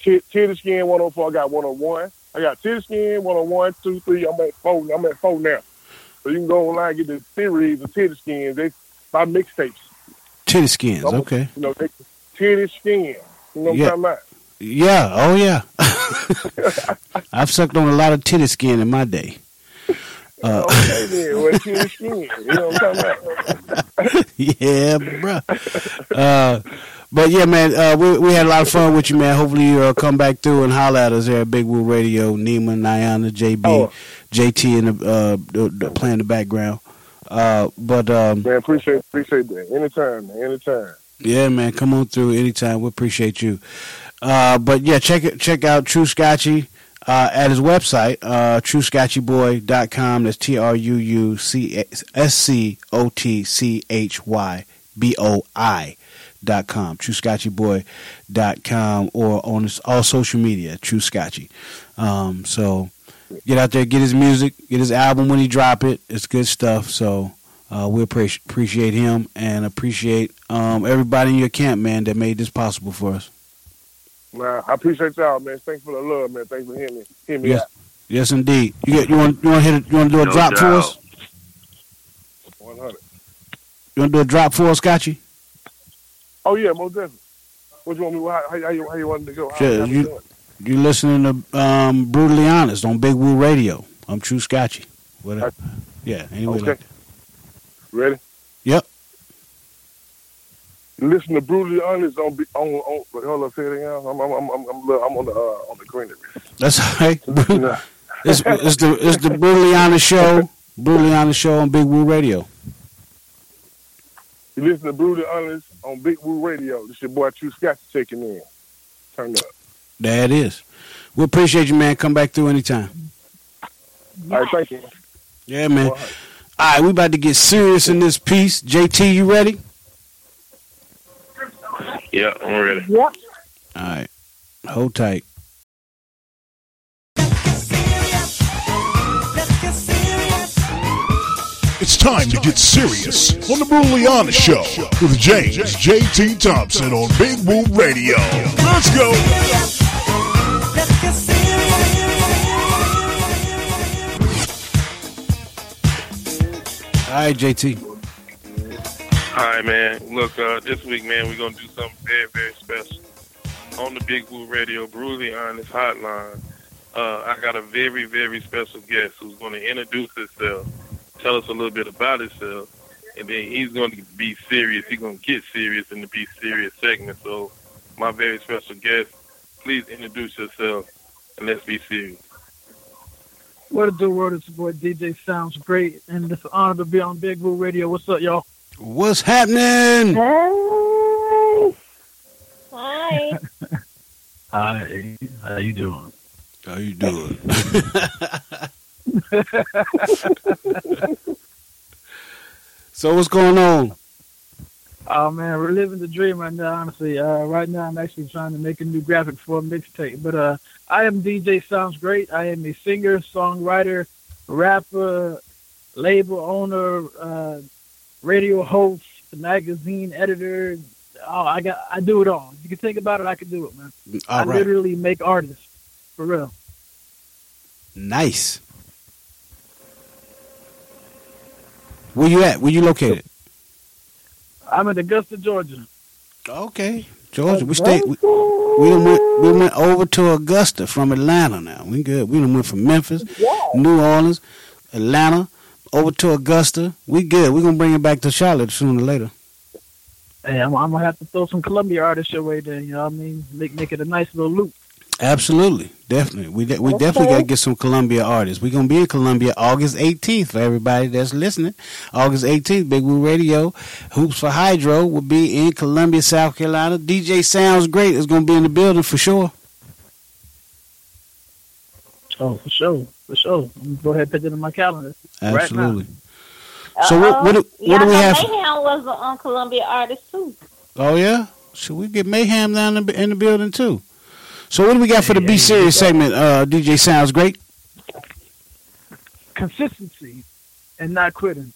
Tit- Titty Skin 104. I got 101. I got Titty Skin 101, 2, 3. I'm at four. I'm at four now. So you can go online and get the series of Titty Skins. They by mixtapes. Titty skins. I'm- Okay. You know, they, Titty Skin. You know what Yeah. I'm talking about? Yeah. Oh yeah. I've sucked on a lot of titty skin in my day. Uh, Okay then, well, Titty Skin. You know what I'm talking about? yeah, bruh. Uh, but yeah, man, uh, we we had a lot of fun with you, man. Hopefully you uh, come back through and holler at us here at Big Woo Radio. Nima, Niana, JB, Oh. JT the, uh, the, the playing in the background. Uh, but um, Man, appreciate appreciate that. Anytime, man. Anytime. yeah, man, come on through anytime. We appreciate you. Uh, but yeah, check it. Check out Truu Scotchy uh, at his website, uh, TruuScotchyBoi.com. That's T R U U C S C O T C H Y B O I dot com. TruuScotchyBoi.com or on all social media, Truu Scotchy. Um, so get out there, get his music, get his album when he drop it. It's good stuff. So uh, we appreciate appreciate him and appreciate um, everybody in your camp, man, that made this possible for us. Nah, I appreciate y'all, man. Thanks for the love, man. Thanks for hearing me. Hearing me Yes, out. yes, indeed. You get, you want you want to hit a, you want to do a No drop for us? 100. You want to do a drop for us, Scotchy? Oh yeah, most definitely. What you want me? How, how, how you how you want to go? How, Sure, how we you doing? You listening to um, brutally honest on Big Woo Radio. I'm Truu Scotchy. Whatever. Yeah. Anyway, Okay. like. Ready? Yep. You listen to brutally honest on on on. Hold on, say it again. I'm I'm I'm I'm, I'm, I'm on the uh, on the greenery. That's all right. it's, it's the it's the brutally honest show. Brutally honest show on Big Woo Radio. You listen to brutally honest on Big Woo Radio. This your boy True Scott checking in. Turn up. There it is. We appreciate you, man. Come back through anytime. All right, thank you. Yeah, man. All right, we about to get serious in this piece. JT, you ready? Yeah, I'm ready. Yep. All right. Hold tight. It's time to get serious on the Brutally Honest Show with James JT Thompson on Big Woo Radio. Let's go. All right, JT. All right, man. Look, uh, this week, man, we're gonna do something very, very special on the Big Woo Radio Brutally Honest Hotline. Uh, I got a very, very special guest who's going to introduce himself, tell us a little bit about himself, and then he's going to be serious. He's going to get serious in the Be Serious segment. So, my very special guest, please introduce yourself and let's be serious. What it do, world? It's your boy DJ Sounds Great, and it's an honor to be on Big Woo Radio. What's up, y'all? What's happening? Hey. Hi. Hi, how you doing? How you doing? so what's going on? Oh man, we're living the dream right now. Honestly, uh, right now I'm actually trying to make a new graphic for a mixtape. But uh, I am DJ Sounds Great. I am a singer, songwriter, rapper, label owner, uh, radio host, magazine editor. Oh, I got, I do it all. If you can think about it, I can do it, man. All I right. literally make artists for real. Nice. Where you at? Where you located? I'm in Augusta, Georgia. Okay, Georgia. We stay. We, we done went. We went over to Augusta from Atlanta. Now we good. We done went from Memphis, New Orleans, Atlanta, over to Augusta. We good. We're gonna bring it back to Charlotte sooner or later. Hey, I'm, I'm gonna have to throw some Columbia artists your way then. You know what I mean? Make make it a nice little loop. Absolutely, definitely. We de- we definitely got to get some Columbia artists. We're gonna be in Columbia August 18th for everybody that's listening. August 18th, Big Woo Radio, Hoops for Hydro will be in Columbia, South Carolina. DJ Sounds Great is gonna be in the building for sure. Oh, for sure, for sure. Go ahead and put it in my calendar. Absolutely. Right So what what do, what do we have? Mayhem was an um, Columbia artist too. Oh yeah, should we get Mayhem down in the, in the building too? So what do we got for the Be Serious segment? Uh, DJ Sounds Great. Consistency and not quitting.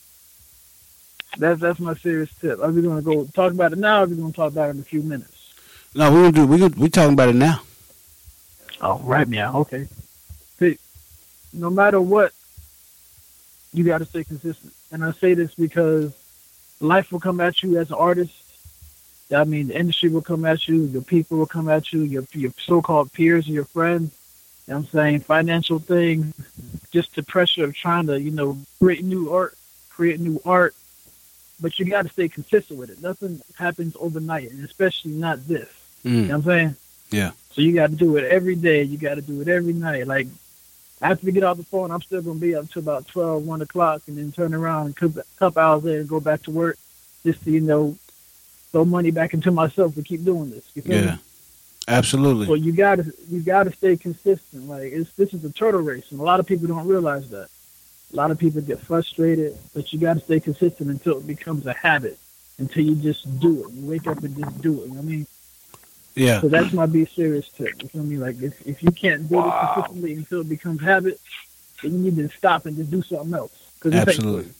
That's that's my serious tip. Are we gonna go talk about it now? Or are we gonna talk about it in a few minutes? No, we gonna do we gonna, we talking about it now. Oh, right now. Okay. See, no matter what, you got to stay consistent. And I say this because life will come at you as an artist. I mean, the industry will come at you. Your people will come at you. Your your so-called peers your friends. You know I'm saying financial things, just the pressure of trying to you know create new art, create new art. But you got to stay consistent with it. Nothing happens overnight, and especially not this. Mm. You know what I'm saying? Yeah. So you got to do it every day. You got to do it every night. Like after we get off the phone, I'm still gonna be up to about 12, 1 o'clock, and then turn around and couple, couple hours later and go back to work, just to you know throw money back into myself to keep doing this. You feel Yeah. me? Absolutely. So you gotta you gotta stay consistent. Like it's this is a turtle race, and a lot of people don't realize that. A lot of people get frustrated, but you gotta stay consistent until it becomes a habit. Until you just do it. You wake up and just do it. You know what I mean? Yeah. So that's my be serious tip. You feel me? Like if if you can't do it consistently until it becomes habit, then you need to stop and just do something else. 'Cause this ain't for Absolutely.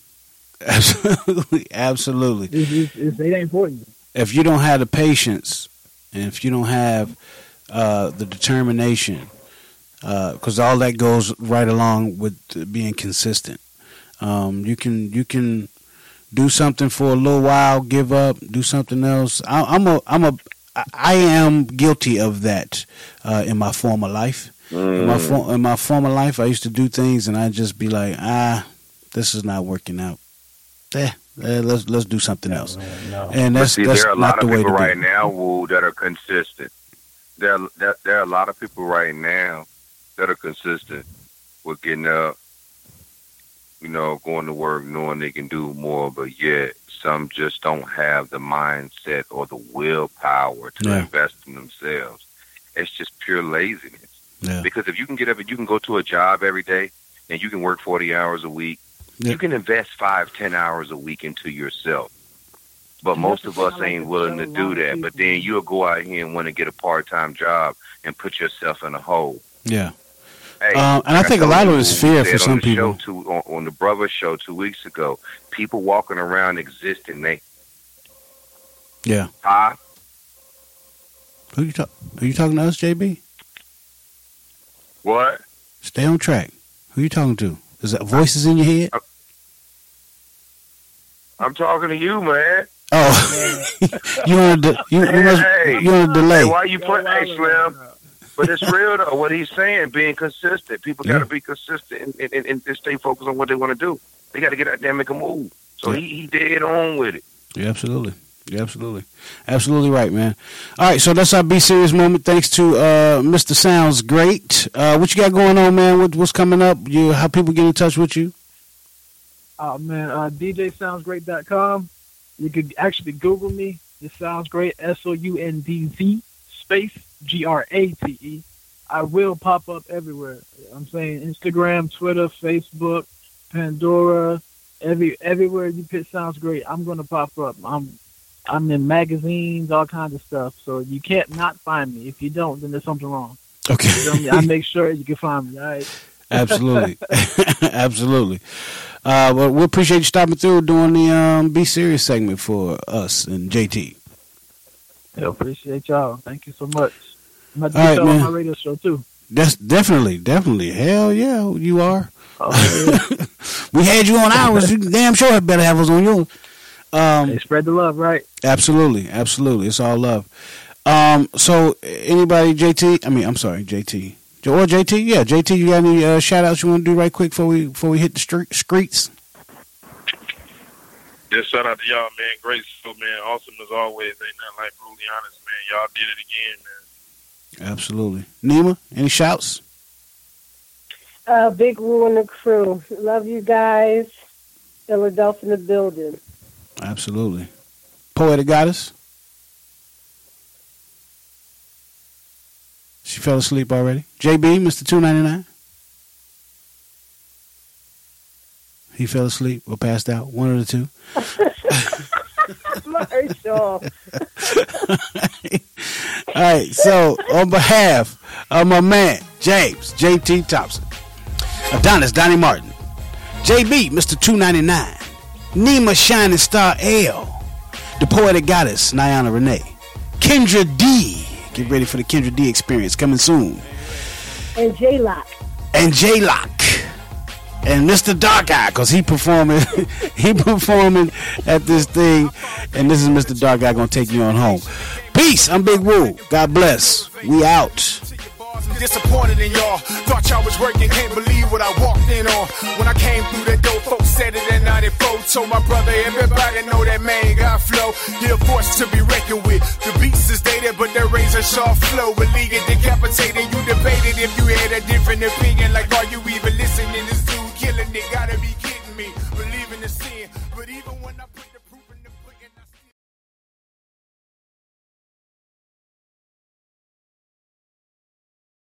Absolutely. Absolutely. you. It's, it's, it's, it ain't for you. If you don't have the patience and if you don't have uh, the determination, because all that goes right along with being consistent. Um, you can you can do something for a little while, give up, do something else. I, I'm a I'm a I- am guilty of that uh, in my former life. In my for, in my former life, I used to do things and I'd just be like, ah, this is not working out. Eh, eh, let's let's do something else. And But that's see, that's there are a not lot the of way to people do right it. now, Woo, that are consistent. There, there, there are a lot of people right now that are consistent with getting up, you know, going to work, knowing they can do more, but yet some just don't have the mindset or the willpower to Yeah. invest in themselves. It's just pure laziness. Yeah. Because if you can get up and you can go to a job every day and you can work 40 hours a week, You can invest five, ten hours a week into yourself. But And most of us like ain't willing to do that. But then you'll go out here and want to get a part time job and put yourself in a hole. Yeah. Hey, Um, and I think a lot of it is fear for some on the show people. Two, on, on the brother show two weeks ago, people walking around existing. They Yeah. huh? Who you talk? Are you talking to us, JB? What? Stay on track. Who you talking to? Is that voices in your head? I'm talking to you, man. Oh, you want to you, you, must, Hey, you on a delay? Hey, why you put hey Slim? But it's real though. What he's saying, being consistent. People got to be consistent and, and, and stay focused on what they want to do. They got to get out there and make a move. So he, he dead on with it. Yeah, absolutely. Yeah, absolutely. Absolutely right, man. All right, so that's our Be Serious moment. Thanks to uh, Mr. Sounds Great. Uh, what you got going on, man? What, what's coming up? You How people get in touch with you? Oh man, uh, DJSoundsGreat.com. You could actually Google me. It sounds great. S O U N D Z space G R A T E. I will pop up everywhere. I'm saying Instagram, Twitter, Facebook, Pandora, every everywhere you put sounds great. I'm gonna pop up. I'm I'm in magazines, all kinds of stuff. So you can't not find me. If you don't, then there's something wrong. Okay. I make sure you can find me. All right. Absolutely. absolutely. Uh, well, we appreciate you stopping through doing the um, Be Serious segment for us and JT. Yeah, appreciate y'all. Thank you so much. I'm about to right, on my radio show too. That's definitely, definitely. Hell yeah, you are. Oh, we had you on ours. You damn sure better have us on yours. Um, Hey, spread the love, right? Absolutely, absolutely. It's all love. Um, so anybody, JT? I mean, I'm sorry, JT. Or JT? Yeah, JT. You got any uh, shout outs you want to do right quick before we before we hit the street, streets? Just shout out to y'all, man. Great show, man. Awesome as always. Ain't nothing like brutally honest, man. Y'all did it again, man. Absolutely. Nima, any shouts? Uh, Big Woo and the crew. Love you guys. Philadelphia in the building. Absolutely. Poetic Goddess? She fell asleep already. JB, Mr. 299? He fell asleep or passed out. One of the two. Marshall. All right. So, on behalf of my man, James, JT Thompson, Adonis, Donnie Martin, JB, Mr. 299, Nima Shining Star L, the poetic goddess, Niana Renee, Kendra D. Get ready for the Kendra D experience coming soon. And J Lock. And J Lock. And Mr. Dark Eye, cause he performing, he performing at this thing, and this is Mr. Dark Eye gonna take you on home. Peace. I'm Big Woo. God bless. We out disappointed in y'all. Thought y'all was working, can't believe what I walked in on. When I came through that door, folks said it in 94. Told my brother, everybody know that man got flow. He's a force to be reckoned with. The beats is dated, but their razor sharp flow. Will league it decapitated. You debated if you had a different opinion. Like, are you even listening? This dude killing it, gotta be kidding me. Believing the scene.